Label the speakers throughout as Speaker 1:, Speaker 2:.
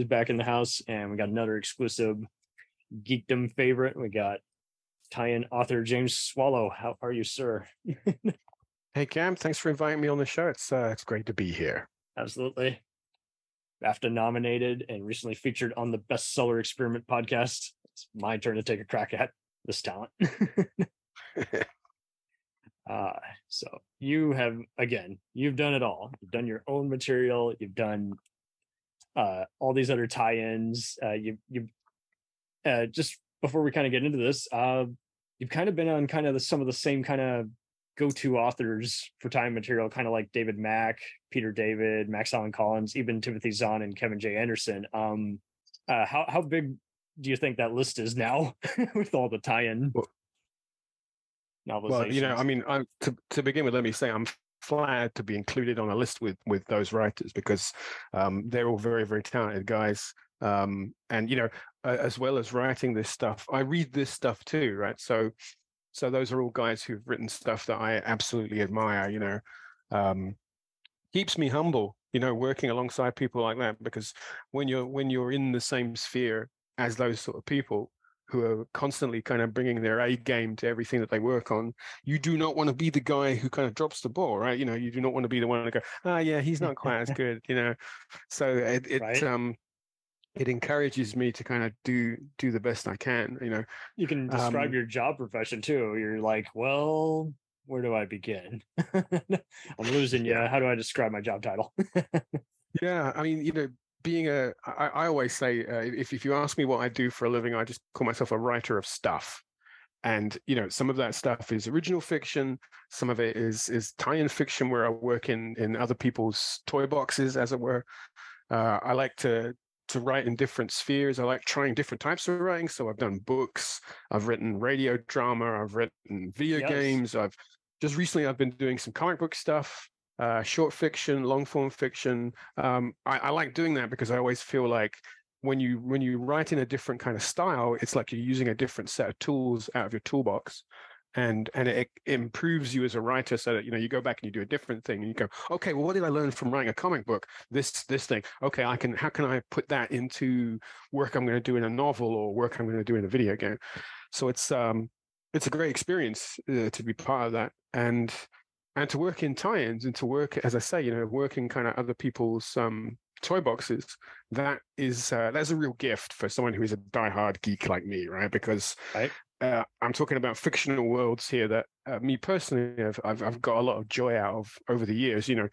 Speaker 1: Is back in the house, and we got another exclusive geekdom favorite. We got tie-in author James Swallow. How are you, sir?
Speaker 2: hey Cam, thanks for inviting me on the show. It's uh, it's great to be here.
Speaker 1: Absolutely. BAFTA nominated and recently featured on the bestseller experiment podcast. It's my turn to take a crack at this talent. uh, so you have again, you've done it all. You've done your own material. You've done uh, all these other tie-ins. Uh, you you uh, just before we kind of get into this, uh, you've kind of been on kind of the, some of the same kind of go-to authors for tie-in material, kind of like David Mack, Peter David, Max Allan Collins, even Timothy Zahn and Kevin J. Anderson. Um, uh, how how big do you think that list is now with all the tie-in well,
Speaker 2: Well, you know, I mean, I'm, to to begin with, let me say I'm flattered to be included on a list with with those writers because um, they're all very very talented guys. Um, and you know, as well as writing this stuff, I read this stuff too, right? So, so those are all guys who've written stuff that I absolutely admire. You know, um, keeps me humble. You know, working alongside people like that because when you're when you're in the same sphere as those sort of people, who are constantly kind of bringing their A game to everything that they work on. You do not want to be the guy who kind of drops the ball, right? You know, you do not want to be the one to go, ah, oh, yeah, he's not quite as good, you know. So it, it right. um it encourages me to kind of do do the best I can, you know.
Speaker 1: You can describe um, your job profession too. You're like, well, where do I begin? I'm losing you. How do I describe my job title?
Speaker 2: yeah, I mean, you know, being a, I, I always say, uh, if if you ask me what I do for a living, I just call myself a writer of stuff. And you know, some of that stuff is original fiction. Some of it is is tie-in fiction, where I work in in other people's toy boxes, as it were. Uh, I like to to write in different spheres. I like trying different types of writing. So I've done books, I've written radio drama, I've written video yes. games. I've just recently I've been doing some comic book stuff uh, short fiction, long form fiction. Um, I, I like doing that because I always feel like when you when you write in a different kind of style, it's like you're using a different set of tools out of your toolbox and and it, improves you as a writer so that you know you go back and you do a different thing and you go okay well what did i learn from writing a comic book? This this thing. Okay i can how can i put that into work i'm going to do in a novel or work i'm going to do in a video game? So it's um it's a great experience uh, to be part of that. And and to work in tie-ins and to work, as I say, you know, working kind of other people's um, toy boxes, that is uh, that's a real gift for someone who is a die-hard geek like me, right? Because right. Uh, I'm talking about fictional worlds here that uh, me personally have I've, I've got a lot of joy out of over the years. You know,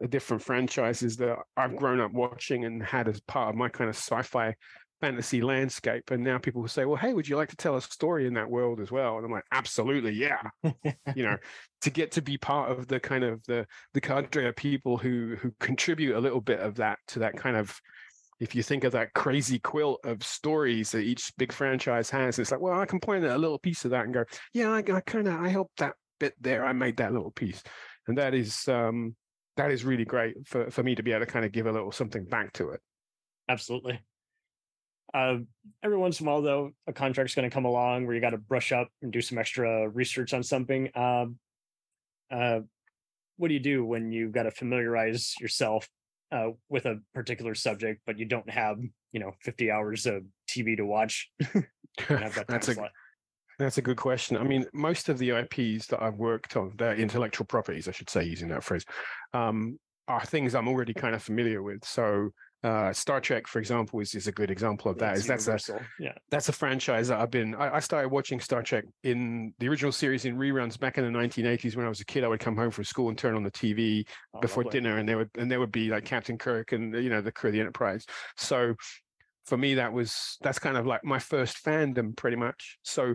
Speaker 2: the different franchises that I've grown up watching and had as part of my kind of sci-fi fantasy landscape. And now people will say, well, hey, would you like to tell a story in that world as well? And I'm like, absolutely, yeah. you know, to get to be part of the kind of the the cadre of people who who contribute a little bit of that to that kind of if you think of that crazy quilt of stories that each big franchise has, it's like, well, I can point at a little piece of that and go, yeah, I, I kind of I helped that bit there. I made that little piece, and that is um, that is really great for for me to be able to kind of give a little something back to it.
Speaker 1: Absolutely. Uh, every once in a while, though, a contract's going to come along where you got to brush up and do some extra research on something. Um, uh, what do you do when you've got to familiarize yourself uh, with a particular subject, but you don't have, you know, 50 hours of TV to watch?
Speaker 2: that's a that's a good question. I mean, most of the IPs that I've worked on, the intellectual properties, I should say, using that phrase, um, are things I'm already kind of familiar with. So uh, Star Trek, for example, is, is a good example of that. Is that's a yeah. that's a franchise that I've been. I, I, started watching Star Trek in the original series in reruns back in the 1980s when I was a kid. I would come home from school and turn on the TV oh, before lovely. dinner, and there would and there would be like Captain Kirk and you know the crew of the Enterprise. So for me, that was that's kind of like my first fandom, pretty much. So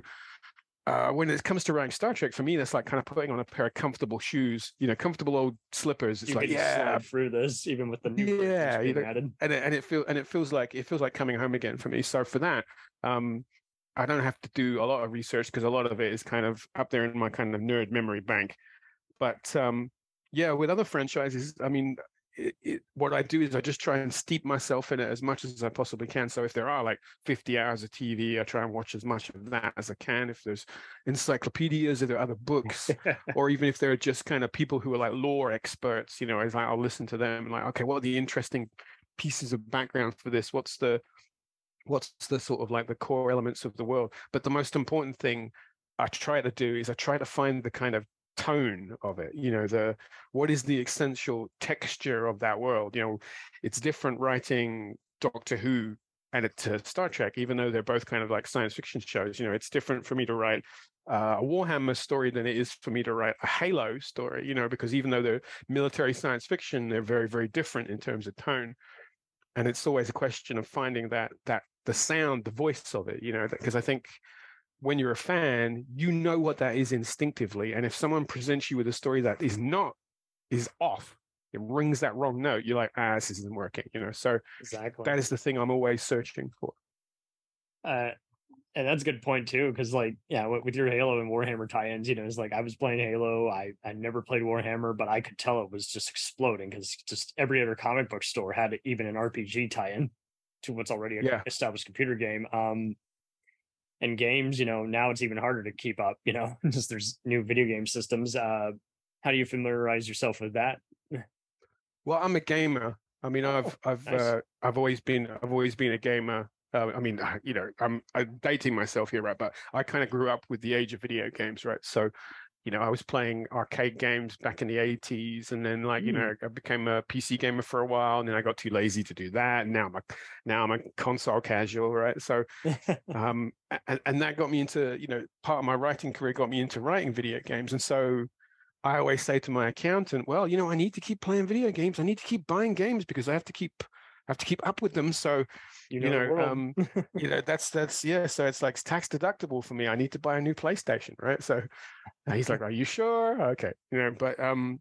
Speaker 2: uh, when it comes to writing Star Trek, for me, that's like kind of putting on a pair of comfortable shoes, you know, comfortable old slippers. It's
Speaker 1: you
Speaker 2: like, yeah,
Speaker 1: through this, even with the new
Speaker 2: yeah, you know, added. and it, and it feels and it feels like it feels like coming home again for me. So for that, um, I don't have to do a lot of research because a lot of it is kind of up there in my kind of nerd memory bank. But um, yeah, with other franchises, I mean, it, it, what I do is I just try and steep myself in it as much as I possibly can. So if there are like 50 hours of TV, I try and watch as much of that as I can. If there's encyclopedias, if there are other books, or even if there are just kind of people who are like lore experts, you know, like, I'll listen to them and like, okay, what are the interesting pieces of background for this what's the what's the sort of like the core elements of the world but the most important thing i try to do is i try to find the kind of tone of it you know the what is the essential texture of that world you know it's different writing doctor who and it star trek even though they're both kind of like science fiction shows you know it's different for me to write uh, a warhammer story than it is for me to write a halo story you know because even though they're military science fiction they're very very different in terms of tone. And it's always a question of finding that that the sound the voice of it you know because i think when you're a fan, you know what that is instinctively. And if someone presents you with a story that is not, is off, it rings that wrong note, you're like, ah, this isn't working, you know. So
Speaker 1: exactly
Speaker 2: that is the thing I'm always searching for.
Speaker 1: Uh, and that's a good point too, because like, yeah, with your Halo and Warhammer tie-ins, you know, it's like I was playing Halo. I I never played Warhammer, but I could tell it was just exploding because just every other comic book store had even an RPG tie-in to what's already an
Speaker 2: yeah.
Speaker 1: established computer game. Um, and games you know now it's even harder to keep up you know just there's new video game systems uh how do you familiarize yourself with that
Speaker 2: well i'm a gamer i mean i've
Speaker 1: oh,
Speaker 2: i've
Speaker 1: nice.
Speaker 2: uh, i've always been i've always been a gamer uh, I mean, you know, I'm, I'm dating myself here, right? But I kind of grew up with the age of video games, right? So you know, I was playing arcade games back in the 80s, and then like, mm. you know, I became a PC gamer for a while, and then I got too lazy to do that. And now I'm a now I'm a console casual, right? So um and, and that got me into, you know, part of my writing career got me into writing video games. And so I always say to my accountant, well, you know, I need to keep playing video games. I need to keep buying games because I have to keep have to keep up with them. So you know, you know, um, you know, that's that's yeah. So it's like it's tax deductible for me. I need to buy a new PlayStation, right? So he's like, "Are you sure?" Okay, you know, but um,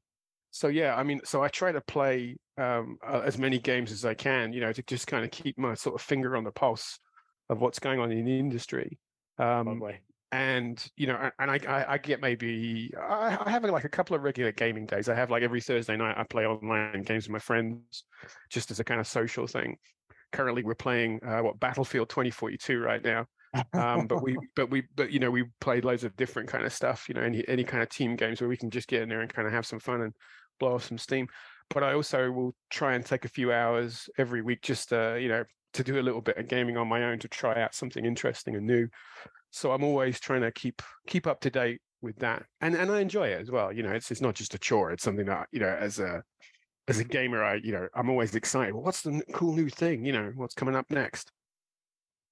Speaker 2: so yeah, I mean, so I try to play um uh, as many games as I can, you know, to just kind of keep my sort of finger on the pulse of what's going on in the industry. Um, and you know, and I, I, I get maybe I, I have like a couple of regular gaming days. I have like every Thursday night I play online games with my friends, just as a kind of social thing currently we're playing uh, what Battlefield 2042 right now. um, but we, but we, but you know, we played loads of different kind of stuff. You know, any any kind of team games where we can just get in there and kind of have some fun and blow off some steam. But I also will try and take a few hours every week just uh, you know to do a little bit of gaming on my own to try out something interesting and new. So I'm always trying to keep keep up to date with that, and and I enjoy it as well. You know, it's it's not just a chore; it's something that you know as a as a gamer, I you know I'm always excited. Well, what's the cool new thing? You know, what's coming up next?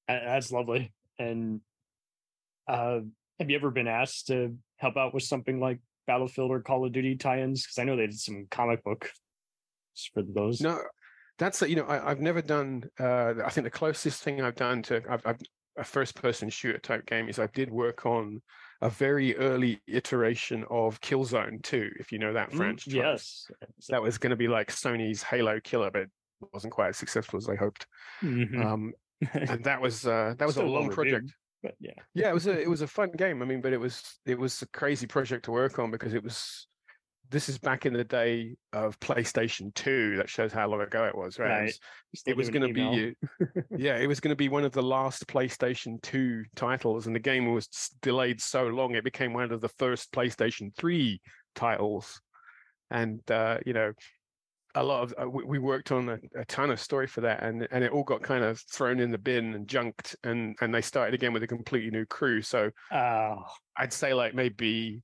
Speaker 1: That's lovely. And uh, have you ever been asked to help out with something like Battlefield or Call of Duty tie-ins? Because I know they did some comic book for those.
Speaker 2: No, that's you know I, have never done. Uh, I think the closest thing I've done to I've, I've a first-person shooter type game is I did work on a very early iteration of Killzone 2, if you know that mm, franchise.
Speaker 1: yes.
Speaker 2: That was going to be like Sony's Halo killer, but it wasn't quite as successful as they hoped. Mm-hmm. Um, and that was uh, that was a long project.
Speaker 1: But yeah.
Speaker 2: Yeah, it was a it was a fun game. I mean, but it was it was a crazy project to work on because it was this is back in the day of PlayStation 2. That shows how long ago it was, right? right. It was, was going to be, yeah, it was going to be one of the last PlayStation 2 titles, and the game was delayed so long it became one of the first PlayStation 3 titles. And uh, you know, a lot of uh, we worked on a, a, ton of story for that, and and it all got kind of thrown in the bin and junked, and and they started again with a completely new crew. So
Speaker 1: oh.
Speaker 2: I'd say like maybe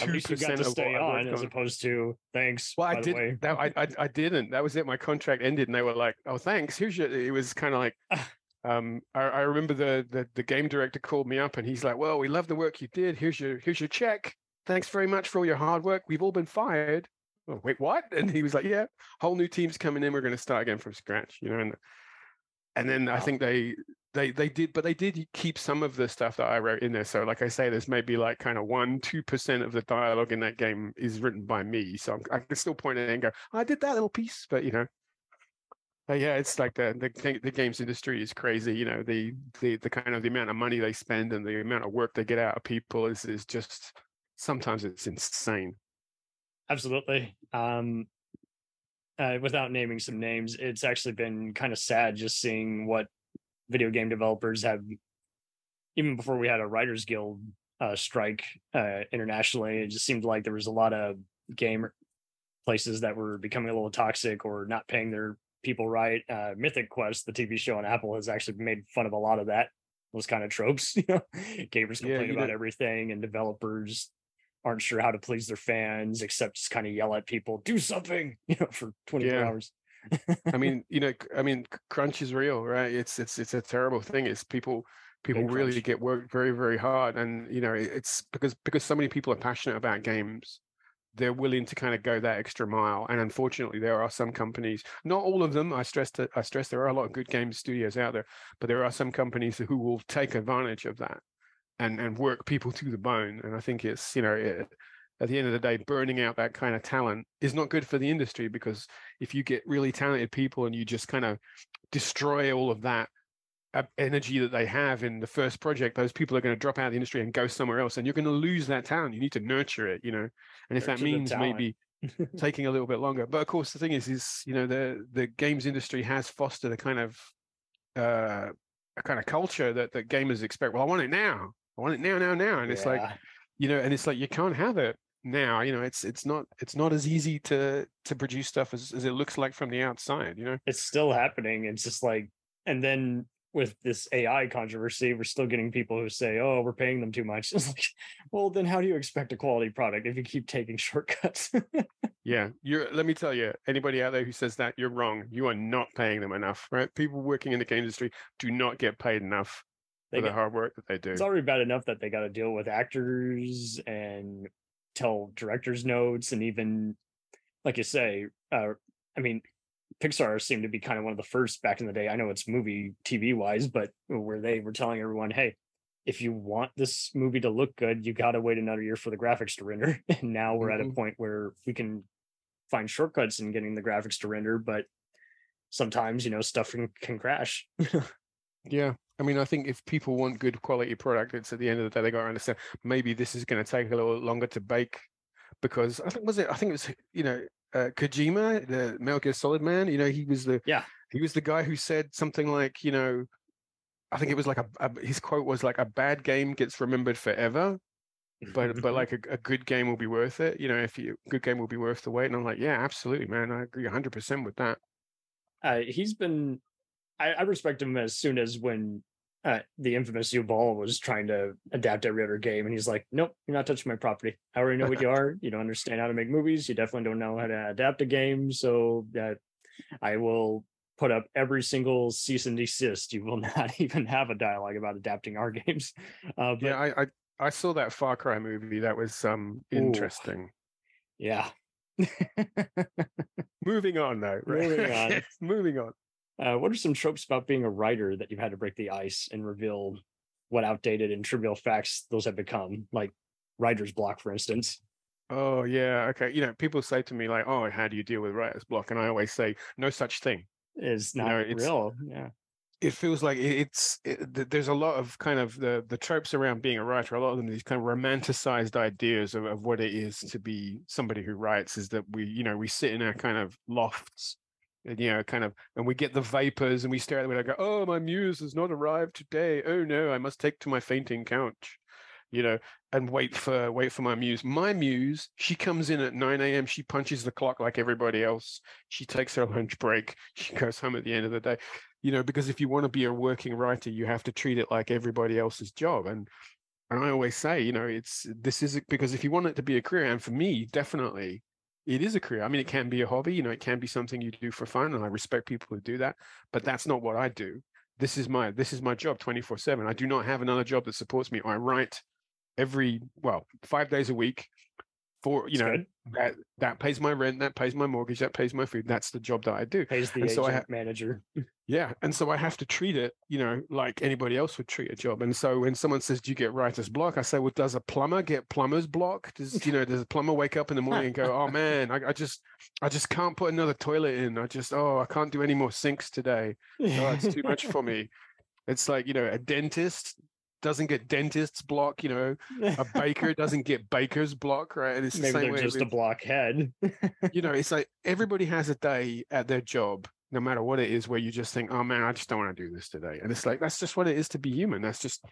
Speaker 1: you got to stay on as opposed to thanks.
Speaker 2: Well, I did that. I, I, I didn't. That was it. My contract ended, and they were like, "Oh, thanks. Here's your." It was kind of like, um, I, I remember the, the the game director called me up, and he's like, "Well, we love the work you did. Here's your here's your check. Thanks very much for all your hard work. We've all been fired." Oh, wait, what? And he was like, "Yeah, whole new team's coming in. We're going to start again from scratch." You know, and and then. I think they they they did but they did keep some of the stuff that i wrote in there. So like i say there's maybe like kind of one two percent of the dialogue in that game is written by me. So I'm, i can still point it and go i did that little piece but you know. But yeah it's like the, the the games industry is crazy you know the the the kind of the amount of money they spend and the amount of work they get out of people is is just sometimes it's insane.
Speaker 1: Absolutely. Um uh, without naming some names, it's actually been kind of sad just seeing what video game developers have even before we had a writers guild uh, strike uh, internationally it just seemed like there was a lot of game places that were becoming a little toxic or not paying their people right Uh, Mythic Quest, the TV show on Apple, has actually made fun of a lot of that those kind of tropes. You know, gamers complain
Speaker 2: you
Speaker 1: about
Speaker 2: know-
Speaker 1: everything, and developers aren't sure how to please their fans, except just kind of yell at people, "Do something," you know, for 24
Speaker 2: Yeah.
Speaker 1: hours.
Speaker 2: I mean, you know, I mean, crunch is real, right? It's it's it's a terrible thing. It's people people
Speaker 1: Big
Speaker 2: really
Speaker 1: crunch.
Speaker 2: get worked very very hard, and you know, it's because because so many people are passionate about games. They're willing to kind of go that extra mile, and unfortunately, there are some companies. Not all of them. I stress that I stress there are a lot of good game studios out there, but there are some companies who will take advantage of that and and work people to the bone. And I think it's you know, it, at the end of the day, burning out that kind of talent is not good for the industry because if you get really talented people and you just kind of destroy all of that energy that they have in the first project, those people are going to drop out of the industry and go somewhere else, and you're going to lose that talent. You need to nurture it, you know. And if that
Speaker 1: Nurture
Speaker 2: means maybe taking a little bit longer, but of course the thing is, is you know the the games industry has fostered a kind of uh, a kind of culture that that gamers expect. Well, I want it now. I want it now, now, now, and it's like you know and it's like you can't have it now you know it's it's not it's not as easy to to produce stuff as, as it looks like from the outside you know
Speaker 1: it's still happening. It's just like, and then with this AI controversy, we're still getting people who say, "Oh, we're paying them too much." It's like, well, then how do you expect a quality product if you keep taking shortcuts?
Speaker 2: yeah you're let me tell you anybody out there who says that you're wrong you are not paying them enough right people working in the game industry do not get paid enough
Speaker 1: They
Speaker 2: for the
Speaker 1: get-
Speaker 2: hard work that they do
Speaker 1: it's already bad enough that they got to deal with actors and tell directors notes and even like you say uh i mean pixar seemed to be kind of one of the first back in the day i know it's movie tv wise but where they were telling everyone hey if you want this movie to look good you got to wait another year for the graphics to render. And now we're at a
Speaker 2: Mhm.
Speaker 1: point where we can find shortcuts in getting the graphics to render but sometimes you know stuff can, can crash.
Speaker 2: Yeah i mean i think if people want good quality product it's at the end of the day they got to understand maybe this is going to take a little longer to bake because i think was it i think it was you know uh, kojima the metal gear solid man you know he was the
Speaker 1: Yeah.
Speaker 2: he was the guy who said something like you know i think it was like a, a his quote was like a bad game gets remembered forever but but like a, a good game will be worth it you know if you good game will be worth the wait and i'm like yeah absolutely man i agree 100% with that
Speaker 1: uh, he's been I, I respect him as soon as when uh, the infamous Uwe Boll was trying to adapt every other game, and he's like, "Nope, you're not touching my property. I already know what you are. You don't understand how to make movies. You definitely don't know how to adapt a game. So that I will put up every single cease and desist. You will not even have a dialogue about adapting our games." Uh, but
Speaker 2: yeah I, I i saw that far cry movie that was um
Speaker 1: Ooh.
Speaker 2: interesting
Speaker 1: yeah.
Speaker 2: moving on though right?
Speaker 1: Moving on.
Speaker 2: moving on
Speaker 1: Uh, what are some tropes about being a writer that you've had to break the ice and reveal what outdated and trivial facts those have become, like writer's block, for instance?
Speaker 2: Oh yeah, okay. You know, people say to me like, "Oh, how do you deal with writer's block?" And I always say, "No such thing."
Speaker 1: Is
Speaker 2: You know, it's-
Speaker 1: real. Yeah.
Speaker 2: It feels like it's it, there's a lot of kind of the the tropes around being a writer. A lot of them these kind of romanticized ideas of, of what it is to be somebody who writes. Is that we you know we sit in our kind of lofts. And, you know, kind of, and we get the vapors, and we stare at them, and I go, "Oh, my muse has not arrived today. Oh no, I must take to my fainting couch." you know, and wait for wait for my muse. My muse, she comes in at 9 a.m. She punches the clock like everybody else. She takes her lunch break. She goes home at the end of the day. You know, because if you want to be a working writer, you have to treat it like everybody else's job. And and I always say, you know, it's this is because if you want it to be a career, and for me, definitely it is a career. I mean, it can be a hobby, you know, it can be something you do for fun, and I respect people who do that, but that's not what I do. This is my this is my job 24/7. I do not have another job that supports me. I write every well five days a week for you
Speaker 1: That's
Speaker 2: know
Speaker 1: good.
Speaker 2: That that pays my rent that pays my mortgage that pays my food that's the job that i do.
Speaker 1: Pays the
Speaker 2: and so I
Speaker 1: agent
Speaker 2: ha-
Speaker 1: manager.
Speaker 2: yeah and so i have to treat it you know like anybody else would treat a job. And so when someone says do you get writer's block? I say well does a plumber get plumber's block? Does you know does a plumber wake up in the morning and go oh man I, I just i just can't put another toilet in. I just oh i can't do any more sinks today. Oh, it's too much for me. It's like you know a dentist doesn't get dentist's block you know a baker doesn't get baker's block, right? And it's the
Speaker 1: Maybe
Speaker 2: same
Speaker 1: they're
Speaker 2: way.
Speaker 1: just a blockhead.
Speaker 2: you know, it's like everybody has a day at their job, no matter what it is, where you just think, "Oh man, I just don't want to do this today," and it's like that's just what it is to be human. That's just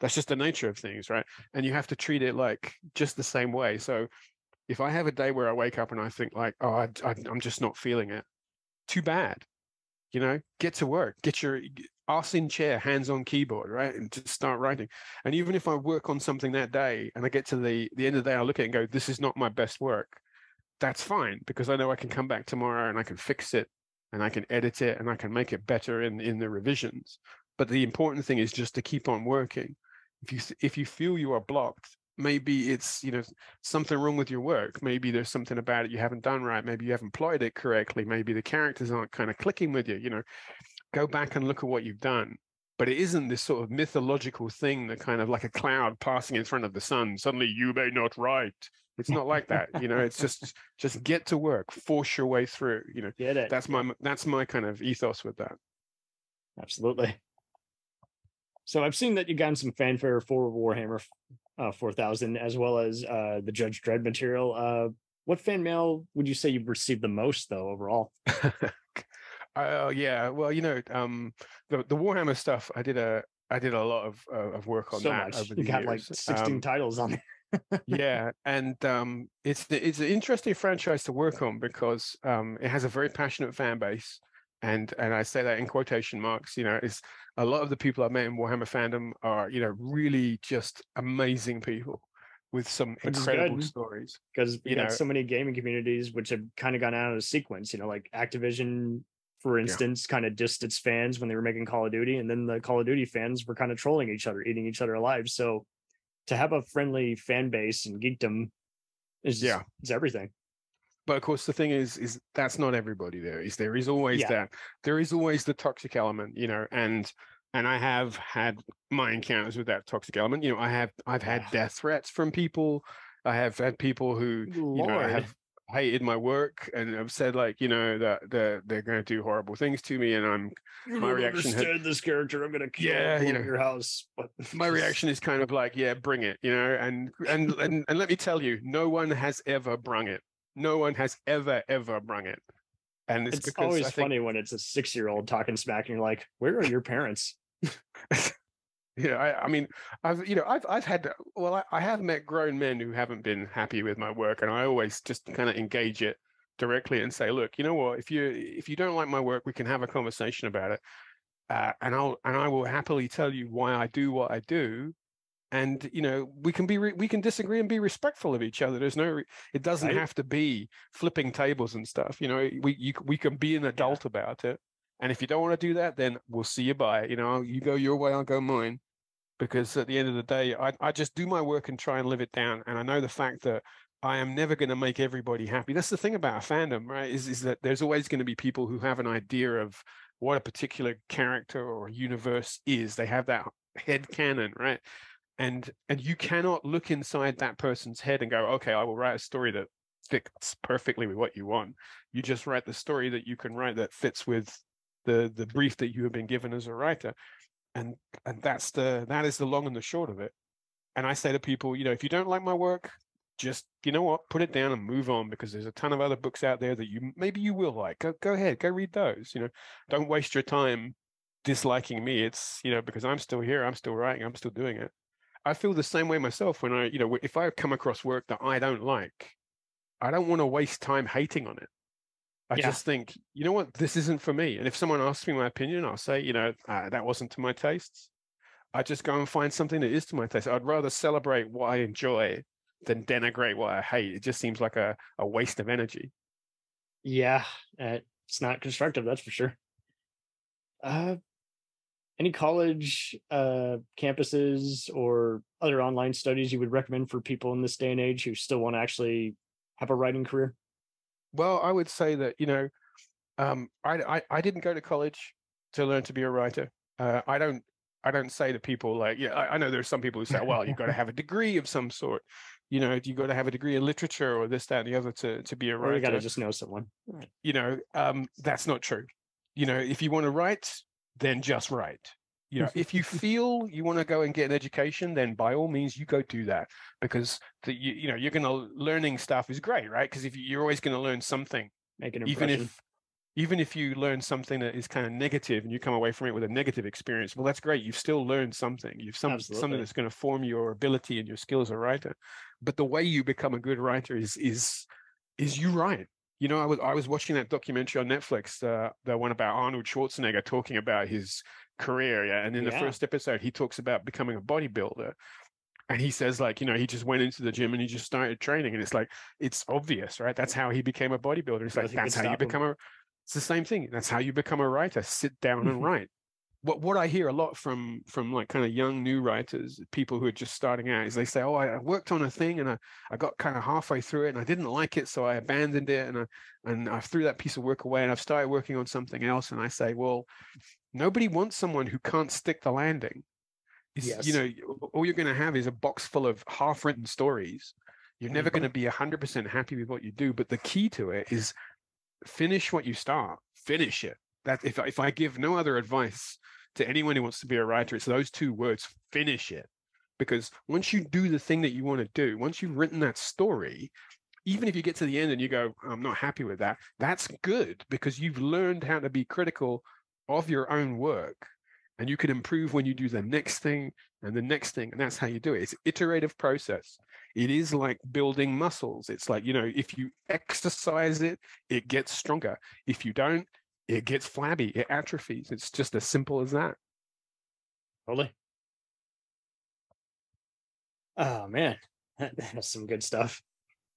Speaker 2: that's just the nature of things, right? And you have to treat it like just the same way. So if I have a day where I wake up and I think like, "Oh, I, I, I'm just not feeling it," too bad. You know, get to work, get your ass in chair, hands on keyboard, right, and just start writing. And even if I work on something that day and I get to the the end of the day, I look at it and go, "This is not my best work." That's fine because I know I can come back tomorrow and I can fix it and I can edit it and I can make it better in in the revisions. But the important thing is just to keep on working. If you if you feel you are blocked, maybe it's you know something wrong with your work maybe there's something about it you haven't done right maybe you haven't plotted it correctly maybe the characters aren't kind of clicking with you you know go back and look at what you've done but it isn't this sort of mythological thing that kind of like a cloud passing in front of the sun suddenly you may not write it's not like that you know it's just just get to work force your way through you know
Speaker 1: Get it.
Speaker 2: that's my that's my kind of ethos with that
Speaker 1: Absolutely. So I've seen that you've gotten some fanfare for Warhammer uh, 4000 as well as uh, the Judge Dredd material. Uh, what fan mail would you say you've received the most though overall?
Speaker 2: Oh yeah, well, you know, um, the the Warhammer stuff. I did a I did a lot of uh, of work on
Speaker 1: so
Speaker 2: that
Speaker 1: much.
Speaker 2: over
Speaker 1: You got like 16
Speaker 2: Um,
Speaker 1: titles on there.
Speaker 2: yeah, and um, it's it's an interesting franchise to work on because um, it has a very passionate fan base, and and I say that in quotation marks. You know, it's a lot of the people I've met in Warhammer fandom are you know really just amazing people with some
Speaker 1: Which
Speaker 2: incredible
Speaker 1: good.
Speaker 2: stories.
Speaker 1: because you
Speaker 2: you
Speaker 1: got
Speaker 2: know-
Speaker 1: so many gaming communities which have kind of gone out of sequence. You know, like Activision, for instance, kind of dissed its fans when they were making Call of Duty, and then the Call of Duty fans were kind of trolling each other, eating each other alive. So to have a friendly fan base and geekdom is
Speaker 2: Yeah.
Speaker 1: it's everything.
Speaker 2: But of course, the thing is, is that's not everybody. There is there is always
Speaker 1: Yeah.
Speaker 2: that. There is always the toxic element, you know, and and I have had my encounters with that toxic element. You know, I have I've had death threats from people. I have had people who you know
Speaker 1: Lord.
Speaker 2: have hated my work and have said like you know that they're they're going to do horrible things to me, and I'm
Speaker 1: You
Speaker 2: my reaction had-
Speaker 1: this character. I'm gonna kill
Speaker 2: Yeah,
Speaker 1: yeah,
Speaker 2: you know.
Speaker 1: your house. But
Speaker 2: my reaction is kind of like yeah, bring it, you know, and and and and let me tell you, no one has ever brung it. No one has ever ever brung it. And it's,
Speaker 1: It's, always
Speaker 2: think
Speaker 1: funny when it's a six year old talking smack and you're like, where are your parents?
Speaker 2: Yeah, I, I mean, I've you know, I've I've had well, I, I have met grown men who haven't been happy with my work, and I always just kind of engage it directly and say, look, you know what, if you if you don't like my work, we can have a conversation about it, uh, and I'll and I will happily tell you why I do what I do, and you know, we can be re- we can disagree and be respectful of each other. There's no, re- it doesn't
Speaker 1: Right.
Speaker 2: have to be flipping tables and stuff. You know, we you, we can be an adult about it. And if you don't want to do that, then we'll see you bye. You know, you go your way, I'll go mine because at the end of the day, I, I just do my work and try and live it down. And I know the fact that I am never going to make everybody happy. That's the thing about a fandom, right? Is is that there's always going to be people who have an idea of what a particular character or universe is. They have that head canon, right? And and you cannot look inside that person's head and go, okay, I will write a story that fits perfectly with what you want. You just write the story that you can write that fits with the the brief that you have been given as a writer and and that's the that is the long and the short of it. And i say to people you know if you don't like my work just you know what put it down and move on because there's a ton of other books out there that you maybe you will like. Go go ahead go read those you know? Don't waste your time disliking me. It's you know because i'm still here i'm still writing i'm still doing it. I feel the same way myself when i you know if i come across work that i don't like i don't want to waste time hating on it I
Speaker 1: Yeah.
Speaker 2: just think, you know what, this isn't for me. And if someone asks me my opinion, I'll say, you know, uh, that wasn't to my tastes. I just go and find something that is to my taste. I'd rather celebrate what I enjoy than denigrate what I hate. It just seems like a, a waste of energy.
Speaker 1: Yeah, uh, it's not constructive, that's for sure. Uh, any college uh, campuses or other online studies you would recommend for people in this day and age who still want to actually have a writing career?
Speaker 2: Well, I would say that, you know, um, I, I, I didn't go to college to learn to be a writer. Uh, I don't I don't say to people like, yeah, I, I know there's some people who say, well, you've got to have a degree of some sort. You know, you got to have a degree in literature or this, that, and the other to, to be a
Speaker 1: Or
Speaker 2: writer.
Speaker 1: you got to just know someone.
Speaker 2: you know, um, that's not true. You know, if you want to write, then just write. You know, if you feel you want to go and get an education, then by all means you go do that because the, you, you know you're going to learning stuff is great, right? Because if you- you're always going to learn something,
Speaker 1: Make an
Speaker 2: even
Speaker 1: impression.
Speaker 2: if even if you learn something that is kind of negative and you come away from it with a negative experience, well, that's great. You've still learned something. You've some
Speaker 1: Absolutely.
Speaker 2: something that's going to form your ability and your skill as a writer. But the way you become a good writer is is is you write. you know, I was I was watching that documentary on Netflix, uh, the one about Arnold Schwarzenegger talking about his career, yeah. And in the first episode, he talks about becoming a bodybuilder, and he says like, you know, he just went into the gym and he just started training, and it's like it's obvious, right? That's how he became a bodybuilder. It's like that's how you
Speaker 1: him.
Speaker 2: become a. It's the same thing. That's how you become a writer. Sit down and write. What what I hear a lot from from like kind of young new writers, people who are just starting out, is they say, "Oh, I I worked on a thing and I I got kind of halfway through it and I didn't like it, so I abandoned it and I and I threw that piece of work away and I've started working on something else." And I say, "Well, nobody wants someone who can't stick the landing. It's,
Speaker 1: Yes.
Speaker 2: You know, all you're going to have is a box full of half-written stories. You're never going to mm-hmm. be 100% happy with what you do, but the key to it is finish what you start. Finish it. That if if I give no other advice to anyone who wants to be a writer, it's those two words: finish it. Because once you do the thing that you want to do, once you've written that story, even if you get to the end and you go, I'm not happy with that, that's good because you've learned how to be critical of your own work and you can improve when you do the next thing and the next thing. And that's how you do it. It's iterative process. It is like building muscles. It's like, you know, if you exercise it, it gets stronger. If you don't, it gets flabby, it atrophies. It's just as simple as that.
Speaker 1: Totally. Oh man, that's some good stuff.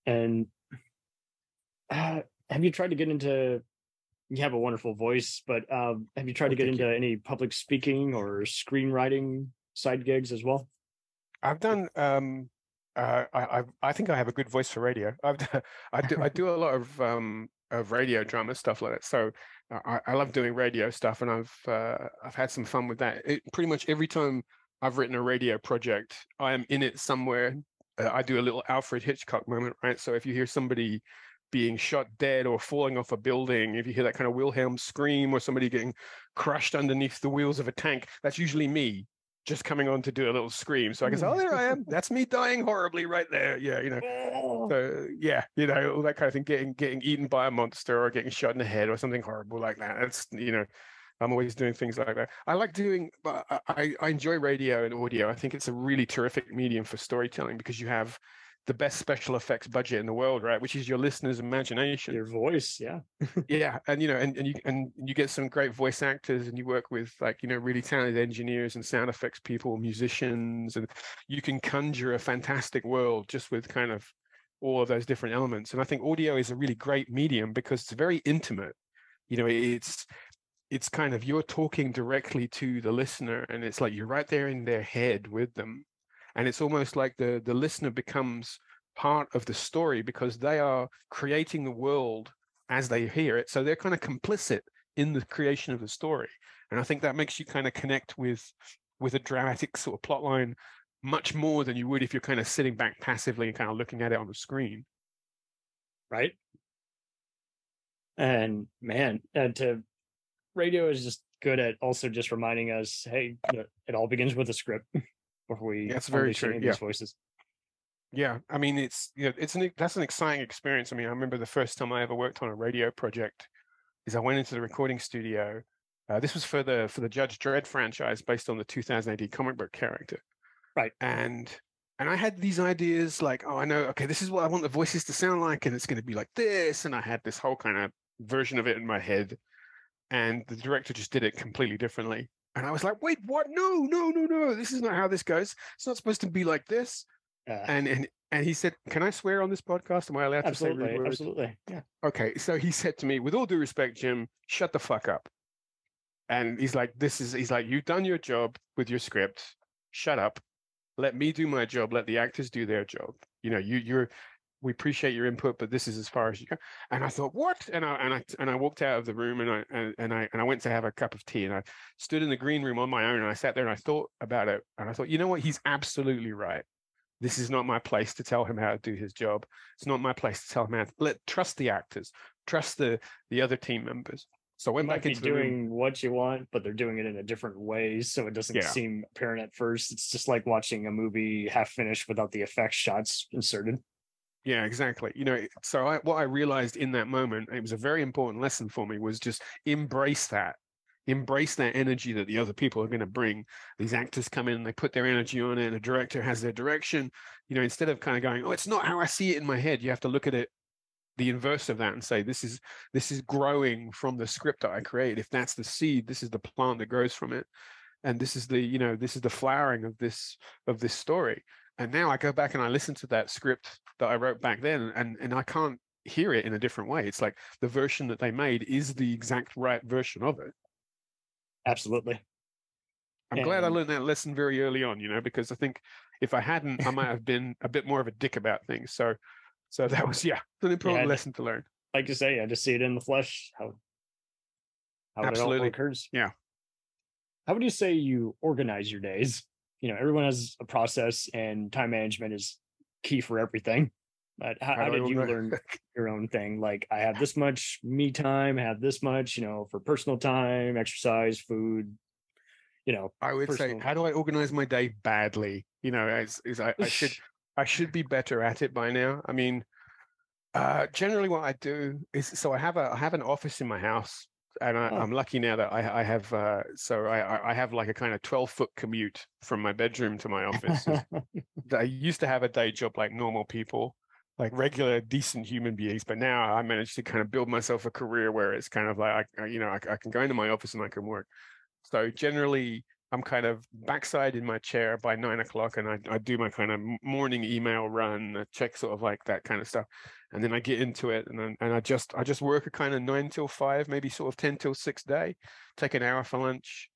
Speaker 1: And uh, have you tried to get into? You have a wonderful voice, but um, have you tried
Speaker 2: Oh,
Speaker 1: to get
Speaker 2: thank you.
Speaker 1: into any public speaking or screenwriting side gigs as well?
Speaker 2: I've done. Um, uh, I, I I think I have a good voice for radio. I've d- I do I do a lot of um of radio drama stuff like that. So I, I love doing radio stuff, and I've uh, I've had some fun with that. It, pretty much every time I've written a radio project, I am in it somewhere. Uh, I do a little Alfred Hitchcock moment, right? So if you hear somebody being shot dead or falling off a building, if you hear that kind of Wilhelm scream or somebody getting crushed underneath the wheels of a tank, that's usually me just coming on to do a little scream. So I can say, oh, there I am. That's me dying horribly right there. Yeah, you know. So yeah, you know, all that kind of thing, getting getting eaten by a monster or getting shot in the head or something horrible like that. That's you know, I'm always doing things like that. I like doing I I enjoy radio and audio. I think it's a really terrific medium for storytelling because you have the best special effects budget in the world, right? Which is your listener's imagination
Speaker 1: Your voice, yeah.
Speaker 2: yeah and you know and, and you and you get some great voice actors and you work with like you know really talented engineers and sound effects people musicians and you can conjure a fantastic world just with kind of all of those different elements and i think audio is a really great medium because it's very intimate you know it's it's kind of you're talking directly to the listener and it's like you're right there in their head with them and it's almost like the the listener becomes part of the story because they are creating the world as they hear it. So they're kind of complicit in the creation of the story. And I think that makes you kind of connect with with a dramatic sort of plot line much more than you would if you're kind of sitting back passively and kind of looking at it on the screen.
Speaker 1: right? And man, and to radio is just good at also just reminding us, hey, it all begins with a script before we
Speaker 2: That's very true, yeah.
Speaker 1: these voices.
Speaker 2: Yeah, I mean it's you know it's an that's an exciting experience. I mean, I remember the first time I ever worked on a radio project is I went into the recording studio. Uh, this was for the for the Judge Dredd franchise based on the 2000 AD comic book character.
Speaker 1: Right.
Speaker 2: And and I had these ideas like, oh, I know, okay, this is what I want the voices to sound like, and it's going to be like this. And I had this whole kind of version of it in my head, and the director just did it completely differently. And I was like, wait, what? No, no, no, no. This is not how this goes. It's not supposed to be like this
Speaker 1: Uh,
Speaker 2: and and and he said, "Can I swear on this podcast? Am I allowed to say rude
Speaker 1: absolutely,
Speaker 2: words?"
Speaker 1: absolutely. Yeah.
Speaker 2: Okay, so he said to me, "With all due respect, Jim, shut the fuck up." And he's like, "This is," he's like, "You've done your job with your script. Shut up. Let me do my job. Let the actors do their job. You know, you you're." We appreciate your input, but this is as far as you go. And I thought, what? And I and I and I walked out of the room, and I and, and I and I went to have a cup of tea, and I stood in the green room on my own, and I sat there and I thought about it, and I thought, you know what? He's absolutely right this is not my place to tell him how to do his job. It's not my place to tell him how to let trust the actors, trust the the other team members. So I went back into the room.
Speaker 1: doing what you want, but they're doing it in a different way, so it doesn't
Speaker 2: Yeah.
Speaker 1: seem apparent at first. It's just like watching a movie half finished without the effects shots inserted.
Speaker 2: Yeah, exactly. You know, so I, what I realized in that moment, it was a very important lesson for me, was just embrace that, embrace that energy that the other people are going to bring. These actors come in, and they put their energy on it, and the director has their direction. You know, instead of kind of going, "Oh, it's not how I see it in my head," you have to look at it the inverse of that and say this is this is growing from the script that I create. If that's the seed, this is the plant that grows from it, and this is the you know this is the flowering of this of this story. And now I go back and I listen to that script that I wrote back then, and and I can't hear it in a different way. It's like the version that they made is the exact right version of it.
Speaker 1: Absolutely.
Speaker 2: I'm and... glad I learned that lesson very early on, you know, because I think if I hadn't, I might have been a bit more of a dick about things. So, so that was yeah, an important yeah, lesson to learn.
Speaker 1: Like you say, I just see it in the flesh how
Speaker 2: how Absolutely. it all
Speaker 1: occurs.
Speaker 2: Yeah.
Speaker 1: How would you say you organize your days? You know, everyone has a process, and time management is key for everything. But how, how did you learn your own thing? Like, I have this much me time, I have this much, you know, for personal time, exercise, food. You know,
Speaker 2: I would personal... say, how do I organize my day badly? You know, as is I, I should I should be better at it by now. I mean, uh, generally, what I do is so I have a I have an office in my house, and I, am oh. lucky now that I, I have uh, so I, I have like a kind of 12 foot commute from my bedroom to my office. I used to have a day job like normal people, like regular decent human beings but now i managed to kind of build myself a career where it's kind of like I, you know I, I, can go into my office and i can work so generally i'm kind of backside in my chair by nine o'clock and i, I do my kind of morning email run check sort of like that kind of stuff and then i get into it and, then, and i just i just work a kind of nine till five maybe sort of 10 till six day take an hour for lunch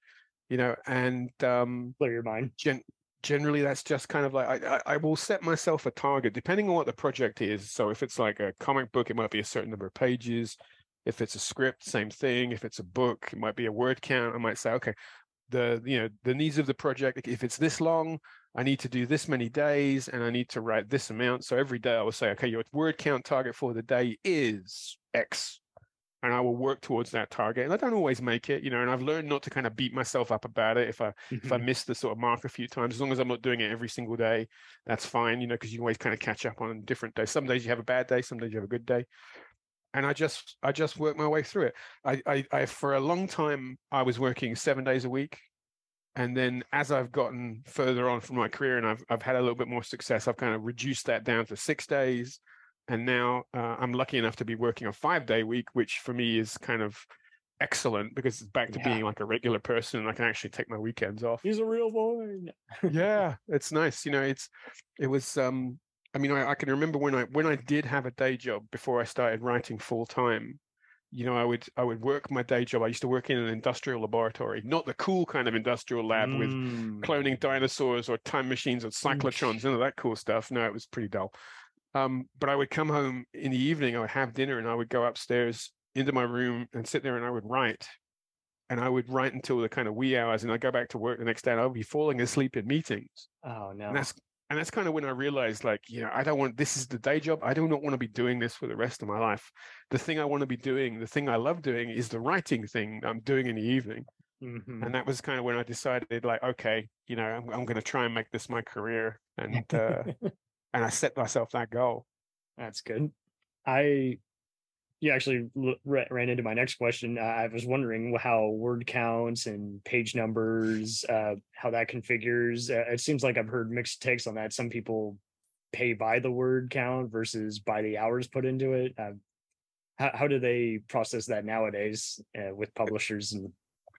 Speaker 2: you know and um
Speaker 1: clear your mind.
Speaker 2: gen- generally that's just kind of like I, I will set myself a target depending on what the project is. So if it's like a comic book it might be a certain number of pages. If it's a script same thing. If it's a book it might be a word count. I might say okay the you know the needs of the project if it's this long i need to do this many days and i need to write this amount so every day i will say okay your word count target for the day is x and I will work towards that target. And I don't always make it, you know, and I've learned not to kind of beat myself up about it if I mm-hmm. if I mm-hmm. miss the sort of mark a few times. As long as I'm not doing it every single day, that's fine, you know, because you always kind of catch up on different days. Some days you have a bad day, some days you have a good day. And I just I just work my way through it. I I, I for a long time I was working seven days a week. And then as I've gotten further on from my career and I've I've had a little bit more success, I've kind of reduced that down to six days and now uh, I'm lucky enough to be working a five day week, which for me is kind of excellent because it's back to yeah. being like a regular person and I can actually take my weekends off.
Speaker 1: He's a real boy.
Speaker 2: yeah, it's nice. You know, it's it was um I mean I, I, can remember when I when I did have a day job before I started writing full time. You know, I would I would work my day job. I used to work in an industrial laboratory, not the cool kind of industrial lab mm. with cloning dinosaurs or time machines or cyclotrons, none of that cool stuff. No, it was pretty dull. Um, but I would come home in the evening, I would have dinner and I would go upstairs into my room and sit there and I would write. And I would write until the kind of wee hours and I'd go back to work the next day and I would be falling asleep in meetings.
Speaker 1: Oh no.
Speaker 2: And that's and that's kind of when I realized like, you know, I don't want this is the day job. I do not want to be doing this for the rest of my life. The thing I want to be doing, the thing I love doing is the writing thing I'm doing in the evening. Mm-hmm. And that was kind of when I decided, like, okay, you know, I'm, I'm going to try and make this my career. And uh, and I set myself that goal.
Speaker 1: That's good. I you actually ran into my next question. I was wondering how word counts and page numbers, uh, how that configures. Uh, it seems like I've heard mixed takes on that. Some people pay by the word count versus by the hours put into it. Uh, how, how do they process that nowadays uh, with publishers and?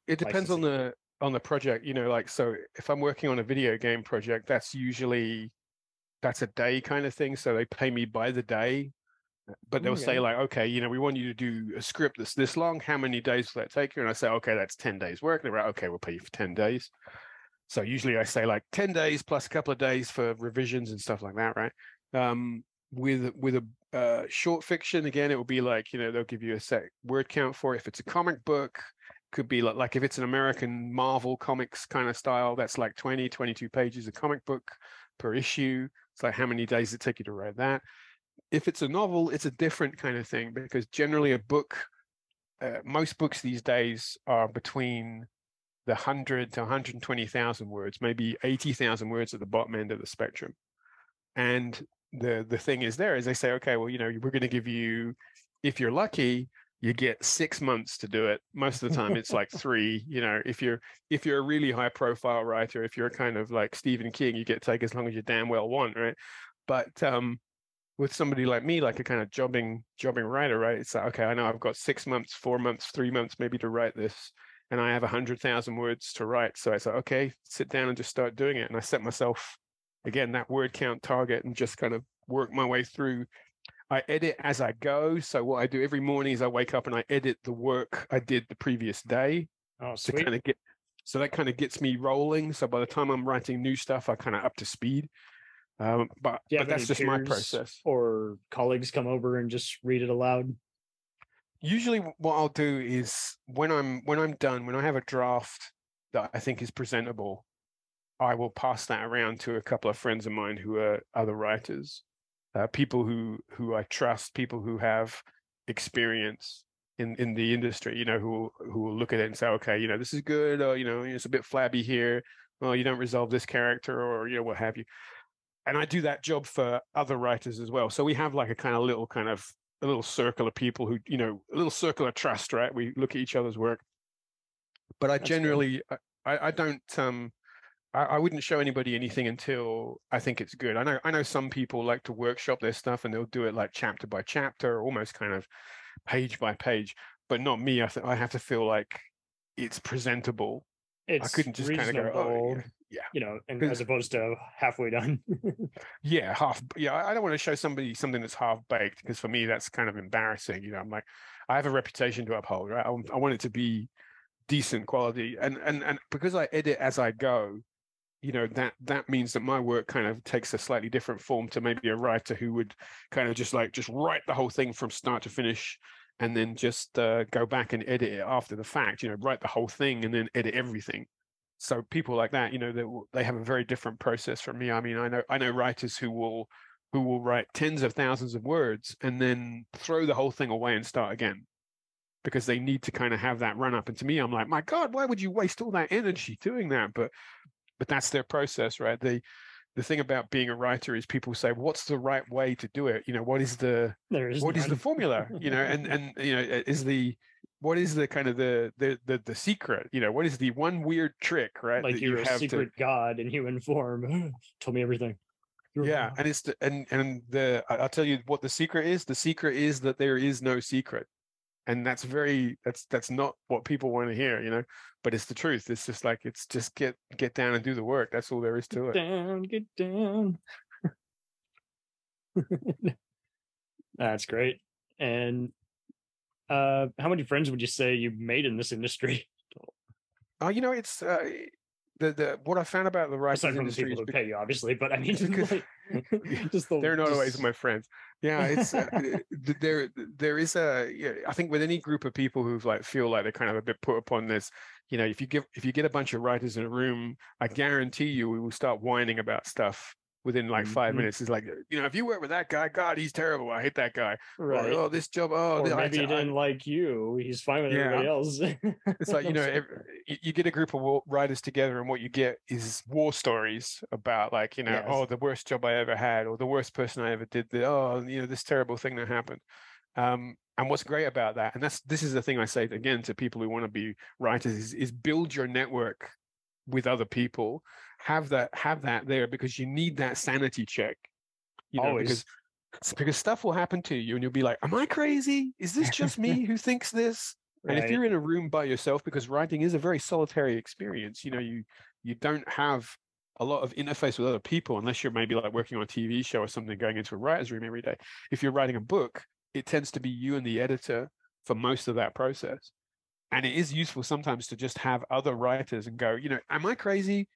Speaker 2: It depends on the on the project. You know, like so, if I'm working on a video game project, that's usually that's a day kind of thing. So they pay me by the day, but they'll say like, okay, you know, we want you to do a script that's this long. How many days will that take you? And I say, okay, that's 10 days work. And they're like, okay, we'll pay you for 10 days. So usually I say like 10 days plus a couple of days for revisions and stuff like that, right? Um, with with a uh, short fiction, again, it will be like, you know, they'll give you a set word count for it. If it's a comic book, could be like, like if it's an American Marvel comics kind of style, that's like 20, 22 pages a comic book per issue. It's like how many days it take you to write that. If it's a novel, it's a different kind of thing because generally a book, uh, most books these days are between the 100 to 120,000 words, maybe 80,000 words at the bottom end of the spectrum. And the the thing is there is they say, okay, well, you know, we're going to give you, if you're lucky, you get six months to do it most of the time it's like three you know if you're if you're a really high profile writer if you're kind of like stephen king you get to take as long as you damn well want right but um with somebody like me, like a kind of jobbing jobbing writer, right? It's like, okay, I know I've got six months, four months, three months maybe to write this, and I have a hundred thousand words to write. So I said, okay, sit down and just start doing it. And I set myself again that word count target and just kind of work my way through. I edit as I go. So what I do every morning is I wake up and I edit the work I did the previous day
Speaker 1: Oh,
Speaker 2: to kind of get so that kind of gets me rolling. So by the time I'm writing new stuff, I kind of up to speed. Um, but but that's just my process.
Speaker 1: Or colleagues come over and just read it aloud.
Speaker 2: Usually, what I'll do is when I'm when I'm done, when I have a draft that I think is presentable, I will pass that around to a couple of friends of mine who are other writers, uh, people who who I trust, people who have experience in in the industry. You know, who who will look at it and say, okay, you know, this is good, or you know, it's a bit flabby here. Well, you don't resolve this character, or you know, what have you. And I do that job for other writers as well. So we have like a kind of little kind of a little circle of people who, you know, a little circle of trust, right? We look at each other's work. But I
Speaker 1: That's
Speaker 2: generally, I, I don't, um, I, I wouldn't show anybody anything until I think it's good. I know, I know some people like to workshop their stuff and they'll do it like chapter by chapter, almost kind of page by page. But not me. I th- I have to feel like it's presentable.
Speaker 1: It's
Speaker 2: I couldn't just kind of go, oh, yeah, yeah.
Speaker 1: you know, and as opposed to halfway done.
Speaker 2: Yeah, half. Yeah, I don't want to show somebody something that's half baked because for me that's kind of embarrassing. You know, I'm like, I have a reputation to uphold, right? I, want- I want it to be decent quality, and and and because I edit as I go, you know that that means that my work kind of takes a slightly different form to maybe a writer who would kind of just like just write the whole thing from start to finish and then just uh, go back and edit it after the fact. You know, write the whole thing and then edit everything. So people like that you know they, they have a very different process from me. I mean i know i know writers who will who will write tens of thousands of words and then throw the whole thing away and start again because they need to kind of have that run up. And to me i'm like my god why would you waste all that energy doing that? But but that's their process right? The the thing about being a writer is people say what's the right way to do it? You know what is the
Speaker 1: There's
Speaker 2: what is the formula? You know and and you know is the what is the kind of the the the, the secret? You know what is the one weird trick right
Speaker 1: like you're
Speaker 2: you
Speaker 1: a secret god in human form. Told me everything.
Speaker 2: to yeah and it's the, and and the i'll tell you what the secret is. The secret is that there is no secret and that's very that's that's not what people want to hear you know but it's the truth it's just like it's just get get down and do the work that's all there is to it
Speaker 1: down, get down. That's great. And uh how many friends would you say you made in this industry?
Speaker 2: oh you know it's uh the the what i found about the writing
Speaker 1: Aside from the
Speaker 2: industry
Speaker 1: people
Speaker 2: is
Speaker 1: who pay you, obviously, but I mean
Speaker 2: Because-
Speaker 1: like, just the
Speaker 2: they're not always my friends. Yeah, it's uh, there. There is a. Yeah, I think with any group of people who've like feel like they're kind of a bit put upon this, you know, if you give if you get a bunch of writers in a room, I guarantee you we will start whining about stuff within like 5
Speaker 1: Mhm.
Speaker 2: minutes. It's like you know, if you work with that guy, God, he's terrible. I hate that guy. Or,
Speaker 1: right.
Speaker 2: oh, this job. Oh,
Speaker 1: or
Speaker 2: th- I-
Speaker 1: maybe he
Speaker 2: I-
Speaker 1: didn't like you. He's fine with
Speaker 2: Yeah.
Speaker 1: everybody else.
Speaker 2: it's like you know ev- you, you get a group of writers together and what you get is war stories about like you know
Speaker 1: Yes.
Speaker 2: oh the worst job i ever had or the worst person i ever did the oh you know this terrible thing that happened um and what's great about that and that's this is the thing i say again to people who want to be writers is, is build your network with other people have that have that there because you need that sanity check you know
Speaker 1: Always.
Speaker 2: because because stuff will happen to you and you'll be like am i crazy is this just me who thinks this and if you're in a room by yourself, because writing is a very solitary experience, you know, you you don't have a lot of interface with other people unless you're maybe like working on a TV show or something, going into a writer's room every day. If you're writing a book, it tends to be you and the editor for most of that process. And it is useful sometimes to just have other writers and go, you know, am I crazy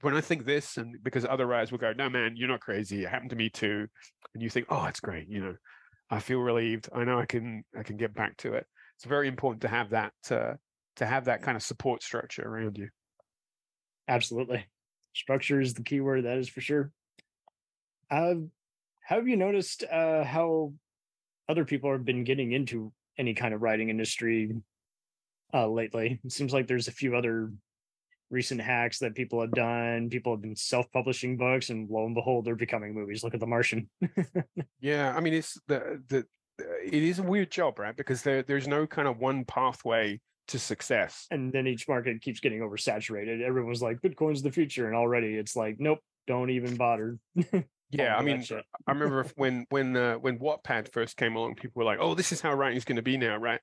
Speaker 2: when I think this? And because other writers will go, no, man, you're not crazy. It happened to me too. And you think, oh, that's great. You know, I feel relieved. I know I can I can get back to it it's very important to have that uh, to have that kind of support structure around you.
Speaker 1: Absolutely. Structure is the key word, that is for sure. Uh, have you noticed uh, how other people have been getting into any kind of writing industry uh, lately? It seems like there's a few other recent hacks that people have done. People have been self-publishing books, and lo and behold, they're becoming movies. Look at The Martian.
Speaker 2: Yeah, I mean it's the the it is a weird job, right? Because there there's no kind of one pathway to success.
Speaker 1: and then each market keeps getting oversaturated. Everyone's like, Bitcoin's the future, and already it's like, nope, don't even bother.
Speaker 2: Yeah, I mean. I remember when when uh, when Wattpad first came along, people were like, "Oh, this is how writing's going to be now, right?"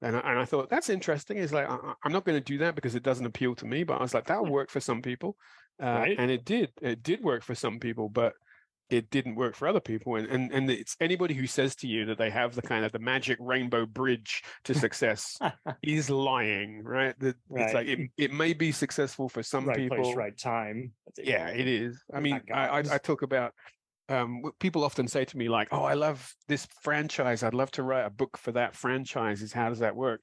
Speaker 2: And I, and I thought that's interesting. It's like I, I'm not going to do that because it doesn't appeal to me. But I was like, that'll work for some people, uh,
Speaker 1: Right.
Speaker 2: and it did. It did work for some people, but it didn't work for other people. And and and it's anybody who says to you that they have the kind of the magic rainbow bridge to success is lying, right? That it's like it, it may be successful for some
Speaker 1: right
Speaker 2: people,
Speaker 1: place, right time.
Speaker 2: Yeah, it is. I mean, I, I, I talk about um, people often say to me like, "Oh, I love this franchise. I'd love to write a book for that franchise. Is how does that work?"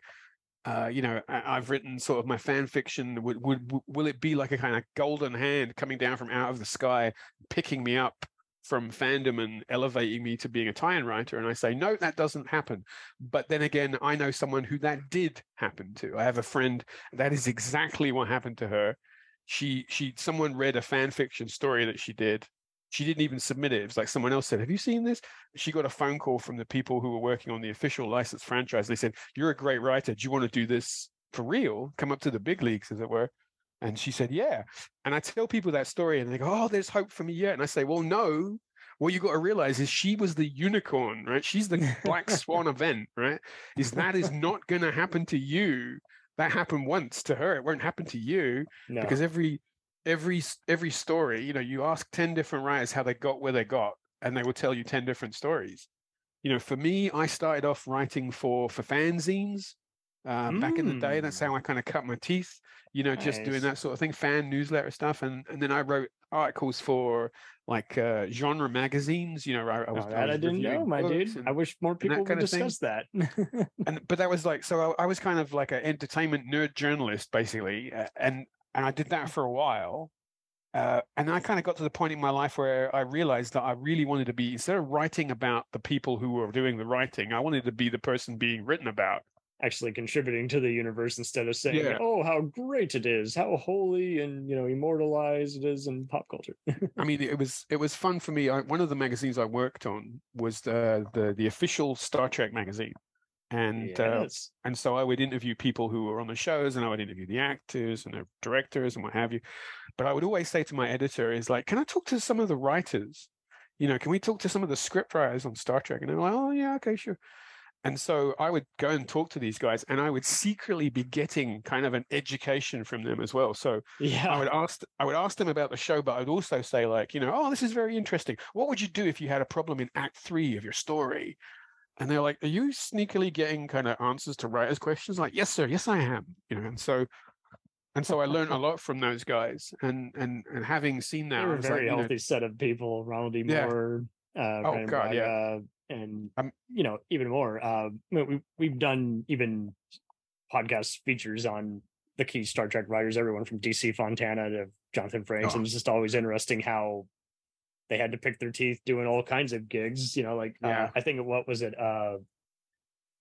Speaker 2: Uh, you know, I, I've written sort of my fan fiction. Would, would will it be like a kind of golden hand coming down from out of the sky, picking me up from fandom and elevating me to being a tie-in writer? And I say, no, that doesn't happen. But then again, I know someone who that did happen to. I have a friend that is exactly what happened to her she she someone read a fan fiction story that she did she didn't even submit it. It was like someone else said have you seen this? She got a phone call from the people who were working on the official license franchise. They said you're a great writer. Do you want to do this for real? Come up to the big leagues as it were. And she said yeah. And i tell people that story and they go oh there's hope for me yet. And i say well no. What you got to realize is she was the unicorn right? She's the black swan event right? Is that is not going to happen to you. That happened once to her. It won't happen to you
Speaker 1: No.
Speaker 2: because every every every story you know you ask 10 different writers how they got where they got and they will tell you 10 different stories you know for me i started off writing for for fanzines uh, back in the day that's how i kind of cut my teeth you know just doing that sort of thing fan newsletter stuff and and then i wrote articles for like uh genre magazines you know i, I was,
Speaker 1: Oh, that I,
Speaker 2: was
Speaker 1: didn't know, my dude. I wish more people would
Speaker 2: kind of thing.
Speaker 1: discuss that.
Speaker 2: and but that was like so I, I was kind of like an entertainment nerd journalist basically uh, and and i did that for a while uh, and i kind of got to the point in my life where i realized that i really wanted to be instead of writing about the people who were doing the writing i wanted to be the person being written about
Speaker 1: Actually contributing to the universe instead of saying,
Speaker 2: Yeah.
Speaker 1: "Oh, how great it is! How holy and you know immortalized it is in pop culture."
Speaker 2: i mean it was it was fun for me I, one of the magazines i worked on was the the, the official star trek magazine and uh. And so I would interview people who were on the shows and I would interview the actors and the directors and what have you. But I would always say to my editor is like, can I talk to some of the writers? You know, can we talk to some of the scriptwriters on Star Trek? And they're like, oh yeah, okay, sure. And so I would go and talk to these guys and I would secretly be getting kind of an education from them as well. So I
Speaker 1: yeah.
Speaker 2: would ask I would ask them about the show, but I'd also say like, you know, oh, this is very interesting. What would you do if you had a problem in Act Three of your story? And they're like, are you sneakily getting kind of answers to writers' questions? Like, yes, sir, yes, I am. You know, and so and so I learned a lot from those guys. And and and having seen that,
Speaker 1: They were a
Speaker 2: was like,
Speaker 1: very
Speaker 2: you know,
Speaker 1: healthy set of people. Ronald D.
Speaker 2: Yeah.
Speaker 1: Moore, uh,
Speaker 2: Oh,
Speaker 1: Brandon
Speaker 2: God, yeah.
Speaker 1: And
Speaker 2: Um,
Speaker 1: you know even more. Uh, we, we- we've done even podcast features on the key Star Trek writers, everyone from DC Fontana to Jonathan Frakes,
Speaker 2: Oh.
Speaker 1: and it's just always interesting how they had to pick their teeth doing all kinds of gigs. You know, like uh, I think what was it? Uh,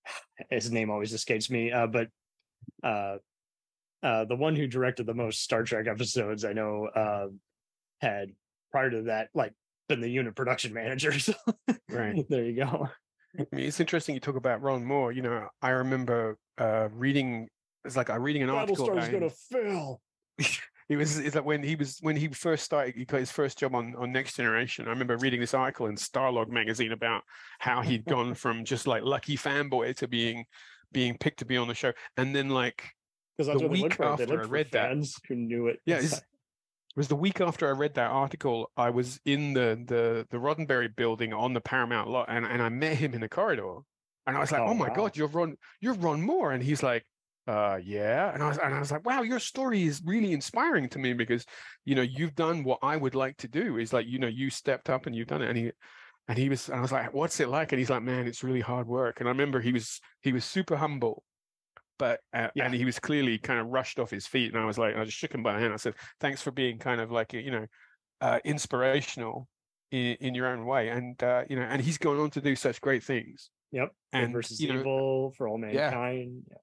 Speaker 1: his name always escapes me, uh, but uh, uh, the one who directed the most Star Trek episodes I know uh, had prior to that like been the unit production manager. So
Speaker 2: Right.
Speaker 1: there you go.
Speaker 2: I mean, it's interesting you talk about Ron Moore. You know, I remember uh reading it's like I reading an article.
Speaker 1: Battlestar's
Speaker 2: about
Speaker 1: gonna fail.
Speaker 2: It was it's like when he was when he first started he got his first job on on Next Generation. I remember reading this article in Starlog magazine about how he'd gone from just like lucky fanboy to being being picked to be on the show, and then like
Speaker 1: Because that's
Speaker 2: The
Speaker 1: what
Speaker 2: week after I read that-
Speaker 1: who knew it.
Speaker 2: yeah, it was the week after I read that article. I was in the the the Roddenberry building on the Paramount lot, and and I met him in the corridor, and I was like,
Speaker 1: Oh,
Speaker 2: "Oh, my
Speaker 1: wow.
Speaker 2: god, you're Ron, you're Ron Moore," and he's like, "Uh, yeah," and I was and I was like, "Wow, your story is really inspiring to me because, you know, you've done what I would like to do. Is like, you know, you stepped up and you've done it." And he and he was, and I was like, "What's it like?" And he's like, "Man, it's really hard work." And I remember he was he was super humble. But uh,
Speaker 1: Yeah.
Speaker 2: and he was clearly kind of rushed off his feet, and I was like, I just shook him by the hand. I said, "Thanks for being kind of like you know, uh, inspirational in, in your own way." And uh, you know, and he's gone on to do such great things.
Speaker 1: Yep.
Speaker 2: And
Speaker 1: versus
Speaker 2: you know,
Speaker 1: evil for all mankind. Yeah.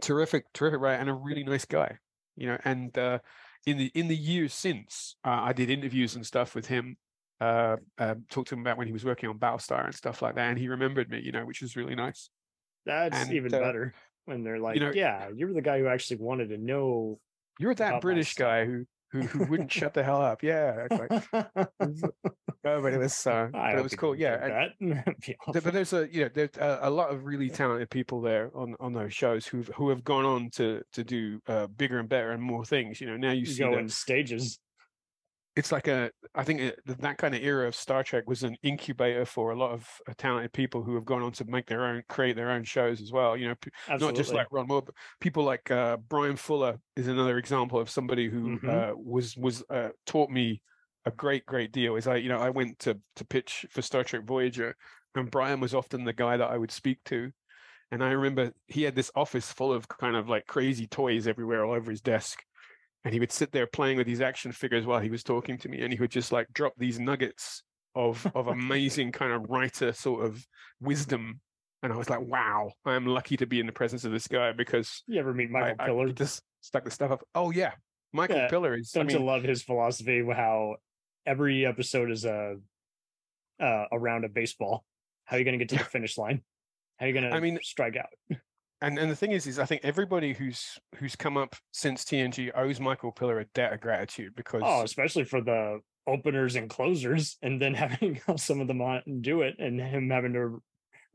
Speaker 2: Terrific, terrific, right? And a really nice guy, you know. And uh, in the in the years since, uh, I did interviews and stuff with him. Uh, uh, talked to him about when he was working on Battlestar and stuff like that, and he remembered me, you know, which was really nice.
Speaker 1: That's
Speaker 2: And,
Speaker 1: even
Speaker 2: uh,
Speaker 1: better when they're like,
Speaker 2: know-
Speaker 1: "Yeah, you're the guy who actually wanted to know."
Speaker 2: You're that British guy who who who wouldn't shut the hell up. Yeah, like, no, but it was uh, it was cool. Yeah, and, but there's a you know there's a, a, lot of really talented people there on on those shows who who have gone on to to do uh, bigger and better and more things. You know, now you, see
Speaker 1: go in stages
Speaker 2: it's like a i think it, that kind of era of star trek was an incubator for a lot of uh, talented people who have gone on to make their own create their own shows as well you know Absolutely. not just like ron moore but people like uh, bryan fuller is another example of somebody who mm-hmm. uh, was was uh, taught me a great great deal is i you know i went to to pitch for star trek voyager and bryan was often the guy that i would speak to and i remember he had this office full of kind of like crazy toys everywhere all over his desk and he would sit there playing with these action figures while he was talking to me and he would just like drop these nuggets of of amazing kind of writer sort of wisdom and i was like wow i am lucky to be in the presence of this guy because
Speaker 1: you ever meet michael I, piller
Speaker 2: I just stuck the stuff up. Oh yeah michael yeah. piller is
Speaker 1: don't I mean, you love his philosophy how every episode is a uh, a round of baseball? How are you going to get to the finish line? How are you going to i mean strike out
Speaker 2: and and the thing is, is I think everybody who's who's come up since TNG owes Michael Piller a debt of gratitude oh, because
Speaker 1: oh, especially for the openers and closers, and then having some of them on do it, and him having to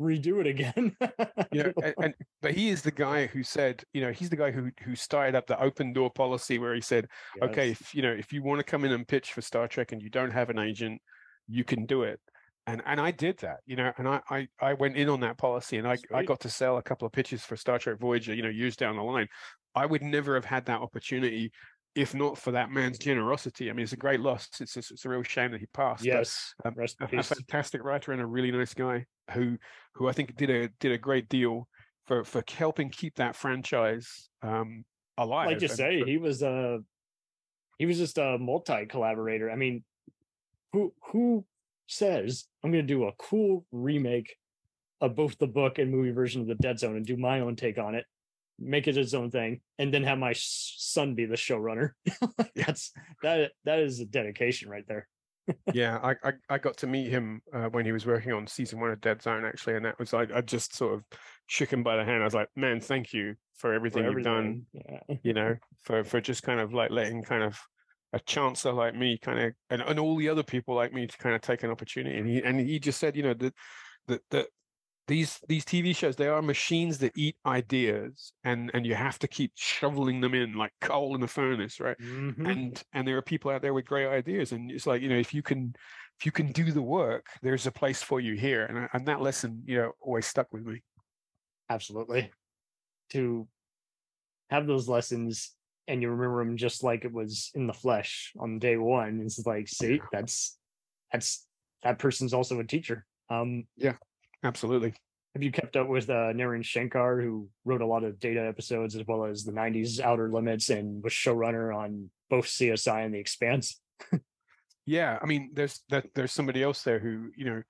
Speaker 1: redo it again.
Speaker 2: you know, and, and, but he is the guy who said, you know, he's the guy who who started up the open door policy where he said, yes. okay, if you know, if you want to come in and pitch for Star Trek and you don't have an agent, you can do it and and I did that, you know, and I I, I went in on that policy, and I Sweet. I got to sell a couple of pitches for Star Trek Voyager, you know, years down the line. I would never have had that opportunity if not for that man's generosity. I mean, it's a great loss. It's it's, it's a real shame that he passed.
Speaker 1: Yes,
Speaker 2: but, um, a, a, fantastic writer and a really nice guy who who I think did a did a great deal for for helping keep that franchise um, alive.
Speaker 1: Like you say, for, he was a he was just a multi collaborator. I mean, who who says I'm going to do a cool remake of both the book and movie version of the Dead Zone and do my own take on it, make it its own thing, and then have my son be the showrunner. That's that that is a dedication right there.
Speaker 2: yeah, I, I, I got to meet him uh, when he was working on season one of Dead Zone actually, and that was I I just sort of shook him by the hand. I was like, man, thank you for everything, for everything. you've done. Yeah. You know, for for just kind of like letting kind of a chancer like me kind of and, and all the other people like me to kind of take an opportunity and he and he just said you know that that that these these tv shows they are machines that eat ideas and and you have to keep shoveling them in like coal in the furnace right? Mm-hmm. and and there are people out there with great ideas and it's like you know if you can if you can do the work there's a place for you here and and that lesson you know always stuck with me.
Speaker 1: Absolutely. To have those lessons and you remember him just like it was in the flesh on day one. It's like, see, that's that's that person's also a teacher. Um,
Speaker 2: yeah, absolutely.
Speaker 1: Have you kept up with uh, Naren Shankar, who wrote a lot of data episodes as well as the '90s Outer Limits and was showrunner on both CSI and The Expanse?
Speaker 2: yeah, I mean, there's that there's somebody else there who you know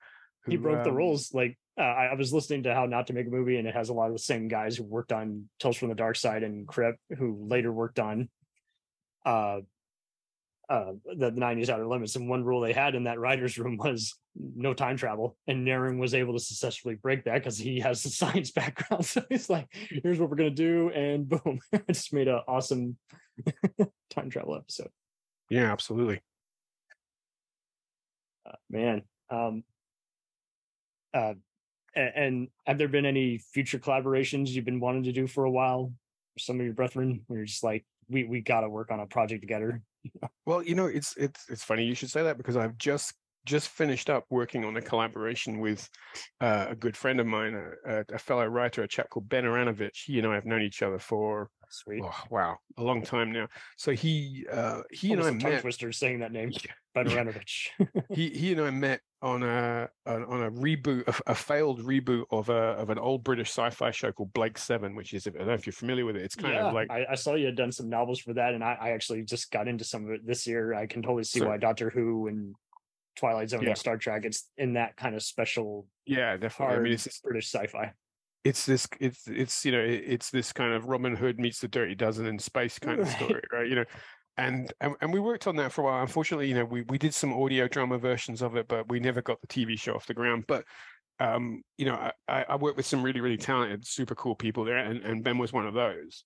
Speaker 2: who,
Speaker 1: he broke um, the rules. Like uh, I, I, was listening to How Not to Make a Movie, and it has a lot of the same guys who worked on Tales from the Dark Side and Crypt, who later worked on uh, uh, the, the 90s Outer Limits. And one rule they had in that writer's room was no time travel. And Naren was able to successfully break that because he has a science background. So he's like, here's what we're going to do. And boom, it just made an awesome time travel episode.
Speaker 2: Yeah, absolutely.
Speaker 1: Uh, man. Um, uh, and have there been any future collaborations you've been wanting to do for a while? Some of your brethren, where you're just like, we we got to work on a project together.
Speaker 2: well, you know, it's it's it's funny you should say that because I've just just finished up working on a collaboration with uh, a good friend of mine, a, a, fellow writer, a chap called Ben Aaronovitch. He and I have known each other for
Speaker 1: Sweet.
Speaker 2: Oh, wow, a long time now. So he uh, he Almost and I met.
Speaker 1: Twister saying that name, Ben Aaronovitch.
Speaker 2: he he and I met on a, on a reboot, a, a, failed reboot of a of an old British sci-fi show called Blake Seven, which is I don't know if you're familiar with it. It's kind
Speaker 1: yeah,
Speaker 2: of like
Speaker 1: I, I, saw you had done some novels for that, and I, I, actually just got into some of it this year. I can totally see so, why Doctor Who and Twilight Zone yeah. and Star Trek. It's in that kind of special.
Speaker 2: Yeah, definitely. I mean, it's
Speaker 1: British sci-fi.
Speaker 2: It's this. It's it's you know it's this kind of Robin Hood meets the Dirty Dozen in space kind of story, right? You know, and, and and we worked on that for a while. Unfortunately, you know, we we did some audio drama versions of it, but we never got the TV show off the ground. But um, you know, I, I worked with some really really talented, super cool people there, and, and Ben was one of those.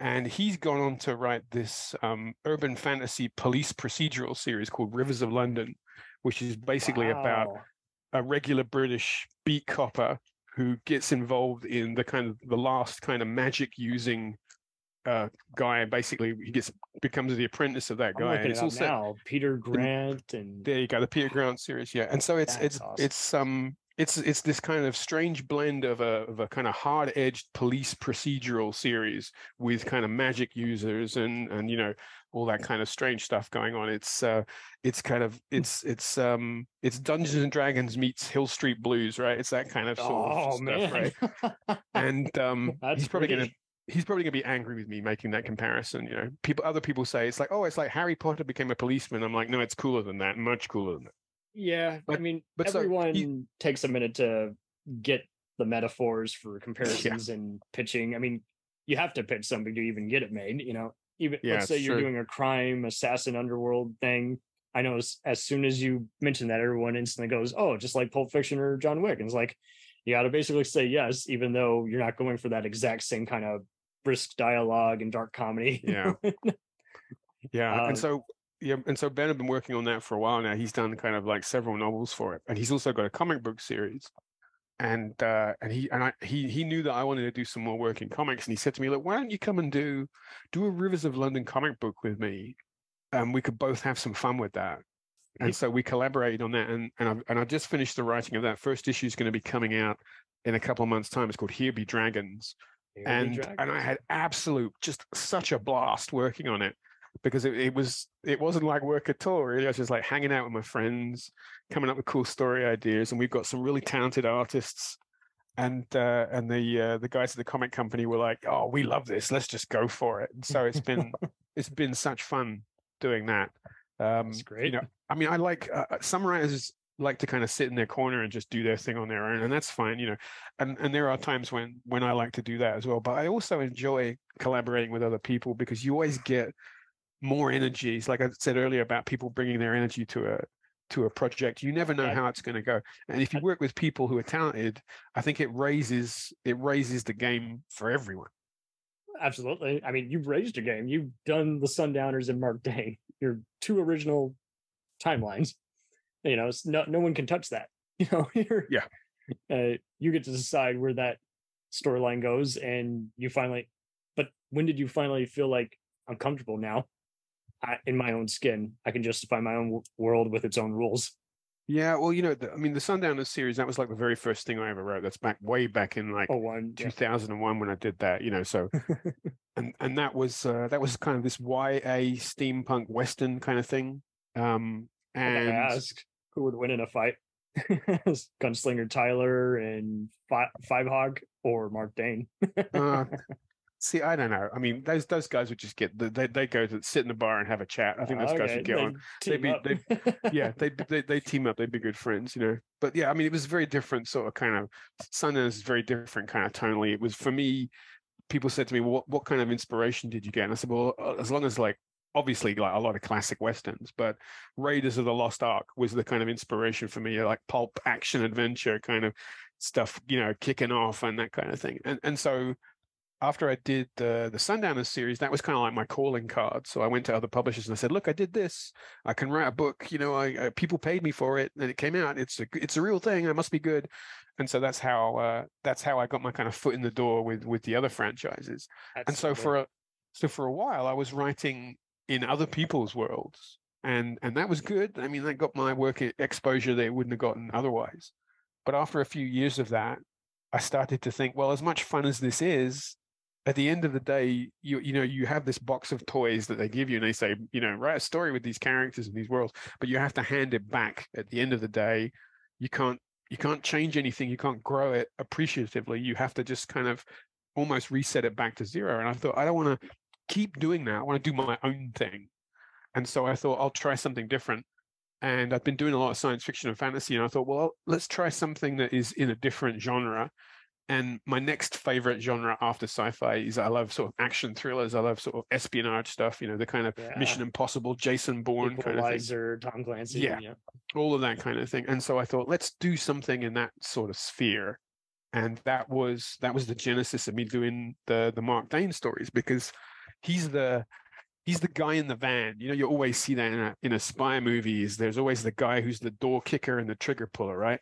Speaker 2: and he's gone on to write this um, urban fantasy police procedural series called Rivers of London, which is basically wow. about a regular British beat copper who gets involved in the kind of the last kind of magic using uh, guy. Basically, he gets becomes the apprentice of that guy.
Speaker 1: and it's also now Peter Grant and
Speaker 2: there you go, the Peter Grant series, yeah. And so it's it's awesome. it's um it's it's this kind of strange blend of a of a kind of hard edged police procedural series with kind of magic users and and you know all that kind of strange stuff going on. It's uh it's kind of it's it's um it's Dungeons and Dragons meets Hill Street Blues, right? It's that kind of sort oh, of man. stuff, right? and um That's he's probably gonna he's probably gonna be angry with me making that comparison. You know, people other people say it's like, oh, it's like Harry Potter became a policeman. I'm like, no, it's cooler than that, much cooler than that.
Speaker 1: Yeah, but, I mean, but everyone so he, takes a minute to get the metaphors for comparisons yeah. and pitching. I mean, you have to pitch something to even get it made. You know, even yeah, let's say you're doing a crime assassin underworld thing. I know as, as soon as you mention that, everyone instantly goes, "Oh, just like Pulp Fiction or John Wick." And it's like you got to basically say yes, even though you're not going for that exact same kind of brisk dialogue and dark comedy.
Speaker 2: Yeah. yeah. Um, and so yeah, and so Ben had been working on that for a while now. He's done kind of like several novels for it, and he's also got a comic book series. And uh, and he and I he he knew that I wanted to do some more work in comics, and he said to me, "Look, why don't you come and do do a Rivers of London comic book with me, and we could both have some fun with that." And so we collaborated on that, and and I've, and I just finished the writing of that. First issue is going to be coming out in a couple of months' time. It's called Here Be Dragons, and and I had absolute just such a blast working on it because it, it was it wasn't like work at all really. I was just like hanging out with my friends coming up with cool story ideas and we've got some really talented artists and uh, and the uh, the guys at the comic company were like oh we love this let's just go for it. And so it's been it's been such fun doing that.
Speaker 1: Um That's great.
Speaker 2: you know i mean i like uh, uh, some writers like to kind of sit in their corner and just do their thing on their own and that's fine you know and and there are times when when i like to do that as well but i also enjoy collaborating with other people because you always get more energies like i said earlier about people bringing their energy to a to a project you never know how it's going to go and if you work with people who are talented i think it raises it raises the game for everyone.
Speaker 1: Absolutely i mean you've raised your game you've done the sundowners and mark day your two original timelines you know no, no one can touch that you know
Speaker 2: yeah
Speaker 1: uh, you get to decide where that storyline goes and you finally but when did you finally feel like i'm comfortable now I, in my own skin. I can justify my own w- world with its own rules.
Speaker 2: Yeah, well, you know, the, I mean, the Sundowners series that was like the very first thing I ever wrote. That's back way back in like oh, one, 2001 yeah. when I did that. You know, so and and that was uh, that was kind of this YA steampunk western kind of thing. Um, and
Speaker 1: I asked who would win in a fight: Gunslinger Tyler and Five, Five Hog or Marc Dane.
Speaker 2: uh, See, I don't know. I mean, those those guys would just get they they go to sit in the bar and have a chat. I think those okay. guys would get on. They'd be they yeah they they they team up. They'd be good friends, you know. But yeah, I mean, it was very different sort of kind of Sundance is very different kind of tonally. It was for me. People said to me, well, "What what kind of inspiration did you get?" And I said, "Well, uh, as long as like obviously like a lot of classic westerns, but Raiders of the Lost Ark was the kind of inspiration for me, like pulp action adventure kind of stuff, you know, kicking off and that kind of thing. And and so after I did the the Sundowners series, that was kind of like my calling card. So I went to other publishers and I said, "Look, I did this. I can write a book. You know, I, I people paid me for it, and it came out. It's a it's a real thing. I must be good." And so that's how uh, that's how I got my kind of foot in the door with with the other franchises. That's and so for a so for a while, I was writing in other people's worlds, and and that was good. I mean, that got my work exposure they wouldn't have gotten otherwise. But after a few years of that, I started to think, well, as much fun as this is, at the end of the day, you you know you have this box of toys that they give you, and they say, you know, write a story with these characters and these worlds, but you have to hand it back at the end of the day. You can't you can't change anything. You can't grow it appreciatively. You have to just kind of almost reset it back to zero. And I thought I don't want to keep doing that. I want to do my own thing. And so I thought I'll try something different. And I've been doing a lot of science fiction and fantasy, and I thought, well, let's try something that is in a different genre and my next favorite genre after sci-fi is I love sort of action thrillers. I love sort of espionage stuff, you know, the kind of yeah. Mission Impossible, Jason Bourne kind of thing.
Speaker 1: Tom Clancy.
Speaker 2: Yeah, yeah, all of that kind of thing. And so I thought, let's do something in that sort of sphere. and that was that was the genesis of me doing the the Marc Dane stories because he's the he's the guy in the van. You know, you always see that in a in a spy movies. There's always the guy who's the door kicker and the trigger puller, right?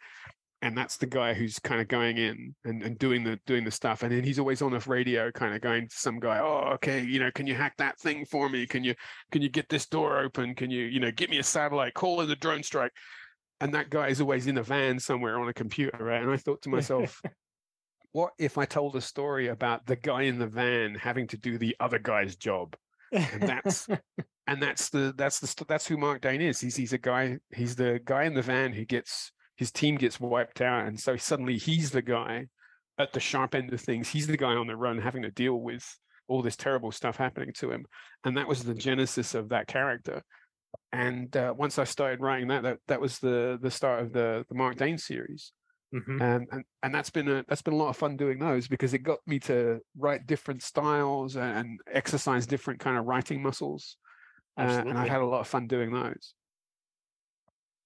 Speaker 2: And that's the guy who's kind of going in and, and doing the doing the stuff. And then he's always on the radio, kind of going to some guy, oh, okay, you know, can you hack that thing for me? Can you can you get this door open? Can you, you know, get me a satellite, call in the drone strike? And that guy is always in a van somewhere on a computer, right? And I thought to myself, what if I told a story about the guy in the van having to do the other guy's job? And that's and that's the that's the that's who Marc Dane is. He's he's a guy. He's the guy in the van who gets his team gets wiped out, and so suddenly he's the guy at the sharp end of things. He's the guy on the run having to deal with all this terrible stuff happening to him, and that was the genesis of that character. And uh, once I started writing that, that that was the the start of the the Marc Dane series. Mm-hmm. And, and and that's been a that's been a lot of fun doing those because it got me to write different styles and, exercise different kind of writing muscles. Uh, and I had a lot of fun doing those.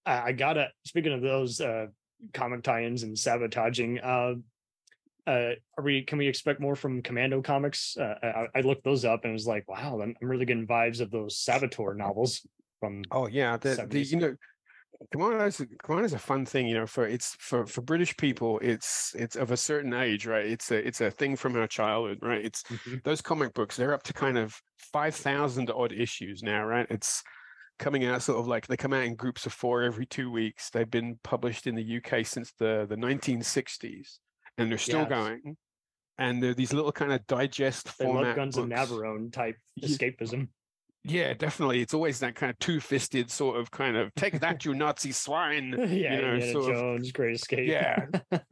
Speaker 1: I gotta speaking of those uh, comic tie-ins and sabotaging. Uh, uh, are we? Can we expect more from Commando comics? Uh, I, I, looked those up and it was like, wow, I'm, I'm really getting vibes of those Saboteur novels from.
Speaker 2: Oh yeah, the, the you know Commando is a fun thing, you know. For it's for for British people, it's it's of a certain age, right? It's a it's a thing from our childhood, right? It's mm-hmm. those comic books. They're up to kind of five thousand odd issues now, right? It's coming out sort of like they come out in groups of four every two weeks. They've been published in the UK since the the 1960s, and they're still yes. going. And they're these little kind of digest
Speaker 1: they
Speaker 2: format
Speaker 1: love Guns
Speaker 2: books.
Speaker 1: of Navarone type escapism.
Speaker 2: Yeah, definitely. It's always that kind of two-fisted sort of kind of take that, you Nazi swine.
Speaker 1: yeah, you know, Indiana Jones, of, Great Escape.
Speaker 2: yeah.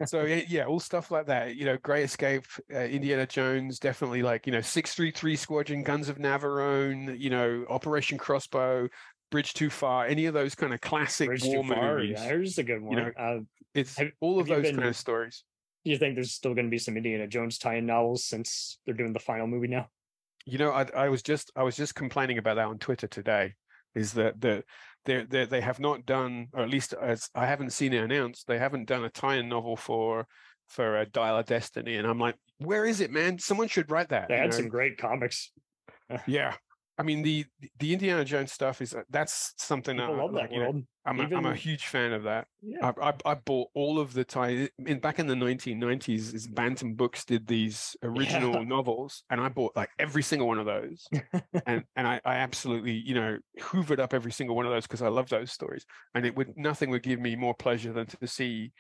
Speaker 2: So yeah, all stuff like that. You know, Great Escape, uh, Indiana Jones, definitely like you know, six three three Squadron, Guns of Navarone. You know, Operation Crossbow, Bridge Too Far. Any of those kind of classic Bridge war movies.
Speaker 1: Yeah, there's a good one. You know,
Speaker 2: uh, it's have, all of those been, kind of stories.
Speaker 1: Do you think there's still going to be some Indiana Jones tie-in novels since they're doing the final movie now?
Speaker 2: You know, I, I was just I was just complaining about that on Twitter today. Is that the they they they have not done, or at least as I haven't seen it announced, they haven't done a tie-in novel for for a Dial of Destiny, and I'm like, where is it, man? Someone should write that.
Speaker 1: They had know? some great comics.
Speaker 2: yeah, I mean the the Indiana Jones stuff is uh, that's something
Speaker 1: I, love
Speaker 2: like,
Speaker 1: that world.
Speaker 2: Know, I'm, Even, a, I'm a huge fan of that. Yeah. I, I, I bought all of the tie in back in the 1990s. Is Bantam Books did these original yeah. novels, and I bought like every single one of those, and and I, I absolutely you know hoovered up every single one of those because I love those stories, and it would nothing would give me more pleasure than to see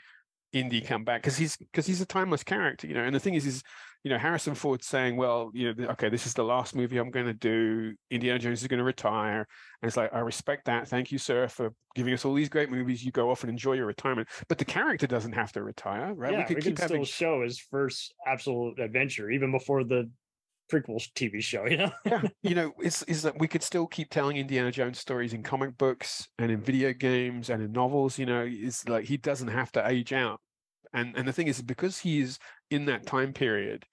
Speaker 2: Indy come back because he's because he's a timeless character, you know. And the thing is, is you know Harrison Ford saying, "Well, you know, okay, this is the last movie I'm going to do. Indiana Jones is going to retire," and it's like, I respect that. Thank you, sir, for giving us all these great movies. You go off and enjoy your retirement, but the character doesn't have to retire, right?
Speaker 1: Yeah, we could we keep having... still show his first absolute adventure even before the prequel TV show, you know?
Speaker 2: yeah, you know, it's is that we could still keep telling Indiana Jones stories in comic books and in video games and in novels. You know, it's like he doesn't have to age out and and the thing is because he's in that time period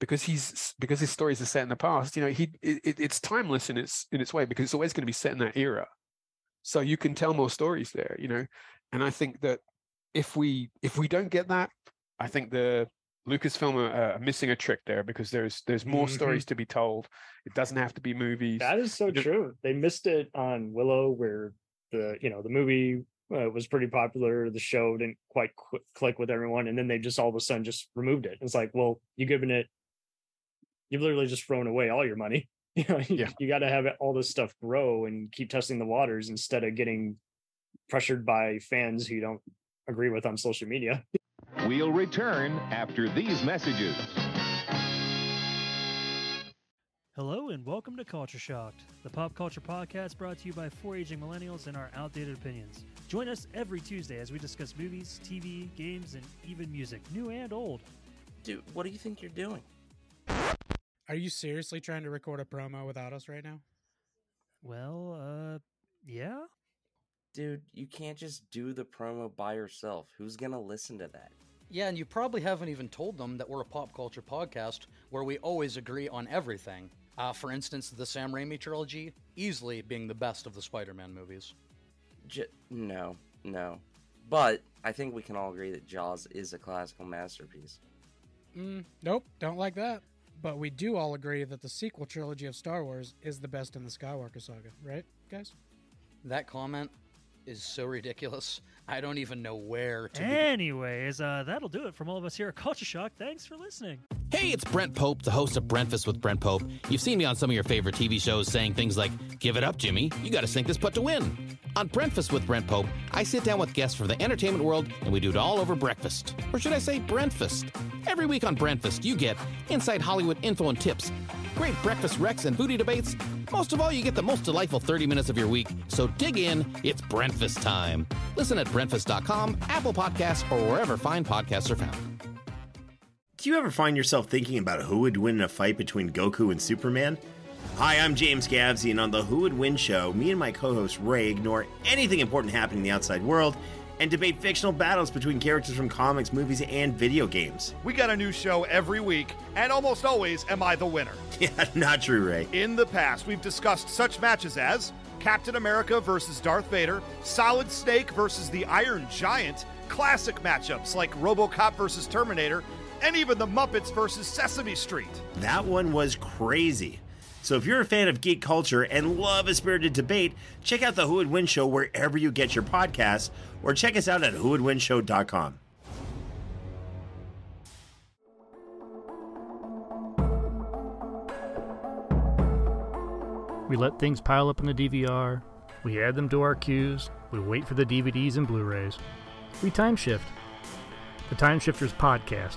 Speaker 2: because he's because his stories are set in the past you know he it, it's timeless in its in its way because it's always going to be set in that era so you can tell more stories there you know and i think that if we if we don't get that i think the lucasfilm are, are missing a trick there because there's there's more mm-hmm. stories to be told it doesn't have to be movies
Speaker 1: that is so true they missed it on willow where the you know the movie uh, was pretty popular. The show didn't quite qu- click with everyone, and then they just all of a sudden just removed it. It's like, well, you given it, you've literally just thrown away all your money. You know, you, yeah. you got to have all this stuff grow and keep testing the waters instead of getting pressured by fans who you don't agree with on social media.
Speaker 3: We'll return after these messages.
Speaker 4: Hello and welcome to Culture Shocked, the pop culture podcast brought to you by four aging millennials and our outdated opinions. Join us every Tuesday as we discuss movies, TV, games, and even music, new and old.
Speaker 5: Dude, what do you think you're doing?
Speaker 6: Are you seriously trying to record a promo without us right now?
Speaker 4: Well, uh, yeah.
Speaker 5: Dude, you can't just do the promo by yourself. Who's gonna listen to that?
Speaker 7: Yeah, and you probably haven't even told them that we're a pop culture podcast where we always agree on everything. Uh, for instance, the Sam Raimi trilogy easily being the best of the Spider-Man movies.
Speaker 5: J- no, no. But I think we can all agree that Jaws is a classical masterpiece.
Speaker 6: Mm, nope, don't like that. But we do all agree that the sequel trilogy of Star Wars is the best in the Skywalker saga, right, guys?
Speaker 7: That comment is so ridiculous. I don't even know where to begin.
Speaker 4: Anyways, uh, that'll do it from all of us here at Culture Shock. Thanks for listening.
Speaker 8: Hey, it's Brent Pope, the host of Breakfast with Brent Pope. You've seen me on some of your favorite TV shows saying things like, Give it up, Jimmy. You got to sink this putt to win. On Breakfast with Brent Pope, I sit down with guests from the entertainment world and we do it all over breakfast. Or should I say, breakfast? Every week on Breakfast, you get inside Hollywood info and tips, great breakfast wrecks and foodie debates. Most of all, you get the most delightful 30 minutes of your week. So dig in, it's breakfast time. Listen at Brentfast.com, Apple Podcasts, or wherever fine podcasts are found.
Speaker 9: Do you ever find yourself thinking about who would win in a fight between Goku and Superman? Hi, I'm James Gavsey, and on the Who Would Win show, me and my co host Ray ignore anything important happening in the outside world and debate fictional battles between characters from comics, movies, and video games.
Speaker 10: We got a new show every week, and almost always am I the winner.
Speaker 9: Yeah, not true, Ray.
Speaker 10: In the past, we've discussed such matches as Captain America versus Darth Vader, Solid Snake versus the Iron Giant, classic matchups like Robocop versus Terminator, and even the Muppets versus Sesame Street.
Speaker 9: That one was crazy. So if you're a fan of geek culture and love a spirited debate, check out the Who Would Win show wherever you get your podcasts, or check us out at whowouldwinshow.com.
Speaker 11: We let things pile up in the DVR. We add them to our queues. We wait for the DVDs and Blu rays. We time shift. The Time Shifters Podcast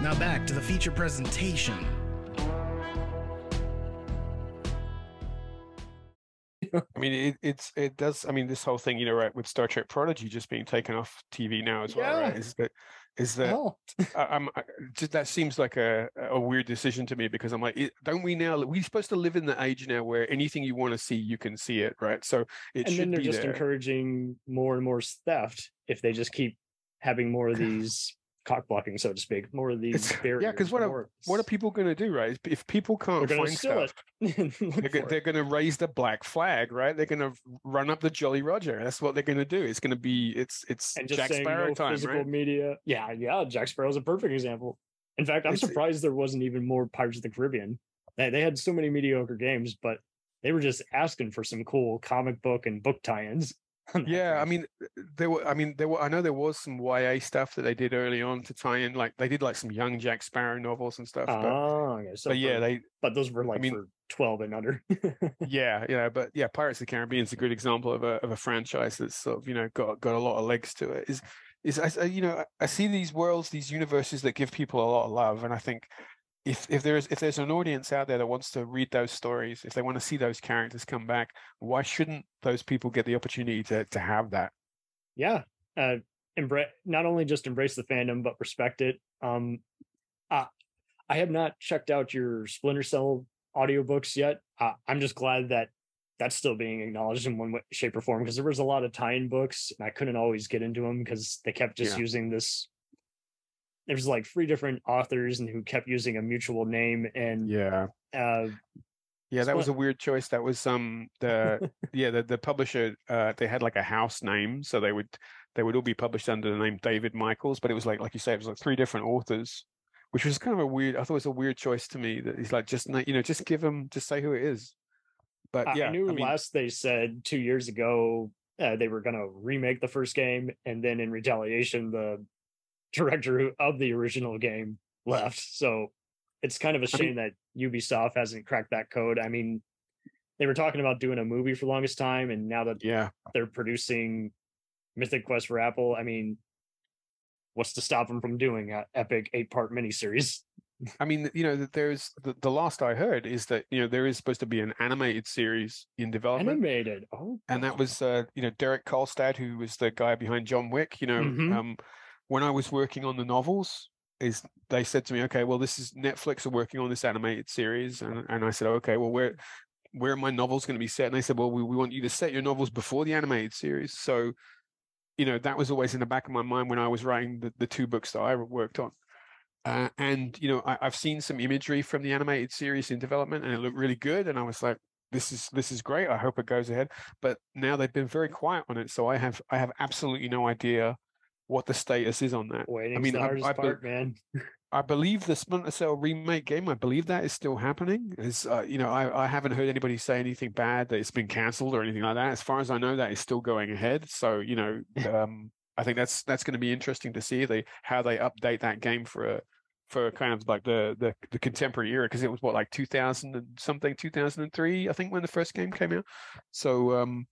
Speaker 12: Now back to the feature presentation.
Speaker 2: I mean, it, it's it does. I mean, this whole thing, you know, right, with Star Trek Prodigy just being taken off TV now as well, right?
Speaker 1: Yeah.
Speaker 2: Is that is that
Speaker 1: Oh.
Speaker 2: I, I'm I, just that seems like a a weird decision to me because I'm like, it, don't we now? We're supposed to live in the age now where anything you want to see, you can see it, right? So it
Speaker 1: and
Speaker 2: should
Speaker 1: then they're
Speaker 2: be
Speaker 1: just
Speaker 2: there.
Speaker 1: encouraging more and more theft if they just keep having more of these cock blocking, so to speak, more of these
Speaker 2: It's-
Speaker 1: barriers.
Speaker 2: yeah, because what are what are people going to do, right? If people can't find stuff,
Speaker 1: it. and look
Speaker 2: they're, go-
Speaker 1: for
Speaker 2: they're
Speaker 1: it.
Speaker 2: going to raise the black flag, right? They're going to run up the Jolly Roger. That's what they're going to do. It's going to be it's it's
Speaker 1: and just
Speaker 2: Jack Sparrow
Speaker 1: no
Speaker 2: time,
Speaker 1: physical
Speaker 2: right?
Speaker 1: media. Yeah, yeah, Jack Sparrow's a perfect example. In fact, I'm
Speaker 2: It's-
Speaker 1: surprised there wasn't even more Pirates of the Caribbean. They, they had so many mediocre games, but they were just asking for some cool comic book and book tie-ins.
Speaker 2: Yeah, uh,
Speaker 1: I
Speaker 2: mean, there were. I mean, there were. I know there was some YA stuff that they did early on to tie in. Like they did like some young Jack Sparrow novels and stuff. But,
Speaker 1: Oh, okay. So
Speaker 2: but yeah, they.
Speaker 1: but those were like
Speaker 2: mean-
Speaker 1: for 12 and under.
Speaker 2: Yeah, yeah, but yeah, Pirates of the Caribbean is a good example of a of a franchise that's sort of you know got got a lot of legs to it. Is is I, I- you know I- I see these worlds, these universes that give people a lot of love, and I think if if there's if there's an audience out there that wants to read those stories, if they want to see those characters come back, why shouldn't those people get the opportunity to to have that?
Speaker 1: yeah uh embrace not only just embrace the fandom but respect it um uh, i have not checked out your splinter cell audiobooks yet uh, i'm just glad that that's still being acknowledged in one way, shape or form because there was a lot of tie-in books and i couldn't always get into them because they kept just
Speaker 2: Yeah.
Speaker 1: using this there's like three different authors and who kept using a mutual name and
Speaker 2: Yeah.
Speaker 1: uh
Speaker 2: Yeah, that was a weird choice. That was um the yeah the the publisher uh they had like a house name, so they would they would all be published under the name David Michaels, but it was like like you say, it was like three different authors, which was kind of a weird. I thought it was a weird choice to me that he's like just you know just give him just say who it is. But
Speaker 1: I-
Speaker 2: yeah,
Speaker 1: I knew
Speaker 2: mean,
Speaker 1: last they said two years ago uh, they were going to remake the first game, and then in retaliation, the director of the original game left. So it's kind of a shame that Ubisoft hasn't cracked that code. I mean, they were talking about doing a movie for the longest time, and now that
Speaker 2: yeah,
Speaker 1: they're producing Mythic Quest for Apple, I mean, what's to stop them from doing an epic eight part miniseries?
Speaker 2: I mean, you know, there's the, the last I heard is that you know there is supposed to be an animated series in development,
Speaker 1: Animated. Oh,
Speaker 2: and that was uh, you know Derek Kolstad, who was the guy behind John Wick. You know,
Speaker 1: Mhm.
Speaker 2: um, when I was working on the novels, is they said to me, okay, well, this is Netflix are working on this animated series, and and I said, okay, well, where where are my novels going to be set? And they said, well, we, we want you to set your novels before the animated series. So, you know, that was always in the back of my mind when I was writing the, the two books that I worked on. Uh, and you know, I, I've seen some imagery from the animated series in development, and it looked really good. And I was like, "This is this is great. I hope it goes ahead." But now they've been very quiet on it, so I have I have absolutely no idea what the status is on that.
Speaker 1: Waiting's
Speaker 2: I mean,
Speaker 1: the
Speaker 2: I,
Speaker 1: hardest
Speaker 2: I, be-
Speaker 1: part, man.
Speaker 2: I believe the Splinter Cell remake game. I believe that is still happening. Is uh, you know, I, I haven't heard anybody say anything bad that it's been cancelled or anything like that. As far as I know, that is still going ahead. So you know, um, I think that's that's going to be interesting to see they how they update that game for a for kind of like the the, the contemporary era because it was what like 2000 and something 2003 I think when the first game came out. So um,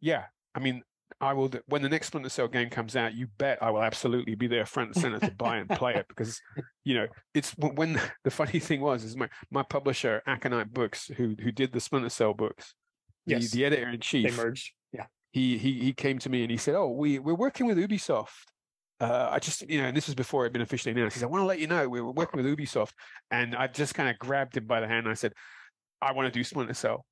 Speaker 2: yeah, I mean. I will when the next Splinter Cell game comes out. You bet I will absolutely be there front and center to buy and play it because you know it's when the funny thing was is my my publisher Aconyte Books who who did the Splinter Cell books, the,
Speaker 1: Yes.
Speaker 2: the editor in
Speaker 1: They
Speaker 2: chief.
Speaker 1: merged. Yeah.
Speaker 2: He he he came to me and he said, "Oh, we we're working with Ubisoft." Uh, I just you know, and this was before it had been officially announced. He said, "I want to let you know we were working with Ubisoft," and I just kind of grabbed him by the hand and I said, "I want to do Splinter Cell."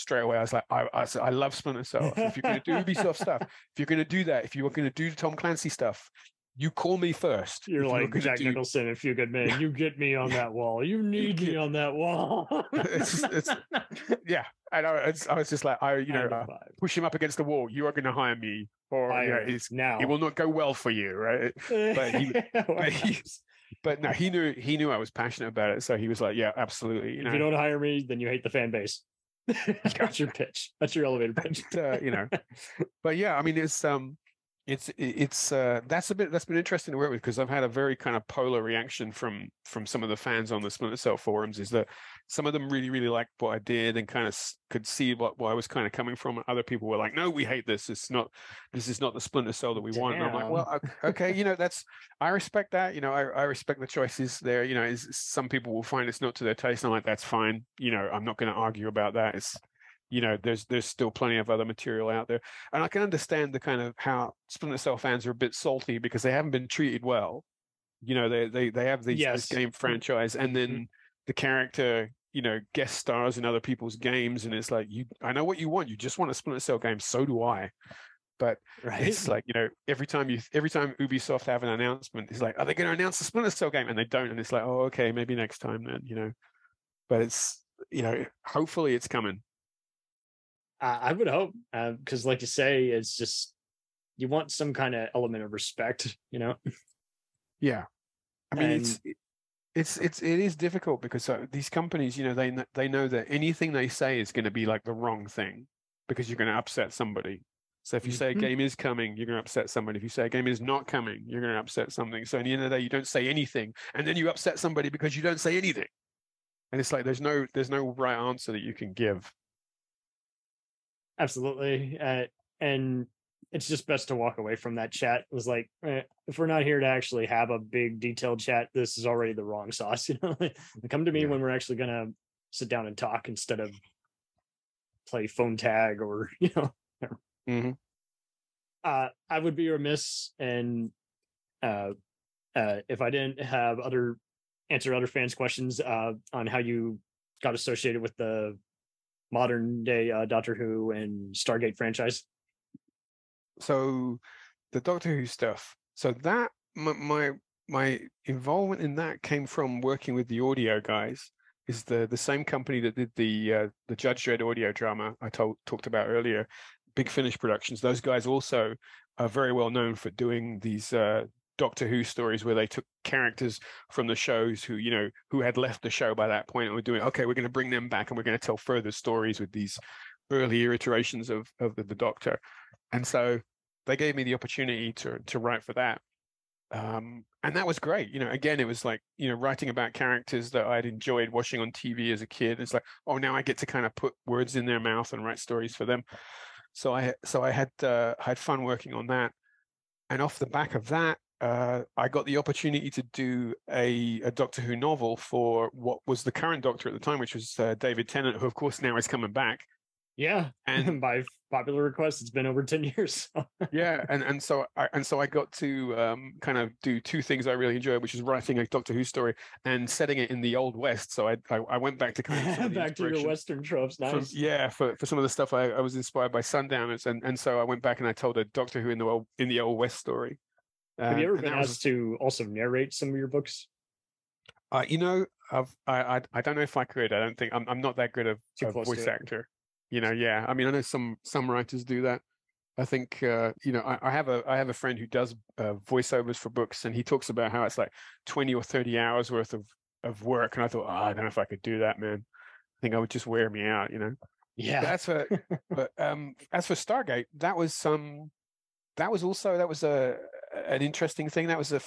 Speaker 2: Straight away, I was like, I, I, I love Splinter Cell. If you're going to do Ubisoft stuff, if you're going to do that, if you were going to do Tom Clancy stuff, you call me first.
Speaker 1: You're
Speaker 2: If you
Speaker 1: like Jack
Speaker 2: do-
Speaker 1: Nicholson, a few good men. You get me on that wall. You need me on that wall.
Speaker 2: It's- it's- yeah, and I, it's, I was just like, I, you know, uh, push him up against the wall. You are going to hire me, or you know, it's,
Speaker 1: now.
Speaker 2: it will not go well for you, right? But he, but he, but no, he knew he knew I was passionate about it, so he was like, yeah, absolutely. You know?
Speaker 1: if you don't hire me, then you hate the fan base. That's your pitch. That's your elevator pitch.
Speaker 2: uh, you know, but yeah, I mean, it's um, it's it's uh, that's a bit that's been interesting to work with because I've had a very kind of polar reaction from from some of the fans on the Splinter Cell forums. Is that some of them really really liked what I did and kind of could see what, what I was kind of coming from. and Other people were like, "No, we hate this. It's not. This is not the Splinter Cell that we want." And I'm like, "Well, okay, you know, that's I respect that. You know, I, I respect the choices there. You know, is some people will find it's not to their taste. And I'm like, that's fine. You know, I'm not going to argue about that. It's you know there's there's still plenty of other material out there. And i can understand the kind of how splinter cell fans are a bit salty because they haven't been treated well. You know they they, they have these,
Speaker 1: Yes.
Speaker 2: this game mm. franchise and then mm. the character you know guest stars in other people's games and it's like you i know what you want. You just want a splinter cell game. So do i. But
Speaker 1: Right.
Speaker 2: it's like you know every time you every time ubisoft have an announcement it's like are they going to announce a splinter cell game? And they don't and it's like oh okay maybe next time then you know? But it's you know hopefully it's coming
Speaker 1: I, I would hope, because like you say, it's just you want some kind of element of respect, you know.
Speaker 2: Yeah, I mean it's it's it's it is difficult because uh, these companies, you know, they they know that anything they say is going to be like the wrong thing because you're going to upset somebody. So if you say a
Speaker 1: Mhm.
Speaker 2: game is coming, you're going to upset somebody. If you say a game is not coming, you're going to upset something. So at the end of the day, you don't say anything, and then you upset somebody because you don't say anything. And it's like there's no there's no right answer that you can give.
Speaker 1: Absolutely. Uh, and it's just best to walk away from that chat. It was like, eh, if we're not here to actually have a big detailed chat, this is already the wrong sauce. You know, come to me when we're actually gonna sit down and talk instead of play phone tag or you know.
Speaker 2: Mm-hmm.
Speaker 1: Uh, I would be remiss and uh, uh, if I didn't have other answer other fans' questions uh, on how you got associated with the modern day uh, Doctor Who and Stargate franchise.
Speaker 2: so the Doctor Who stuff. So that my, my my involvement in that came from working with the audio guys. Is the the same company that did the uh, the Judge Dredd audio drama I told talked about earlier, Big Finish Productions. Those guys also are very well known for doing these uh, Doctor Who stories where they took characters from the shows who you know who had left the show by that point and were doing okay, we're going to bring them back and we're going to tell further stories with these earlier iterations of of the, the Doctor. And so they gave me the opportunity to to write for that um and that was great you know again it was like you know writing about characters that i'd enjoyed watching on tv as a kid it's like oh now i get to kind of put words in their mouth and write stories for them so i so i had uh, had fun working on that and off the back of that uh, I got the opportunity to do a, a Doctor Who novel for what was the current Doctor at the time, which was uh, David Tennant, who of course now is coming back.
Speaker 1: Yeah,
Speaker 2: And-
Speaker 1: by popular request, it's been over ten years.
Speaker 2: yeah and and so I, and so I got to um, kind of do two things I really enjoyed, which is writing a Doctor Who story and setting it in the old west. So I I, I went back to kind of
Speaker 1: Back to your Western tropes.
Speaker 2: from- yeah, for, for some of the stuff I, I was inspired by Sundowners, and and so I went back and I told a Doctor Who in the old in the old west story.
Speaker 1: Have you
Speaker 2: Um,
Speaker 1: ever been asked to also narrate some of your books?
Speaker 2: Uh, you know, I've, I, I I don't know if I could. I don't think I'm I'm not that good of a voice actor. You know, yeah. I mean, I know some some writers do that. I think uh, you know I, I have a I have a friend who does uh, voiceovers for books, and he talks about how it's like twenty or thirty hours worth of of work. And I thought, oh, I don't know if I could do that, man. I think I would just wear me out. You know.
Speaker 1: Yeah.
Speaker 2: But that's a but um as for Stargate, that was some that was also that was a an interesting thing. That was a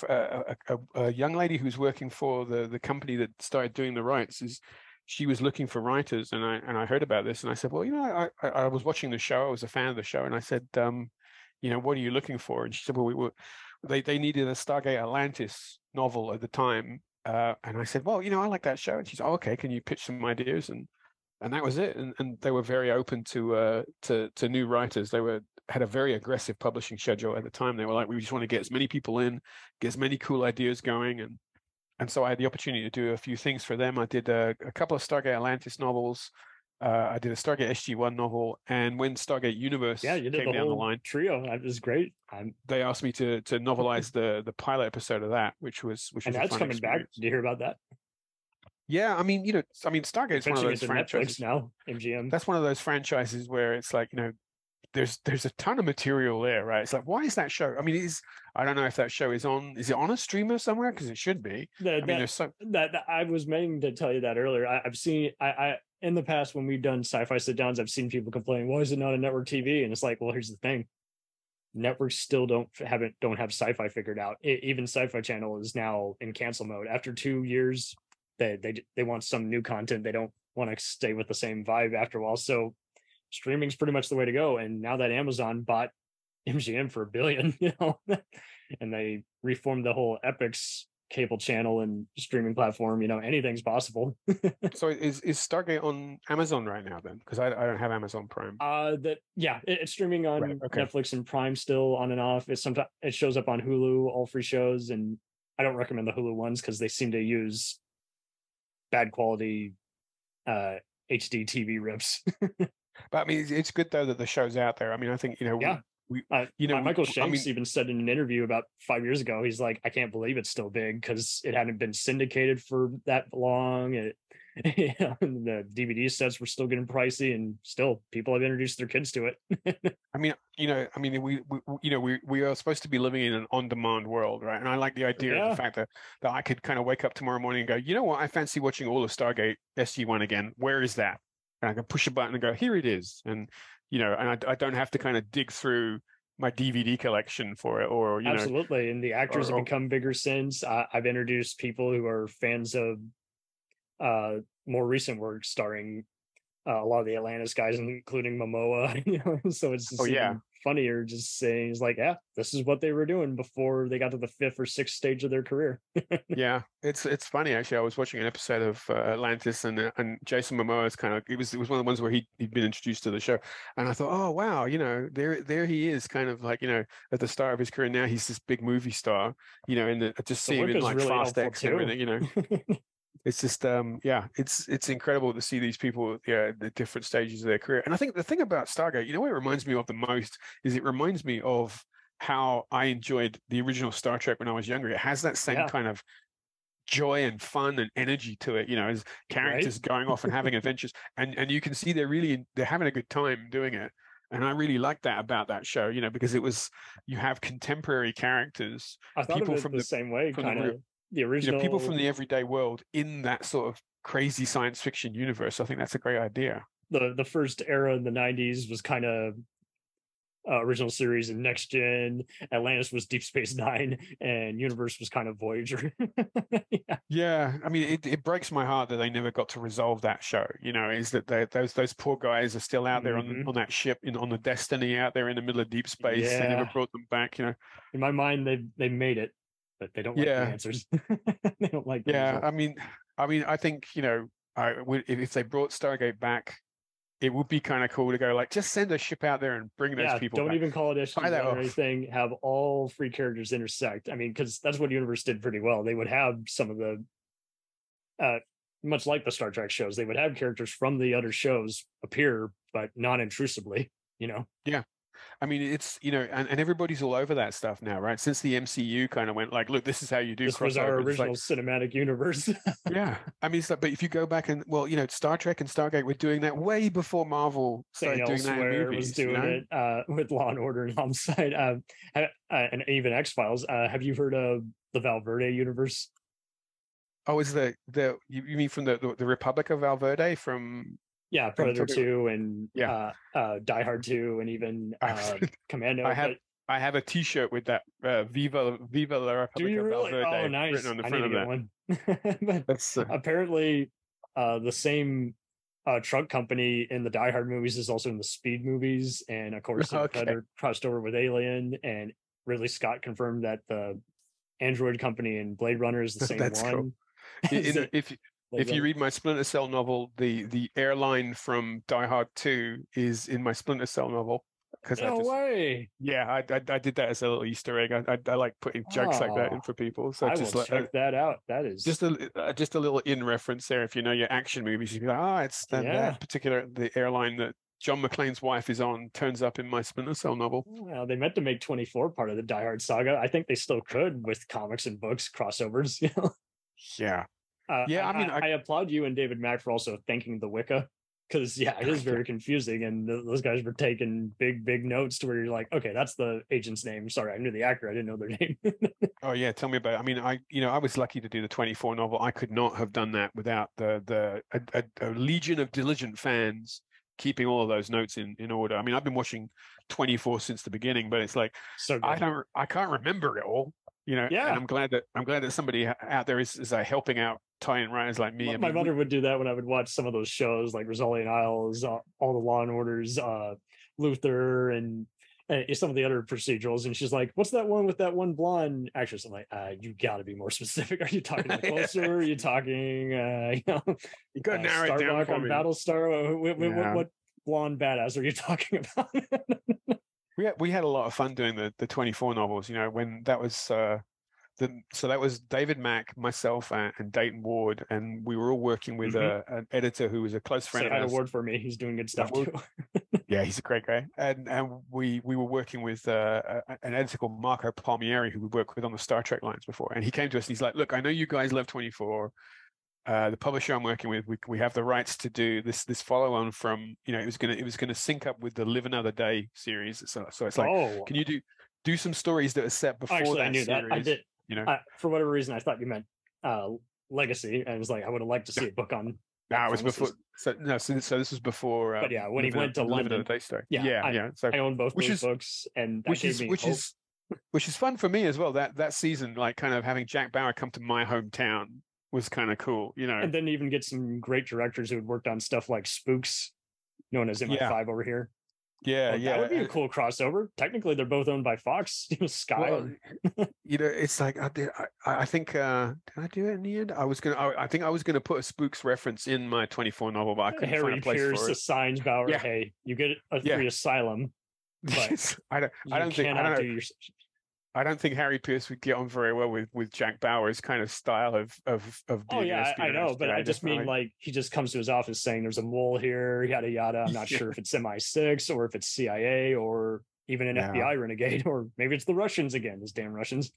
Speaker 2: a young lady who's working for the the company that started doing the rights. Is she was looking for writers, and I and I heard about this, and I said, well, you know, I I, I was watching the show. I was a fan of the show, and I said, um, you know, what are you looking for? And she said, well, we were they they needed a Stargate Atlantis novel at the time. Uh, and I said, well, you know, I like that show. And she's, oh, okay, can you pitch some ideas? And and that was it. And and they were very open to uh to to new writers. They were had a very aggressive publishing schedule at the time. They were like, we just want to get as many people in, get as many cool ideas going, and and so I had the opportunity to do a few things for them. I did a, a couple of Stargate Atlantis novels. Uh, I did a Stargate SG One novel, and when Stargate Universe
Speaker 1: Yeah, you did
Speaker 2: came
Speaker 1: the
Speaker 2: down the line,
Speaker 1: trio. That was great. I'm,
Speaker 2: they asked me to to novelize the the pilot episode of that, which was which
Speaker 1: and
Speaker 2: was
Speaker 1: that's coming back.
Speaker 2: experience.
Speaker 1: Did you hear about that?
Speaker 2: Yeah, I mean, you know, I mean, Stargate's one of those franchises.
Speaker 1: Netflix now. MGM.
Speaker 2: That's one of those franchises where it's like, you know, there's there's a ton of material there, right? It's like, why is that show? I mean, is I don't know if that show is on. Is it on a streamer somewhere? Because it should be.
Speaker 1: That,
Speaker 2: I mean, there's so
Speaker 1: that, that- I was meaning to tell you that earlier. I, I've seen I, I in the past when we've done sci-fi sit downs, I've seen people complain, "Why is it not on network TV?" And it's like, well, here's the thing: networks still don't haven't don't have sci-fi figured out. E- even Sci-Fi Channel is now in cancel mode after two years. They they they want some new content. They don't want to stay with the same vibe after a while. So streaming's pretty much the way to go. And now that Amazon bought MGM for a billion, you know, and they reformed the whole Epix cable channel and streaming platform, you know, anything's possible.
Speaker 2: so is is Stargate on Amazon right now then? Because I, I don't have Amazon Prime.
Speaker 1: Uh that yeah, it, it's streaming on
Speaker 2: Right, okay.
Speaker 1: Netflix and Prime still on and off. It's sometimes it shows up on Hulu, all free shows, and I don't recommend the Hulu ones because they seem to use bad quality uh HD TV rips.
Speaker 2: But I mean, it's, it's good though that the show's out there. I mean, I think you know,
Speaker 1: Yeah.
Speaker 2: we,
Speaker 1: Uh,
Speaker 2: you know, we-
Speaker 1: Michael
Speaker 2: I
Speaker 1: Shanks
Speaker 2: mean-
Speaker 1: even said in an interview about five years ago, he's like, I can't believe it's still big because it hadn't been syndicated for that long. It, and the DVD sets were still getting pricey, and still people have introduced their kids to it.
Speaker 2: I mean, you know, I mean, we, we we- you know, we we are supposed to be living in an on-demand world, right? And I like the idea of the fact that that I could kind of wake up tomorrow morning and go, you know what, I fancy watching all of Stargate SG One again. Where is that? And I can push a button and go, here it is, and you know, and I, I don't have to kind of dig through my DVD collection for it, or you know,
Speaker 1: Absolutely, and the actors
Speaker 2: or-
Speaker 1: have become bigger since. I, I've introduced people who are fans of uh more recent work starring uh, a lot of the Atlantis guys, including Momoa. You know, so it's
Speaker 2: Oh, yeah.
Speaker 1: Funnier just saying, "He's like, yeah, this is what they were doing before they got to the fifth or sixth stage of their career."
Speaker 2: yeah, it's it's funny actually. I was watching an episode of uh, Atlantis, and uh, and Jason Momoa is kind of it was it was one of the ones where he he'd been introduced to the show, and I thought, oh wow, you know, there there he is, kind of like you know at the start of his career. Now he's this big movie star, you know, and the, just seeing him in like
Speaker 1: really
Speaker 2: Fast X and everything, you know. it's just um yeah it's it's incredible to see these people yeah the different stages of their career. And i think the thing about stargate you know what it reminds me of the most? Is it reminds me of how i enjoyed the original star trek when i was younger. It has that same
Speaker 1: Yeah.
Speaker 2: kind of joy and fun and energy to it you know as characters going off and having adventures. And and you can see they're really they're having a good time doing it. And i really like that about that show you know because it was you have contemporary characters
Speaker 1: I
Speaker 2: people from
Speaker 1: the,
Speaker 2: the
Speaker 1: same way, kind of the
Speaker 2: you know people from the everyday world in that sort of crazy science fiction universe i think that's a great idea.
Speaker 1: The the first era in the 90s was kind of uh, original series and next gen atlantis was deep space nine and universe was kind of voyager.
Speaker 2: Yeah. I mean it, it breaks my heart that they never got to resolve that show you know is that they, those those poor guys are still out there on,
Speaker 1: Mhm.
Speaker 2: on that ship in on the destiny out there in the middle of deep space. They never brought them back you know.
Speaker 1: In my mind they they made it but they don't like
Speaker 2: Yeah.
Speaker 1: the answers. they don't like.
Speaker 2: Yeah. I mean, I mean, I think you know, I would if, they brought Stargate back, it would be kind of cool to go like, just send a ship out there and bring those
Speaker 1: yeah,
Speaker 2: people.
Speaker 1: don't
Speaker 2: back.
Speaker 1: even call it
Speaker 2: that
Speaker 1: SG1 or
Speaker 2: off.
Speaker 1: anything. Have all three characters intersect. I mean, because that's what Universe did pretty well. They would have some of the, uh, much like the Star Trek shows, they would have characters from the other shows appear, but non-intrusively. You know,
Speaker 2: Yeah. I mean, it's you know, and, and everybody's all over that stuff now, right? Since the MCU kind of went like, look, this is how you do.
Speaker 1: this was our
Speaker 2: crossover. It's like-
Speaker 1: original cinematic universe.
Speaker 2: yeah, I mean, it's like, but if you go back and well, you know, Star Trek and Stargate were doing that way before Marvel
Speaker 1: St.
Speaker 2: started doing that movies.
Speaker 1: was
Speaker 2: you
Speaker 1: doing
Speaker 2: know?
Speaker 1: it uh, with Law and Order and Homicide, um, uh, and even X Files. Uh, have you heard of the Valverde universe?
Speaker 2: Oh, is the the you, you mean from the, the the Republic of Valverde from?
Speaker 1: Yeah, Predator Two and
Speaker 2: Yeah.
Speaker 1: uh, uh, Die Hard Two, and even uh, Commando.
Speaker 2: I have
Speaker 1: but-
Speaker 2: I have a T-shirt with that uh, "Viva Viva la Republic
Speaker 1: Do you really?
Speaker 2: Valverde"
Speaker 1: Oh, nice.
Speaker 2: written on the
Speaker 1: I
Speaker 2: front
Speaker 1: need
Speaker 2: of that.
Speaker 1: one.
Speaker 2: Uh,
Speaker 1: apparently, uh, the same uh, truck company in the Die Hard movies is also in the Speed movies, and of course,
Speaker 2: Okay.
Speaker 1: Predator crossed over with Alien, and Ridley Scott confirmed that the Android company in Blade Runner is the same
Speaker 2: That's cool.
Speaker 1: one.
Speaker 2: I- in- if if you read my Splinter Cell novel, the the airline from Die Hard Two is in my Splinter Cell novel because I
Speaker 1: no
Speaker 2: just
Speaker 1: way.
Speaker 2: yeah I, I I did that as a little Easter egg. I I, I like putting jokes like that in
Speaker 1: Oh,
Speaker 2: for people. So
Speaker 1: I
Speaker 2: just
Speaker 1: will
Speaker 2: like
Speaker 1: check that out. That is
Speaker 2: just a uh, just a little in reference there. If you know your action movies, you'd be like, ah, it's that,
Speaker 1: Yeah.
Speaker 2: that particular the airline that John McClane's wife is on turns up in my Splinter Cell novel.
Speaker 1: Well, they meant to make 24 part of the Die Hard saga. I think they still could with comics and books crossovers. You know,
Speaker 2: Yeah,
Speaker 1: uh,
Speaker 2: Yeah, I mean,
Speaker 1: I,
Speaker 2: I-
Speaker 1: I applaud you and David Mack for also thanking the Wicca because yeah, it is very confusing, and th- those guys were taking big, big notes to where you're like, okay, that's the agent's name. Sorry, I knew the actor, I didn't know their name.
Speaker 2: Oh yeah, tell me about it. I mean, I you know I was lucky to do the 24 novel. I could not have done that without the the a, a, a legion of diligent fans keeping all of those notes in in order. I mean, I've been watching 24 since the beginning, but it's like
Speaker 1: so
Speaker 2: I don't I can't remember it all. You know,
Speaker 1: Yeah.
Speaker 2: And I'm glad that I'm glad that somebody out there is is uh, helping out tie-in writers like me.
Speaker 1: My,
Speaker 2: I
Speaker 1: my
Speaker 2: mean, we-
Speaker 1: mother would do that when I would watch some of those shows like Rizzoli and Isles, uh, all the Law and Orders, uh, Luther, and uh, some of the other procedurals. And she's like, "What's that one with that one blonde actress?" I'm like, uh, "You got to be more specific. Are you talking closer? Are you talking, uh, you know,
Speaker 2: you got to
Speaker 1: uh,
Speaker 2: narrow it down for
Speaker 1: on
Speaker 2: me.
Speaker 1: Battlestar? What, what,
Speaker 2: Yeah.
Speaker 1: what blonde badass are you talking about?"
Speaker 2: We had, we had a lot of fun doing the the 24 novels you know when that was uh the so that was david mack myself and, and dayton ward and we were all working with
Speaker 1: Mhm.
Speaker 2: uh, an editor who was a close friend
Speaker 1: Say
Speaker 2: of
Speaker 1: Ward for me. He's doing good stuff
Speaker 2: Well,
Speaker 1: too.
Speaker 2: yeah he's a great guy and and we we were working with uh, a- an editor called marco palmieri who we worked with on the star trek lines before and he came to us and he's like look i know you guys love 24 uh, the publisher I'm working with, we we have the rights to do this this follow on from you know it was gonna it was gonna sync up with the Live Another Day series. So so it's like
Speaker 1: oh,
Speaker 2: can you do do some stories that are set before
Speaker 1: actually,
Speaker 2: that
Speaker 1: I knew
Speaker 2: series?
Speaker 1: that. I did.
Speaker 2: You know,
Speaker 1: Uh, for whatever reason, I thought you meant uh, Legacy, and I was like, I would have liked to see a book on.
Speaker 2: no,
Speaker 1: that
Speaker 2: it was before. So no, so, so this was before.
Speaker 1: But
Speaker 2: um,
Speaker 1: yeah, when he went to
Speaker 2: Live Another Day story.
Speaker 1: Yeah,
Speaker 2: yeah,
Speaker 1: I-
Speaker 2: yeah. So
Speaker 1: I own both
Speaker 2: which is-
Speaker 1: books, and
Speaker 2: which is which
Speaker 1: hope.
Speaker 2: is which is fun for me as well. That that season, like kind of having Jack Bauer come to my hometown was kind of cool. You know,
Speaker 1: and then even get some great directors who had worked on stuff like Spooks, known as MI5
Speaker 2: Yeah.
Speaker 1: over here.
Speaker 2: yeah, yeah.
Speaker 1: that would be a cool crossover. Technically, they're both owned by Fox. You know, Sky.
Speaker 2: Well, you know, it's like I did. I, I think uh did I do it in the end? I was gonna. I, I think I was gonna put a Spooks reference in my 24 novel, but I couldn't
Speaker 1: Harry
Speaker 2: find a place
Speaker 1: Pearce
Speaker 2: for it.
Speaker 1: assigns Bauer,
Speaker 2: Yeah.
Speaker 1: "Hey, you get a
Speaker 2: Yeah.
Speaker 1: free asylum. but
Speaker 2: I don't. I don't think. I don't
Speaker 1: do your
Speaker 2: I don't think Harry Pearce would get on very well with with Jack Bauer's kind of style of of of
Speaker 1: Oh
Speaker 2: being an
Speaker 1: yeah, I, know, but I just mean like he just comes to his office saying there's a mole here, yada yada. I'm not
Speaker 2: Yeah.
Speaker 1: sure if it's MI6 or if it's CIA or even an
Speaker 2: Yeah.
Speaker 1: FBI renegade or maybe it's the Russians again. Those damn Russians.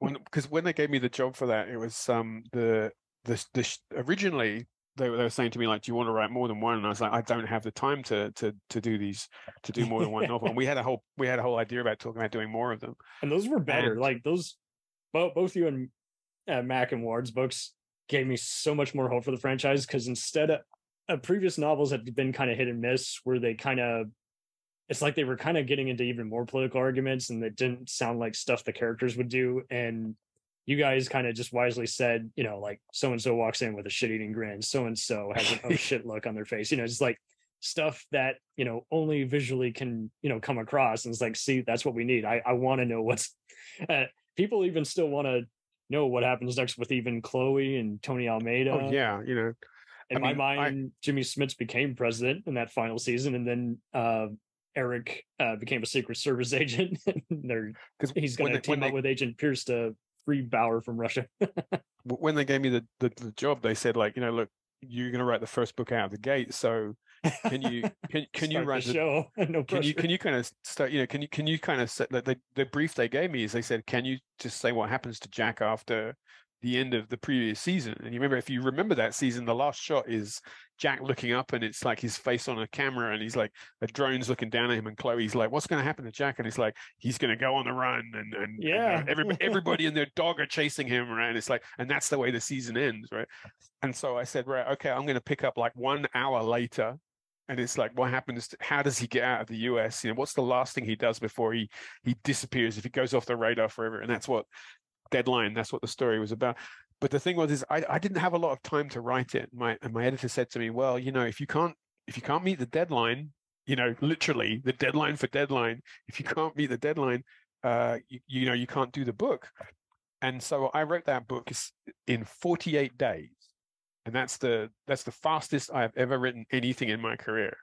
Speaker 2: because when they gave me the job for that, it was um the the the originally they were, they were saying to me like, "Do you want to write more than one?" And I was like, "I don't have the time to to to do these to do more than one novel." And we had a whole we had a whole idea about talking about doing more of them.
Speaker 1: and those were better.
Speaker 2: And-
Speaker 1: like those, both both you and uh, Mack and Ward's books gave me so much more hope for the franchise because instead of uh, previous novels had been kind of hit and miss, where they kind of it's like they were kind of getting into even more political arguments, and it didn't sound like stuff the characters would do. And you guys kind of just wisely said, you know, like so and so walks in with a shit eating grin, so and so has an oh shit look on their face. You know, it's like stuff that you know only visually can you know come across and it's like see that's what we need i i want to know what's uh, people even still want to know what happens next with even Chloe and Tony Almeida.
Speaker 2: Oh yeah, you know.
Speaker 1: In
Speaker 2: I
Speaker 1: my
Speaker 2: mean, I-
Speaker 1: mind, Jimmy Smits became president in that final season, and then uh, Eric uh, became a Secret Service agent. and they're he's going to
Speaker 2: they-
Speaker 1: team up
Speaker 2: they-
Speaker 1: with Agent Pierce to free Bauer from Russia.
Speaker 2: when they gave me the, the the job, they said like, you know, look, you're going to write the first book out of the gate, so can you can can you write the
Speaker 1: show? no
Speaker 2: can you can you kind of start you know can you can you kind of set like the, the brief they gave me is they said can you just say what happens to jack after the end of the previous season and you remember if you remember that season the last shot is jack looking up and it's like his face on a camera and he's like a drone's looking down at him and chloe's like what's going to happen to jack? And he's like he's going to go on the run and and and,
Speaker 1: Yeah.
Speaker 2: everybody, everybody and their dog are chasing him right? And it's like and that's the way the season ends right? And so i said right okay i'm going to pick up like one hour later and it's like what happens to, how does he get out of the us you know what's the last thing he does before he he disappears if he goes off the radar forever? And that's what deadline that's what the story was about. But the thing was is i, I didn't have a lot of time to write it. My and my editor said to me well you know if you can't if you can't meet the deadline you know literally the deadline for deadline if you can't meet the deadline uh you, you know you can't do the book. And so i wrote that book in 48 days. And that's the that's the fastest I've ever written anything in my career.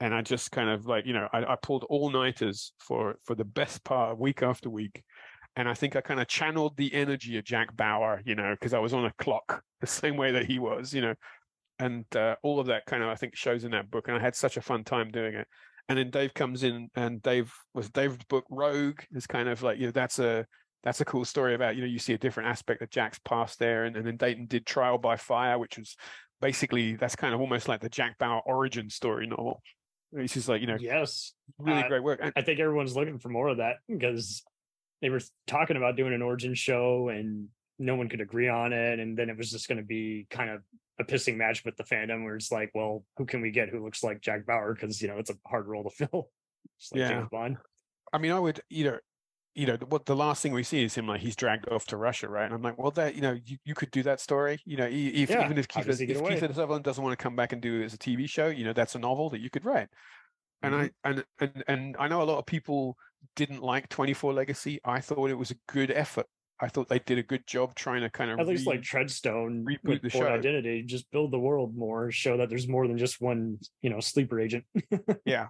Speaker 2: And I just kind of like you know I, I pulled all nighters for for the best part week after week, and I think I kind of channeled the energy of Jack Bauer, you know, because I was on a clock the same way that he was, you know, and uh, all of that kind of I think shows in that book, and I had such a fun time doing it. And then Dave comes in, and Dave was Dave's book Rogue is kind of like you know that's a that's a cool story about you know you see a different aspect of Jack's past there, and, and then Dayton did Trial by Fire, which was basically that's kind of almost like the Jack Bauer origin story novel. It's just like you know,
Speaker 1: yes,
Speaker 2: really
Speaker 1: Uh,
Speaker 2: great work. And
Speaker 1: I think everyone's looking for more of that because they were talking about doing an origin show and no one could agree on it. And then it was just going to be kind of a pissing match with the fandom where it's like, well, who can we get who looks like Jack Bauer? Because, you know, it's a hard role to fill. Like
Speaker 2: Yeah.
Speaker 1: James Bond.
Speaker 2: I mean, I would you know, you know, what the last thing we see is him like he's dragged off to Russia, right? And I'm like, well, that you know, you, you could do that story, you know, if,
Speaker 1: Yeah,
Speaker 2: even if Keith, if
Speaker 1: away?
Speaker 2: Kiefer Sutherland doesn't want to come back and do it as a TV show, you know, that's a novel that you could write. And
Speaker 1: Mm-hmm.
Speaker 2: I and and and I know a lot of people didn't like 24 Legacy. I thought it was a good effort. I thought they did a good job trying to kind of
Speaker 1: At least like Treadstone
Speaker 2: reboot the show.
Speaker 1: Identity, just build the world more, show that there's more than just one, you know, sleeper agent.
Speaker 2: yeah.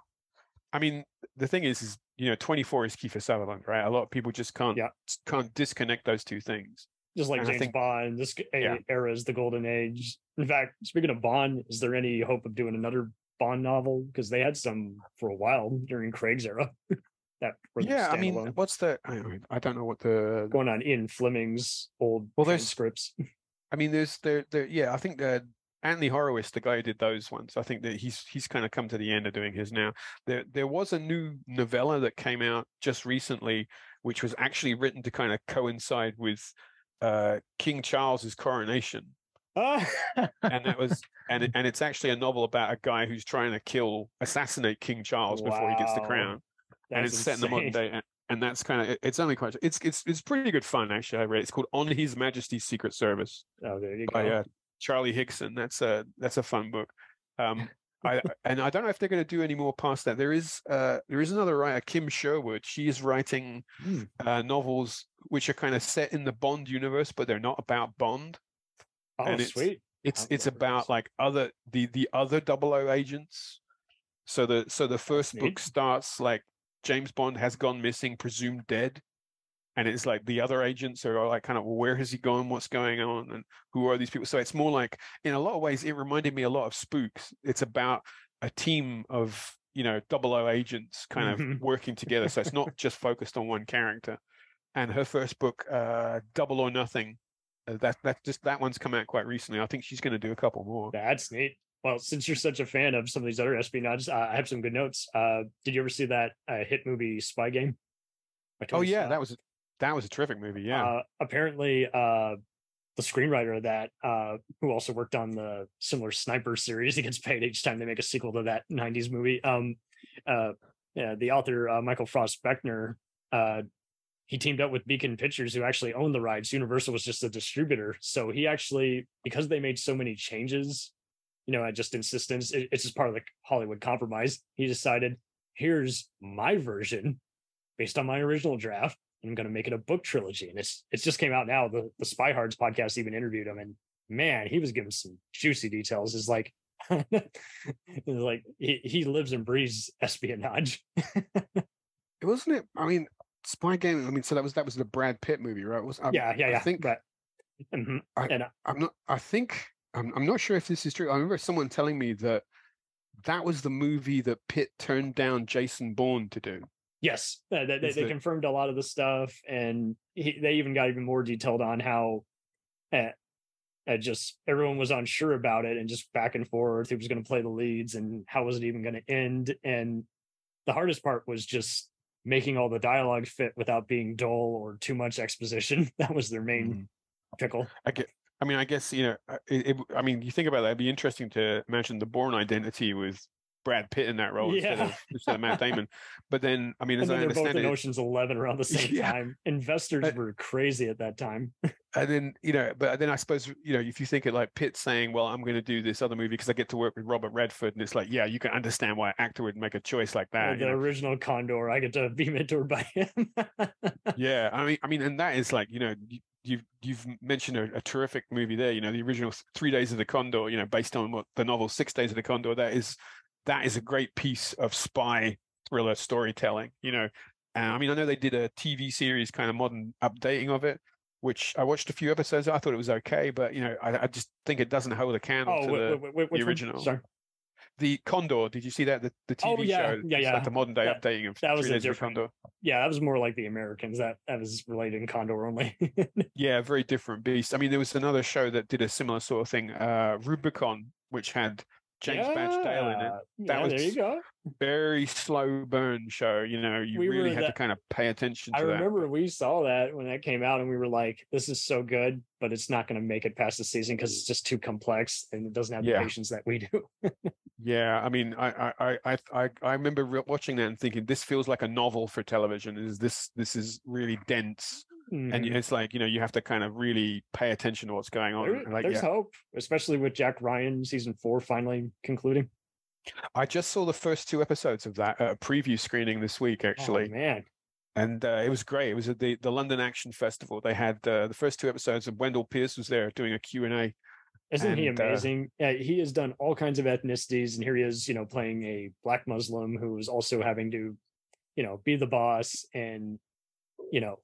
Speaker 2: I mean, the thing is, is you know, 24 is Kiefer Sutherland, right? A lot of people just can't can't disconnect those two things.
Speaker 1: just like
Speaker 2: And
Speaker 1: James
Speaker 2: think-
Speaker 1: Bond, this
Speaker 2: Yeah.
Speaker 1: era is the golden age. In fact, speaking of Bond, is there any hope of doing another Bond novel? Because they had some for a while during Craig's era. that
Speaker 2: Yeah, I mean, what's the? I, mean, I don't know what the
Speaker 1: going on in Fleming's old
Speaker 2: Well, there's-
Speaker 1: transcripts.
Speaker 2: I mean, there's there there. Yeah, I think that Anthony Horowitz, the guy who did those ones, I think that he's he's kind of come to the end of doing his now. There there was a new novella that came out just recently, which was actually written to kind of coincide with uh, King Charles's coronation. and that was and it, and it's actually a novel about a guy who's trying to kill assassinate King Charles before he gets the
Speaker 1: Wow.
Speaker 2: Crown, and
Speaker 1: That's
Speaker 2: it's set in the modern day. And, that's kind of it's only quite it's it's it's pretty good fun actually. I read it's called On His Majesty's Secret Service
Speaker 1: Oh, there you
Speaker 2: by
Speaker 1: go.
Speaker 2: uh, Charlie Higson. That's a that's a fun book. Um, I and I don't know if they're going to do any more past that. There is uh, there is another writer, Kim Sherwood. She is writing
Speaker 1: Hmm.
Speaker 2: uh, novels which are kind of set in the Bond universe, but they're not about Bond.
Speaker 1: Oh,
Speaker 2: and it's,
Speaker 1: sweet.
Speaker 2: It's
Speaker 1: I've
Speaker 2: it's about like other the the other 00 agents. So the so the first book starts like James Bond has gone missing, presumed dead. And it's like the other agents are like kind of well, where has he gone? What's going on? And who are these people? So it's more like in a lot of ways, it reminded me a lot of spooks. It's about a team of, you know, double O agents kind of
Speaker 1: Mhm.
Speaker 2: working together. So it's not just focused on one character. And her first book, uh, Double or Nothing, uh, that that just that one's come out quite recently. I think she's going to do a couple more.
Speaker 1: That's neat. Well, since you're such a fan of some of these other espionage, uh, I have some good notes. Uh, did you ever see that uh, hit movie Spy Game?
Speaker 2: Oh yeah,
Speaker 1: Scott?
Speaker 2: that was that was a terrific movie. Yeah.
Speaker 1: Uh, apparently, uh, the screenwriter of that, uh, who also worked on the similar Sniper series, he gets paid each time they make a sequel to that '90s movie. Um, uh, yeah, the author uh, Michael Frost Beckner, uh, he teamed up with Beacon Pictures, who actually owned the rights. Universal was just a distributor, so he actually, because they made so many changes, you know, at just insistence, it, it's just part of the Hollywood compromise. He decided, here's my version based on my original draft I'm going to make it a book trilogy. And it's it's just came out now. The the Spy Hards podcast even interviewed him, and man, he was giving some juicy details. Is like, it's like he, he lives and breathes espionage.
Speaker 2: It wasn't it. I mean, Spy Game. I mean, so that was that was the Brad Pitt movie, right? Was I,
Speaker 1: yeah, yeah, yeah.
Speaker 2: I think
Speaker 1: but Mhm.
Speaker 2: I,
Speaker 1: and uh,
Speaker 2: I'm not. I think I'm. I'm not sure if this is true. I remember someone telling me that that was the movie that Pitt turned down Jason Bourne to do.
Speaker 1: Yes, they, they, they
Speaker 2: that-
Speaker 1: confirmed a lot of the stuff, and he, they even got even more detailed on how, uh, uh, just everyone was unsure about it, and just back and forth. Who was going to play the leads, and how was it even going to end? And the hardest part was just making all the dialogue fit without being dull or too much exposition. That was their main
Speaker 2: Mm-hmm.
Speaker 1: pickle.
Speaker 2: I get. I mean, I guess you know. uh, It, it, I mean, you think about that. It'd be interesting to imagine the Bourne identity with Brad Pitt in that role instead of instead of Matt Damon. But then, I mean, as
Speaker 1: And then
Speaker 2: I
Speaker 1: they're both
Speaker 2: understand
Speaker 1: in
Speaker 2: it,
Speaker 1: Ocean's Eleven around the same
Speaker 2: Yeah.
Speaker 1: time. Investors
Speaker 2: Uh,
Speaker 1: were crazy at that time.
Speaker 2: and then you know, but then I suppose you know, if you think it like Pitt saying, "Well, I'm going to do this other movie because I get to work with Robert Redford," and it's like, yeah, you can understand why an actor would make a choice like that.
Speaker 1: the
Speaker 2: know?
Speaker 1: original Condor, I get to be mentored by him.
Speaker 2: yeah i mean i mean and that is like you know you, you've you've mentioned a, a terrific movie there you know the original three days of the condor you know based on what the novel six days of the condor that is that is a great piece of spy thriller storytelling you know. And i mean i know they did a tv series kind of modern updating of it which i watched a few episodes i thought it was okay but you know i, I just think it doesn't hold a candle
Speaker 1: Oh,
Speaker 2: to
Speaker 1: wait,
Speaker 2: the,
Speaker 1: wait, wait,
Speaker 2: the original.
Speaker 1: Sorry.
Speaker 2: The condor did you see that the, the tv
Speaker 1: Oh, yeah,
Speaker 2: show
Speaker 1: yeah, yeah.
Speaker 2: like the modern day
Speaker 1: That-
Speaker 2: updating of
Speaker 1: that was a different-
Speaker 2: condor
Speaker 1: Yeah, that was more like the Americans. That that was related in Condor only.
Speaker 2: Yeah, very different beast. I mean, there was another show that did a similar sort of thing, uh, Rubicon, which had James Badge Dale in it. That
Speaker 1: yeah,
Speaker 2: was
Speaker 1: there you go.
Speaker 2: Very slow burn show. You know, you
Speaker 1: We
Speaker 2: really had to kind of pay attention
Speaker 1: I
Speaker 2: to that.
Speaker 1: remember we saw that when that came out, and we were like, "This is so good, but it's not going to make it past the season because it's just too complex and it doesn't have
Speaker 2: Yeah.
Speaker 1: the patience that we do."
Speaker 2: Yeah, I mean, I I I I I, remember re- watching that and thinking this feels like a novel for television. Is this this is really dense, and
Speaker 1: Mhm.
Speaker 2: it's like you know you have to kind of really pay attention to what's going on.
Speaker 1: There-
Speaker 2: like,
Speaker 1: there's
Speaker 2: yeah.
Speaker 1: hope, especially with Jack Ryan season four finally concluding.
Speaker 2: I just saw the first two episodes of that at a preview screening this week, actually.
Speaker 1: oh, man,
Speaker 2: and uh, it was great. It was at the, the London Action Festival. They had uh, the first two episodes, and Wendell Pierce was there doing a Q and A.
Speaker 1: Isn't he
Speaker 2: And, uh,
Speaker 1: amazing? yeah, he has done all kinds of ethnicities, and here he is, you know, playing a black Muslim who is also having to, you know, be the boss, and you know,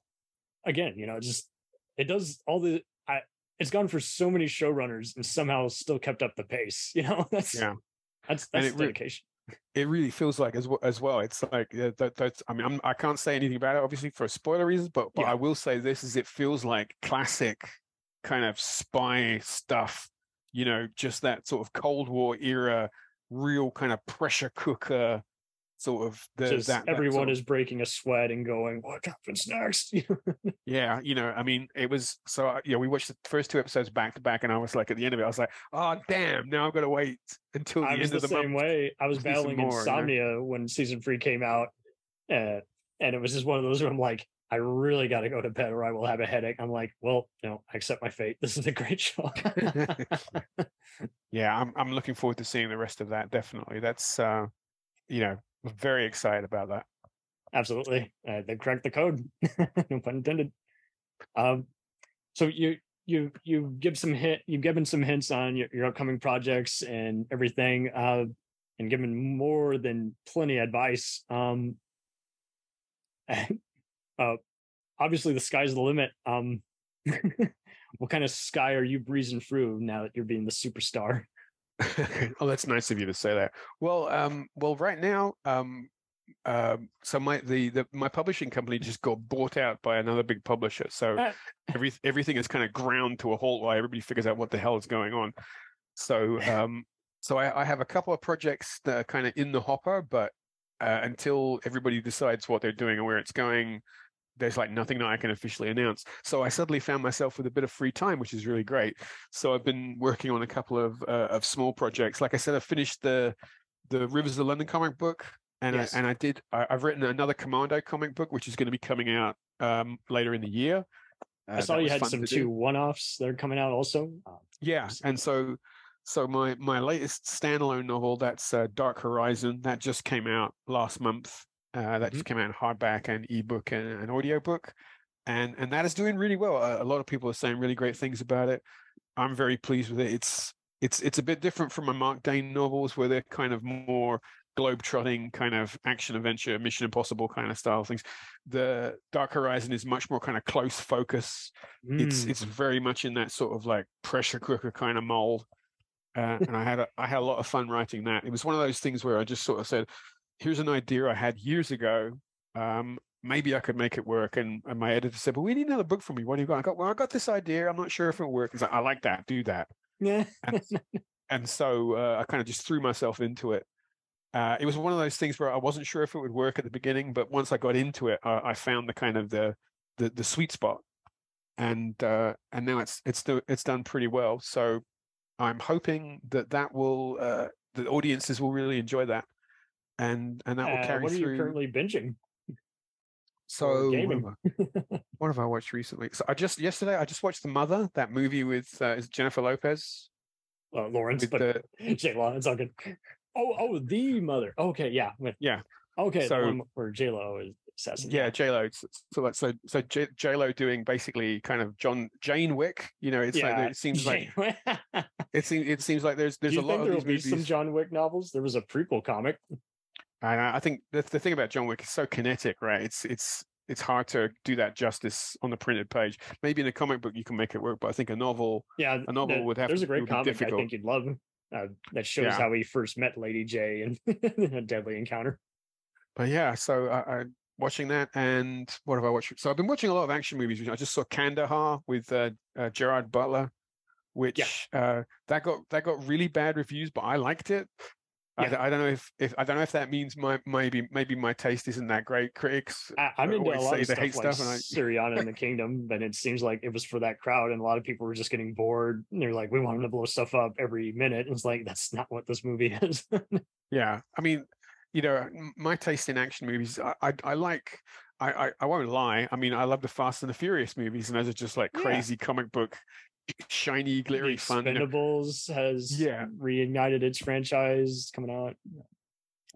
Speaker 1: again, you know, just it does all the. I it's gone for so many showrunners and somehow still kept up the pace. You know, that's
Speaker 2: Yeah,
Speaker 1: that's that's
Speaker 2: it re- it really feels like as well. As well, it's like that. That's. I mean, I'm, I can't say anything about it, obviously, for spoiler reasons. But, but
Speaker 1: Yeah.
Speaker 2: I will say this: is it feels like classic kind of spy stuff. You know, just that sort of Cold War era, real kind of pressure cooker sort of the,
Speaker 1: just
Speaker 2: that, that
Speaker 1: everyone
Speaker 2: of-
Speaker 1: is breaking a sweat and going, "What happens next?"
Speaker 2: Yeah, you know, I mean, it was so. Yeah, we watched the first two episodes back to back, and I was like, at the end of it, I was like, "Oh, damn! Now I've got to wait until the
Speaker 1: I
Speaker 2: end
Speaker 1: was the,
Speaker 2: of the
Speaker 1: same
Speaker 2: month."
Speaker 1: way. I was
Speaker 2: to see some
Speaker 1: battling
Speaker 2: more, you know?
Speaker 1: insomnia when season three came out, uh, and it was just one of those where I'm like, I really got to go to bed or I will have a headache. I'm like, well, no, I accept my fate. This is a great show.
Speaker 2: yeah, I'm I'm looking forward to seeing the rest of that. Definitely, that's uh, you know, very excited about that.
Speaker 1: Absolutely, uh, they cracked the code. no pun intended. Um, so you you you give some hint. You've given some hints on your, your upcoming projects and everything, uh, and given more than plenty of advice. Um, uh, obviously the sky's the limit. Um, what kind of sky are you breezing through now that you're being the superstar?
Speaker 2: oh, that's nice of you to say that. Well, um, well, right now, um, um, so my the, the my publishing company just got bought out by another big publisher. So
Speaker 1: Ah.
Speaker 2: every everything is kind of ground to a halt while everybody figures out what the hell is going on. So um, so I, I have a couple of projects that are kind of in the hopper, but uh, until everybody decides what they're doing and where it's going, there's like nothing that I can officially announce. So I suddenly found myself with a bit of free time, which is really great. So I've been working on a couple of uh, of small projects. Like I said, I finished the the Rivers of London comic book, and
Speaker 1: Yes.
Speaker 2: I, and I did. I, I've written another Commando comic book, which is going to be coming out um, later in the year.
Speaker 1: I
Speaker 2: Uh,
Speaker 1: saw you had some two one-offs that are coming out also. Uh,
Speaker 2: Yeah, and so so my my latest standalone novel that's uh, Dark Horizon that just came out last month, Uh, that just came out in hardback and ebook and an audiobook. And and that is doing really well. A, a lot of people are saying really great things about it. I'm very pleased with it. It's it's it's a bit different from my Marc Dane novels where they're kind of more globe-trotting kind of action adventure mission impossible kind of style things the dark horizon is much more kind of close focus it's
Speaker 1: Mm.
Speaker 2: it's very much in that sort of like pressure cooker kind of mold uh, and i had a, i had a lot of fun writing that it was one of those things where i just sort of said here's an idea i had years ago um maybe i could make it work and, and my editor said but we need another book from you. What do you got i got well i got this idea. I'm not sure if it'll work. He's like, i like that. Do that.
Speaker 1: Yeah.
Speaker 2: and, and so uh, I kind of just threw myself into it. Uh, it was one of those things where I wasn't sure if it would work at the beginning, but once I got into it, I, I found the kind of the the, the sweet spot, and uh, and now it's it's it's done pretty well. So I'm hoping that that will uh, the audiences will really enjoy that, and and that will
Speaker 1: Uh,
Speaker 2: carry
Speaker 1: what are
Speaker 2: through.
Speaker 1: you currently binging?
Speaker 2: So what have, I, what have I watched recently? So I just yesterday I just watched The Mother, that movie with uh, is Jennifer Lopez.
Speaker 1: Uh, Lawrence,
Speaker 2: With
Speaker 1: but
Speaker 2: the-
Speaker 1: J Law, it's all good. Oh, oh, the mother. Okay, yeah, with
Speaker 2: Yeah.
Speaker 1: okay,
Speaker 2: So-
Speaker 1: where J Lo is assassin.
Speaker 2: Yeah, J Lo. So like so so J Lo doing basically kind of John Jane Wick. You know, it's like it seems like it seems it seems like there's there's a lot
Speaker 1: think
Speaker 2: of
Speaker 1: there'll
Speaker 2: these
Speaker 1: be
Speaker 2: movies.
Speaker 1: some John Wick novels? There was a prequel comic.
Speaker 2: And I I think the the thing about John Wick is so kinetic, right? It's it's it's hard to do that justice on the printed page. Maybe in a comic book you can make it work, but I think a novel,
Speaker 1: Yeah,
Speaker 2: a novel
Speaker 1: the-
Speaker 2: would have
Speaker 1: There's
Speaker 2: to
Speaker 1: a great comic I think you'd love. Uh, that shows
Speaker 2: Yeah.
Speaker 1: how he first met Lady J in, in a deadly encounter.
Speaker 2: But yeah, so I, I watching that, and what have I watched? So I've been watching a lot of action movies. I just saw Kandahar with uh, uh, Gerard Butler, which uh, that got that got really bad reviews, but I liked it. I,
Speaker 1: Yeah.
Speaker 2: d- I don't know if, if I don't know if that means my maybe maybe my taste isn't that great. Critics
Speaker 1: I, I'm into a lot of stuff
Speaker 2: hate
Speaker 1: like
Speaker 2: stuff, and I
Speaker 1: Syriana and the Kingdom, but it seems like it was for that crowd, and a lot of people were just getting bored. And they're like, "We want him to blow stuff up every minute." And it's like that's not what this movie is.
Speaker 2: Yeah, I mean, you know, my taste in action movies, I I, I like. I, I I won't lie. I mean, I love the Fast and the Furious movies, and those are just like
Speaker 1: Yeah.
Speaker 2: crazy comic book, shiny, glittery fun.
Speaker 1: Expendables has
Speaker 2: Yeah.
Speaker 1: reignited its franchise coming out.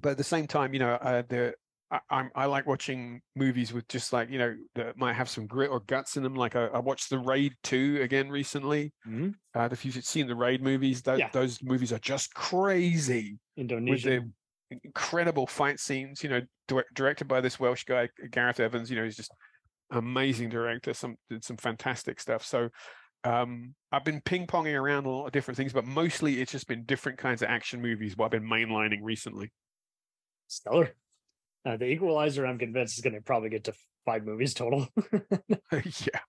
Speaker 2: But at the same time, you know, uh, the I, I'm I like watching movies with just like you know that might have some grit or guts in them. Like I, I watched The Raid two again recently.
Speaker 1: Mhm.
Speaker 2: Uh, if you've seen the Raid movies, those
Speaker 1: Yeah.
Speaker 2: those movies are just crazy.
Speaker 1: Indonesia.
Speaker 2: with the incredible fight scenes. You know, direct, directed by this Welsh guy Gareth Evans. You know, he's just amazing director. Some did some fantastic stuff. So um I've been ping ponging around a lot of different things, but mostly it's just been different kinds of action movies. What I've been mainlining recently.
Speaker 1: Stellar. Uh, the Equalizer, I'm convinced, is going to probably get to five movies total,
Speaker 2: yeah,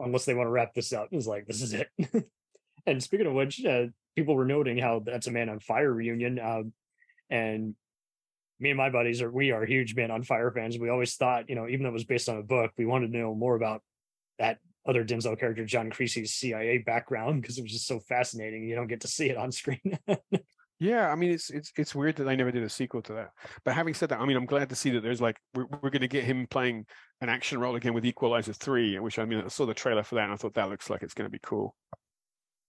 Speaker 1: unless they want to wrap this up. And it's like this is it. and speaking of which, uh, people were noting how that's a Man on Fire reunion, um, and me and my buddies are we are huge Man on Fire fans. We always thought, you know, even though it was based on a book, we wanted to know more about that other Denzel character, John Creasy's CIA background, because it was just so fascinating. You don't get to see it on screen.
Speaker 2: yeah. I mean, it's it's it's weird that they never did a sequel to that. But having said that, I mean, I'm glad to see that there's like we're we're going to get him playing an action role again with Equalizer three, which I mean, I saw the trailer for that and I thought that looks like it's going to be cool.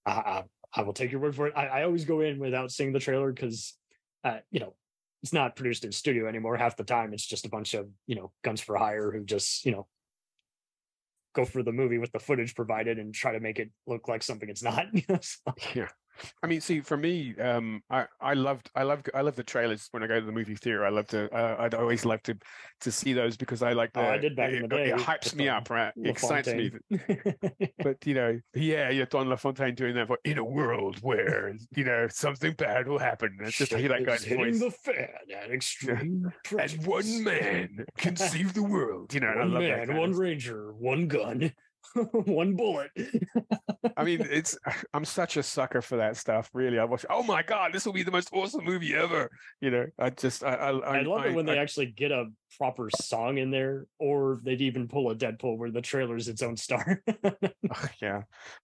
Speaker 1: I, I, I will take your word for it. I, I always go in without seeing the trailer because, uh, you know, it's not produced in studio anymore. Half the time, it's just a bunch of you know guns for hire who just you know go for the movie with the footage provided and try to make it look like something it's not. so-
Speaker 2: Yeah. I mean, see, for me, um, I I loved I love I love the trailers when I go to the movie theater. I love to uh, I'd always love to to see those because I like the
Speaker 1: Oh, I did back in
Speaker 2: it,
Speaker 1: the day
Speaker 2: It hypes me up, right? It excites me. But you know, yeah, yeah, Don LaFontaine doing that. But in a world where you know something bad will happen, it's just to hear that guy's voice.
Speaker 1: the fan at extreme.
Speaker 2: And one man can save the world. You know,
Speaker 1: one man, one ranger, one gun, one bullet.
Speaker 2: I mean, it's I'm such a sucker for that stuff. Really, I watch. Oh my god, this will be the most awesome movie ever. You know, I just I I,
Speaker 1: I love it when they
Speaker 2: I-
Speaker 1: actually get a proper song in there, or they'd even pull a Deadpool where the trailer is its own star.
Speaker 2: Yeah,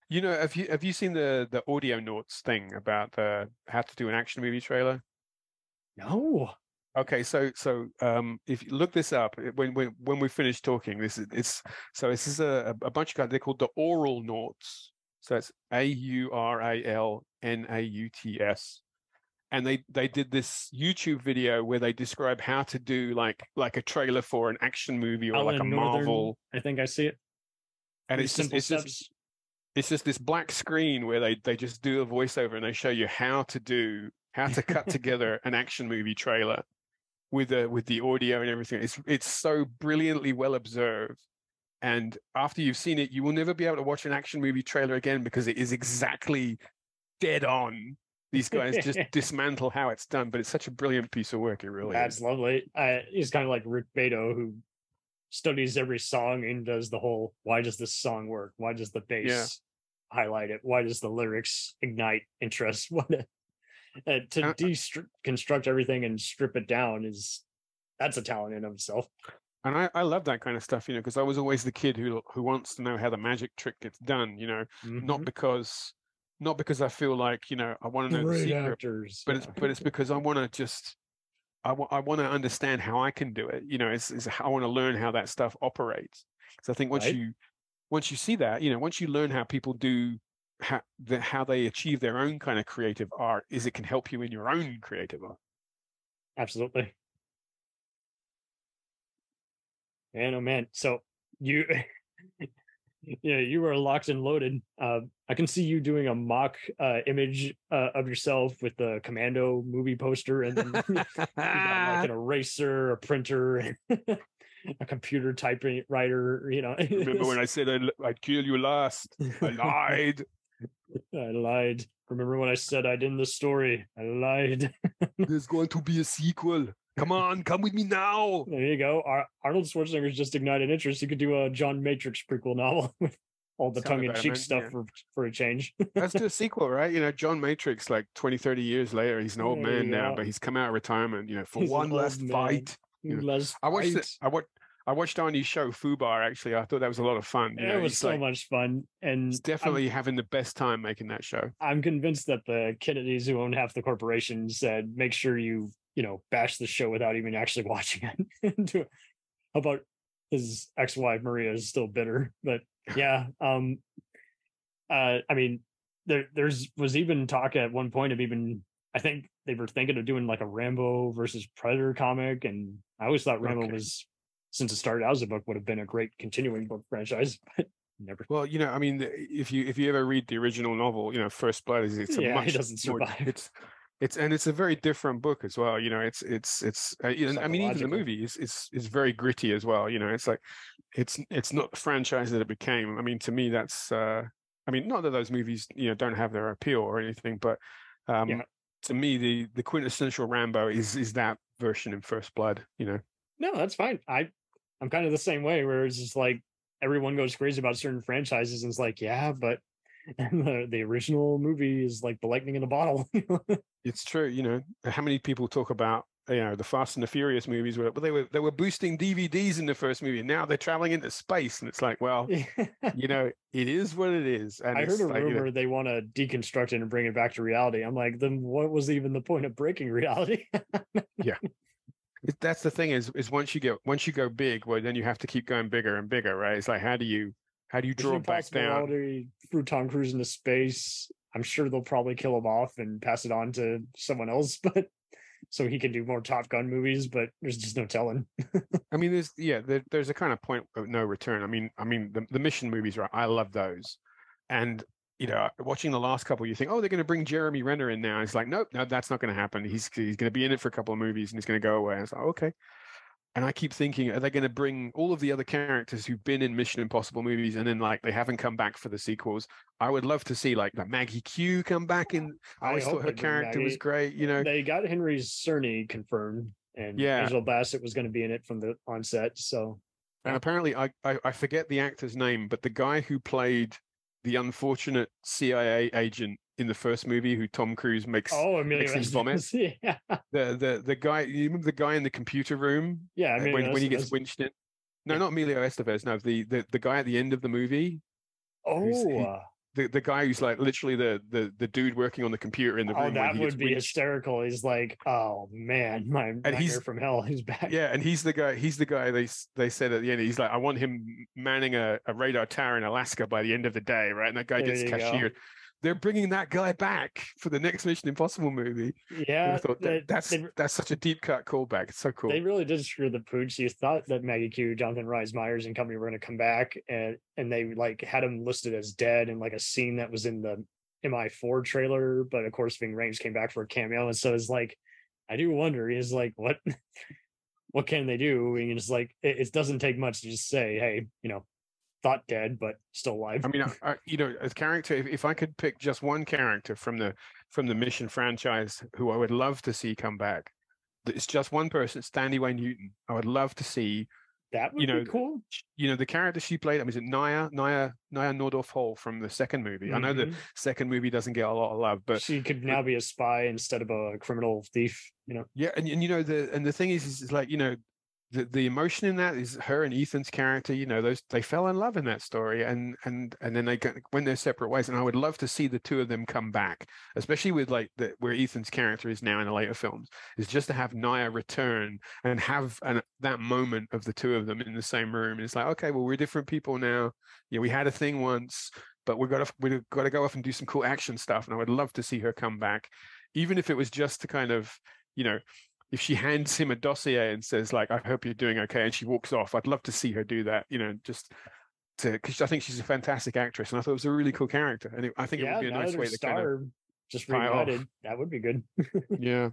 Speaker 2: you know, have you have you seen the the Auralnauts thing about the how to do an action movie trailer?
Speaker 1: no.
Speaker 2: Okay, so so um, if you look this up when when when we finish talking, this is it's so this is a a bunch of guys. They're called the Auralnauts. So it's A U R A L N A U T S, and they they did this YouTube video where they describe how to do like like a trailer for an action movie or like a
Speaker 1: Alan Northern,
Speaker 2: Marvel,
Speaker 1: I think I see it.
Speaker 2: and it's just it's just it's just this black screen where they they just do a voiceover and they show you how to do how to cut together an action movie trailer with the with the audio and everything it's it's so brilliantly well observed and after you've seen it you will never be able to watch an action movie trailer again because it is exactly dead on these guys just dismantle how it's done but it's such a brilliant piece of work it really
Speaker 1: That's
Speaker 2: is
Speaker 1: lovely. Uh, he's kind of like Rick Beato, who studies every song and does the whole why does this song work? Why does the bass highlight it? Why does the lyrics ignite interest? What uh, to deconstruct everything and strip it down is that's a talent in of itself.
Speaker 2: and I, I love that kind of stuff, you know, because I was always the kid who who wants to know how the magic trick gets done, you know, not
Speaker 1: Mhm.
Speaker 2: because not because I feel like you know I want to know the secret,
Speaker 1: actors,
Speaker 2: but it's but it's because I want to just I want I want to understand how I can do it. You know, it's, it's I want to learn how that stuff operates. So I think once
Speaker 1: Right.
Speaker 2: you once you see that, you know, once you learn how people do how the, how they achieve their own kind of creative art, is it can help you in your own creative art.
Speaker 1: Absolutely. Man, oh man. So you yeah, you are locked and loaded. Uh I can see you doing a mock uh image uh, of yourself with the commando movie poster and then got like an eraser, a printer, a computer typewriter, you know.
Speaker 2: Remember when I said I'd, I'd kill you last? I lied.
Speaker 1: I lied. Remember when I said I'd end the story? I lied.
Speaker 2: There's going to be a sequel. Come on, come with me now.
Speaker 1: There you go. Ar- Arnold Schwarzenegger's just ignited interest. You could do a John Matrix prequel novel with all the tongue in cheek stuff
Speaker 2: Yeah.
Speaker 1: for for a change.
Speaker 2: Let's do a sequel, right? You know, John Matrix, like 20, 30 years later, he's an old
Speaker 1: There you
Speaker 2: man now,
Speaker 1: go.
Speaker 2: but he's come out of retirement, you know, for
Speaker 1: He's
Speaker 2: one last
Speaker 1: man.
Speaker 2: fight. you know.
Speaker 1: Last
Speaker 2: I watched
Speaker 1: fight.
Speaker 2: it. I watched. I watched Arnie's show Fubar. Actually, I thought that was a lot of fun. you
Speaker 1: it
Speaker 2: know,
Speaker 1: was so
Speaker 2: like-
Speaker 1: much fun, and
Speaker 2: definitely having the best time making that show.
Speaker 1: I'm convinced that the Kennedys who own half the corporation said, "Make sure you you know bash the show without even actually watching it." About his ex-wife Maria is still bitter, but yeah. Um, uh, I mean, there there's was even talk at one point of even I think they were thinking of doing like a Rambo versus Predator comic, and I always thought Rambo
Speaker 2: Okay.
Speaker 1: was since it started out as a book would have been a great continuing book franchise, but never.
Speaker 2: Well, you know, I mean, if you if you ever read the original novel, you know, First Blood is it's a
Speaker 1: Yeah,
Speaker 2: much
Speaker 1: doesn't
Speaker 2: more-
Speaker 1: survive.
Speaker 2: it's it's and it's a very different book as well. You know, it's it's it's. Uh, I mean, even the movie is is is very gritty as well. You know, it's like it's it's not the franchise that it became. I mean, to me, that's. uh I mean, not that those movies you know don't have their appeal or anything, but um
Speaker 1: Yeah.
Speaker 2: to me, the the quintessential Rambo is is that version in First Blood. You know.
Speaker 1: No, that's fine. I I'm kind of the same way where it's just like everyone goes crazy about certain franchises and it's like, yeah, but the, the original movie is like the lightning in a bottle.
Speaker 2: It's true, you know. How many people talk about you know the Fast and the Furious movies? Where but they were they were boosting DVDs in the first movie, and now they're traveling into space, and it's like, well, you know, it is what it is. And
Speaker 1: I heard a
Speaker 2: like, you know,
Speaker 1: rumor they want to deconstruct it and bring it back to reality. I'm like, then what was even the point of breaking reality?
Speaker 2: yeah. That's the thing is is once you get once you go big, well, then you have to keep going bigger and bigger, right? It's like how do you how do you draw back down?
Speaker 1: Threw Tom Cruise into space. I'm sure they'll probably kill him off and pass it on to someone else, but so he can do more Top Gun movies. But there's just no telling.
Speaker 2: I mean, there's yeah, there, there's a kind of point of no return. I mean, I mean the, the mission movies, right? I love those, and you know, watching the last couple, you think, oh, they're going to bring Jeremy Renner in now. It's like, nope, no, that's not going to happen. He's he's going to be in it for a couple of movies and he's going to go away. And it's like, okay. And I keep thinking, are they going to bring all of the other characters who've been in Mission Impossible movies and then like they haven't come back for the sequels? I would love to see like Maggie Q come back in. I always
Speaker 1: hope
Speaker 2: thought her character was great. You know,
Speaker 1: they got Henry Czerny confirmed, and
Speaker 2: Yeah.
Speaker 1: Angel Bassett was going to be in it from the onset. So
Speaker 2: And apparently, I, I I forget the actor's name, but the guy who played the unfortunate CIA agent in the first movie, who Tom Cruise makes
Speaker 1: oh, Emilio
Speaker 2: makes him vomit.
Speaker 1: Estevez, yeah,
Speaker 2: The the the guy, you remember the guy in the computer room?
Speaker 1: yeah.
Speaker 2: uh,
Speaker 1: Emilio
Speaker 2: when when he gets
Speaker 1: Estevez.
Speaker 2: winched in. No, not Emilio Estevez. No, the the the guy at the end of the movie.
Speaker 1: Oh,
Speaker 2: he- The, the guy who's like literally the, the the dude working on the computer in the
Speaker 1: oh,
Speaker 2: room. when
Speaker 1: that would be
Speaker 2: winched.
Speaker 1: hysterical. He's like, oh man, my nightmare
Speaker 2: he's-
Speaker 1: from hell. He's back.
Speaker 2: Yeah, and he's the guy. He's the guy they they said at the end. He's like, I want him manning a, a radar tower in Alaska by the end of the day, right? And that guy
Speaker 1: There
Speaker 2: gets
Speaker 1: cashiered. go.
Speaker 2: They're bringing that guy back for the next Mission Impossible movie.
Speaker 1: Yeah,
Speaker 2: I thought
Speaker 1: they-
Speaker 2: that's
Speaker 1: they-
Speaker 2: that's such a deep cut callback. It's so cool.
Speaker 1: They really did screw the pooch. You thought that Maggie Q, Jonathan Rhys Myers, and company were going to come back, and and they like had him listed as dead in like a scene that was in the MI4 trailer, but of course, Ving Rhames came back for a cameo, and so it's like, I do wonder is like what, what can they do? And it's like it, it doesn't take much to just say, hey, you know, thought dead but still alive.
Speaker 2: I mean, I, I, you know, as character, if, if I could pick just one character from the from the Mission franchise who I would love to see come back, it's just one person, Thandiwe Newton. I would love to see.
Speaker 1: that would
Speaker 2: you know,
Speaker 1: be cool.
Speaker 2: You know, the character she played. I mean, is it Nyah Nyah Nyah Nordorf Hall from the second movie? I know the
Speaker 1: Mhm.
Speaker 2: second movie doesn't get a lot of love, but
Speaker 1: she could now be a spy instead of a criminal thief. You know,
Speaker 2: Yeah, and, and you know the and the thing is, is, is like you know, the the emotion in that is her and Ethan's character. You know, those they fell in love in that story, and and and then they go, went their separate ways. And I would love to see the two of them come back, especially with like the, where Ethan's character is now in the later films, is just to have Nyah return and have an, that moment of the two of them in the same room. It's like, okay, well, we're different people now. Yeah, we had a thing once, but we've got to we've got to go off and do some cool action stuff. And I would love to see her come back, even if it was just to kind of, you know if she hands him a dossier and says like i hope you're doing okay and she walks off i'd love to see her do that you know just to because i think she's a fantastic actress and i thought it was a really cool character and it, i think it would be a nice way to kind of
Speaker 1: just reunited. That would be good.
Speaker 2: yeah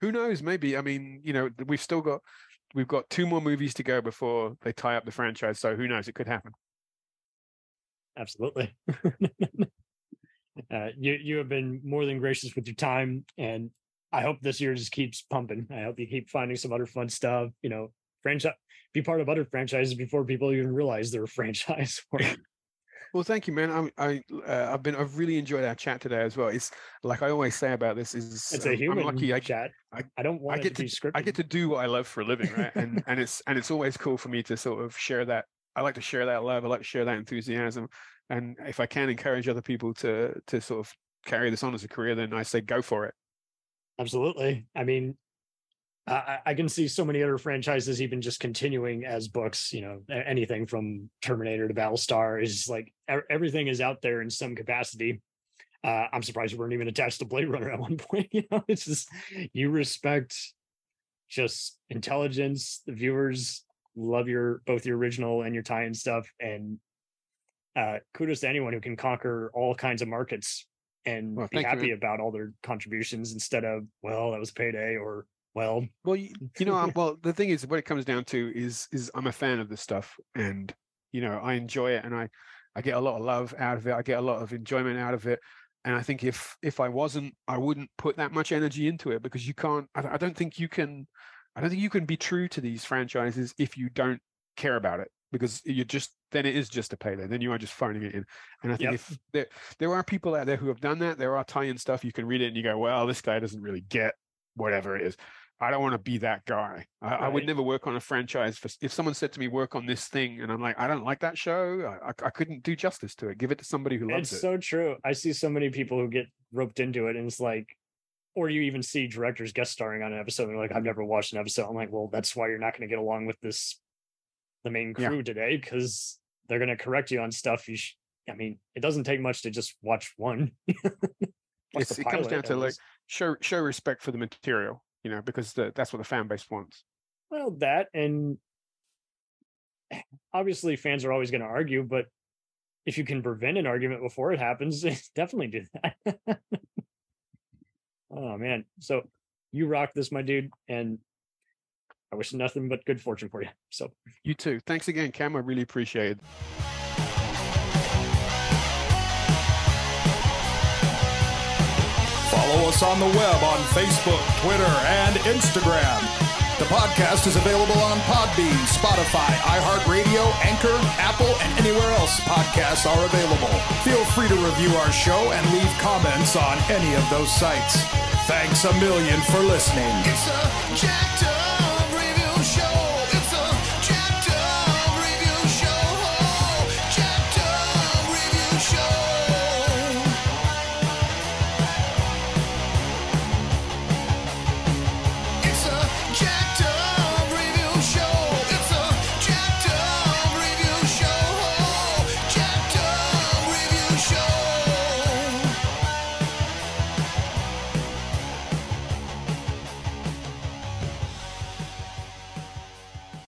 Speaker 2: who knows maybe i mean you know we've still got we've got two more movies to go before they tie up the franchise so who knows it could happen
Speaker 1: Absolutely. uh, you you have been more than gracious with your time, and I hope this year just keeps pumping. I hope you keep finding some other fun stuff. You know, franchise, be part of other franchises before people even realize they're a franchise.
Speaker 2: Well, thank you, man. I'm, I, uh, I've been, I've really enjoyed our chat today as well. It's like I always say about this is,
Speaker 1: it's a
Speaker 2: um,
Speaker 1: human
Speaker 2: I'm lucky I,
Speaker 1: chat.
Speaker 2: I,
Speaker 1: I don't want
Speaker 2: I get
Speaker 1: to be
Speaker 2: to,
Speaker 1: scripted.
Speaker 2: I get to do what I love for a living, right? And and it's and it's always cool for me to sort of share that. I like to share that love. I like to share that enthusiasm, and if I can encourage other people to to sort of carry this on as a career, then I say go for it.
Speaker 1: Absolutely. I mean, I, I- can see so many other franchises even just continuing as books. You know, anything from Terminator to Battlestar is like everything is out there in some capacity. Uh, I'm surprised we weren't even attached to Blade Runner at one point. You know, it's just you respect just intelligence. The viewers love your both your original and your tie-in stuff, and uh, kudos to anyone who can conquer all kinds of markets and
Speaker 2: Well,
Speaker 1: be
Speaker 2: thank you,
Speaker 1: happy about all their contributions instead of well that was payday or well
Speaker 2: Well, you, you know, um, well, the thing is, what it comes down to is is I'm a fan of this stuff, and you know, I enjoy it, and I I get a lot of love out of it. I get a lot of enjoyment out of it. And I think if if I wasn't, I wouldn't put that much energy into it because you can't. I, I don't think you can. I don't think you can be true to these franchises if you don't care about it because you're just then it is just a payday. Then you are just phoning it in. And I think
Speaker 1: Yep.
Speaker 2: if there there are people out there who have done that, there are tie-in stuff you can read it and you go, well, this guy doesn't really get whatever it is. I don't want to be that guy. I, I would never work on a franchise. For, if someone said to me, "Work on this thing," and I'm like, "I don't like that show," I, I, I couldn't do justice to it. Give it to somebody who loves
Speaker 1: it's
Speaker 2: it.
Speaker 1: It's so true i see so many people who get roped into it and it's like or you even see directors guest starring on an episode and they're like i've never watched an episode i'm like well that's why you're not going to get along with this the main
Speaker 2: Yeah.
Speaker 1: crew today because they're going to correct you on stuff you sh- i mean it doesn't take much to just watch one Watch
Speaker 2: it comes down to like show show respect for the material, you know, because the, that's what the fan base wants.
Speaker 1: Well, that and obviously fans are always going to argue, but if you can prevent an argument before it happens, definitely do that. oh man, so you rock this, my dude, and I wish nothing but good fortune for you. So
Speaker 2: You too. Thanks again, Cam. I really appreciate it.
Speaker 13: Follow us on the web on Facebook, Twitter, and Instagram. The podcast is available on Podbean, Spotify, iHeartRadio, Anchor, Apple, and anywhere else podcasts are available. Feel free to review our show and leave comments on any of those sites. Thanks a million for listening
Speaker 14: show.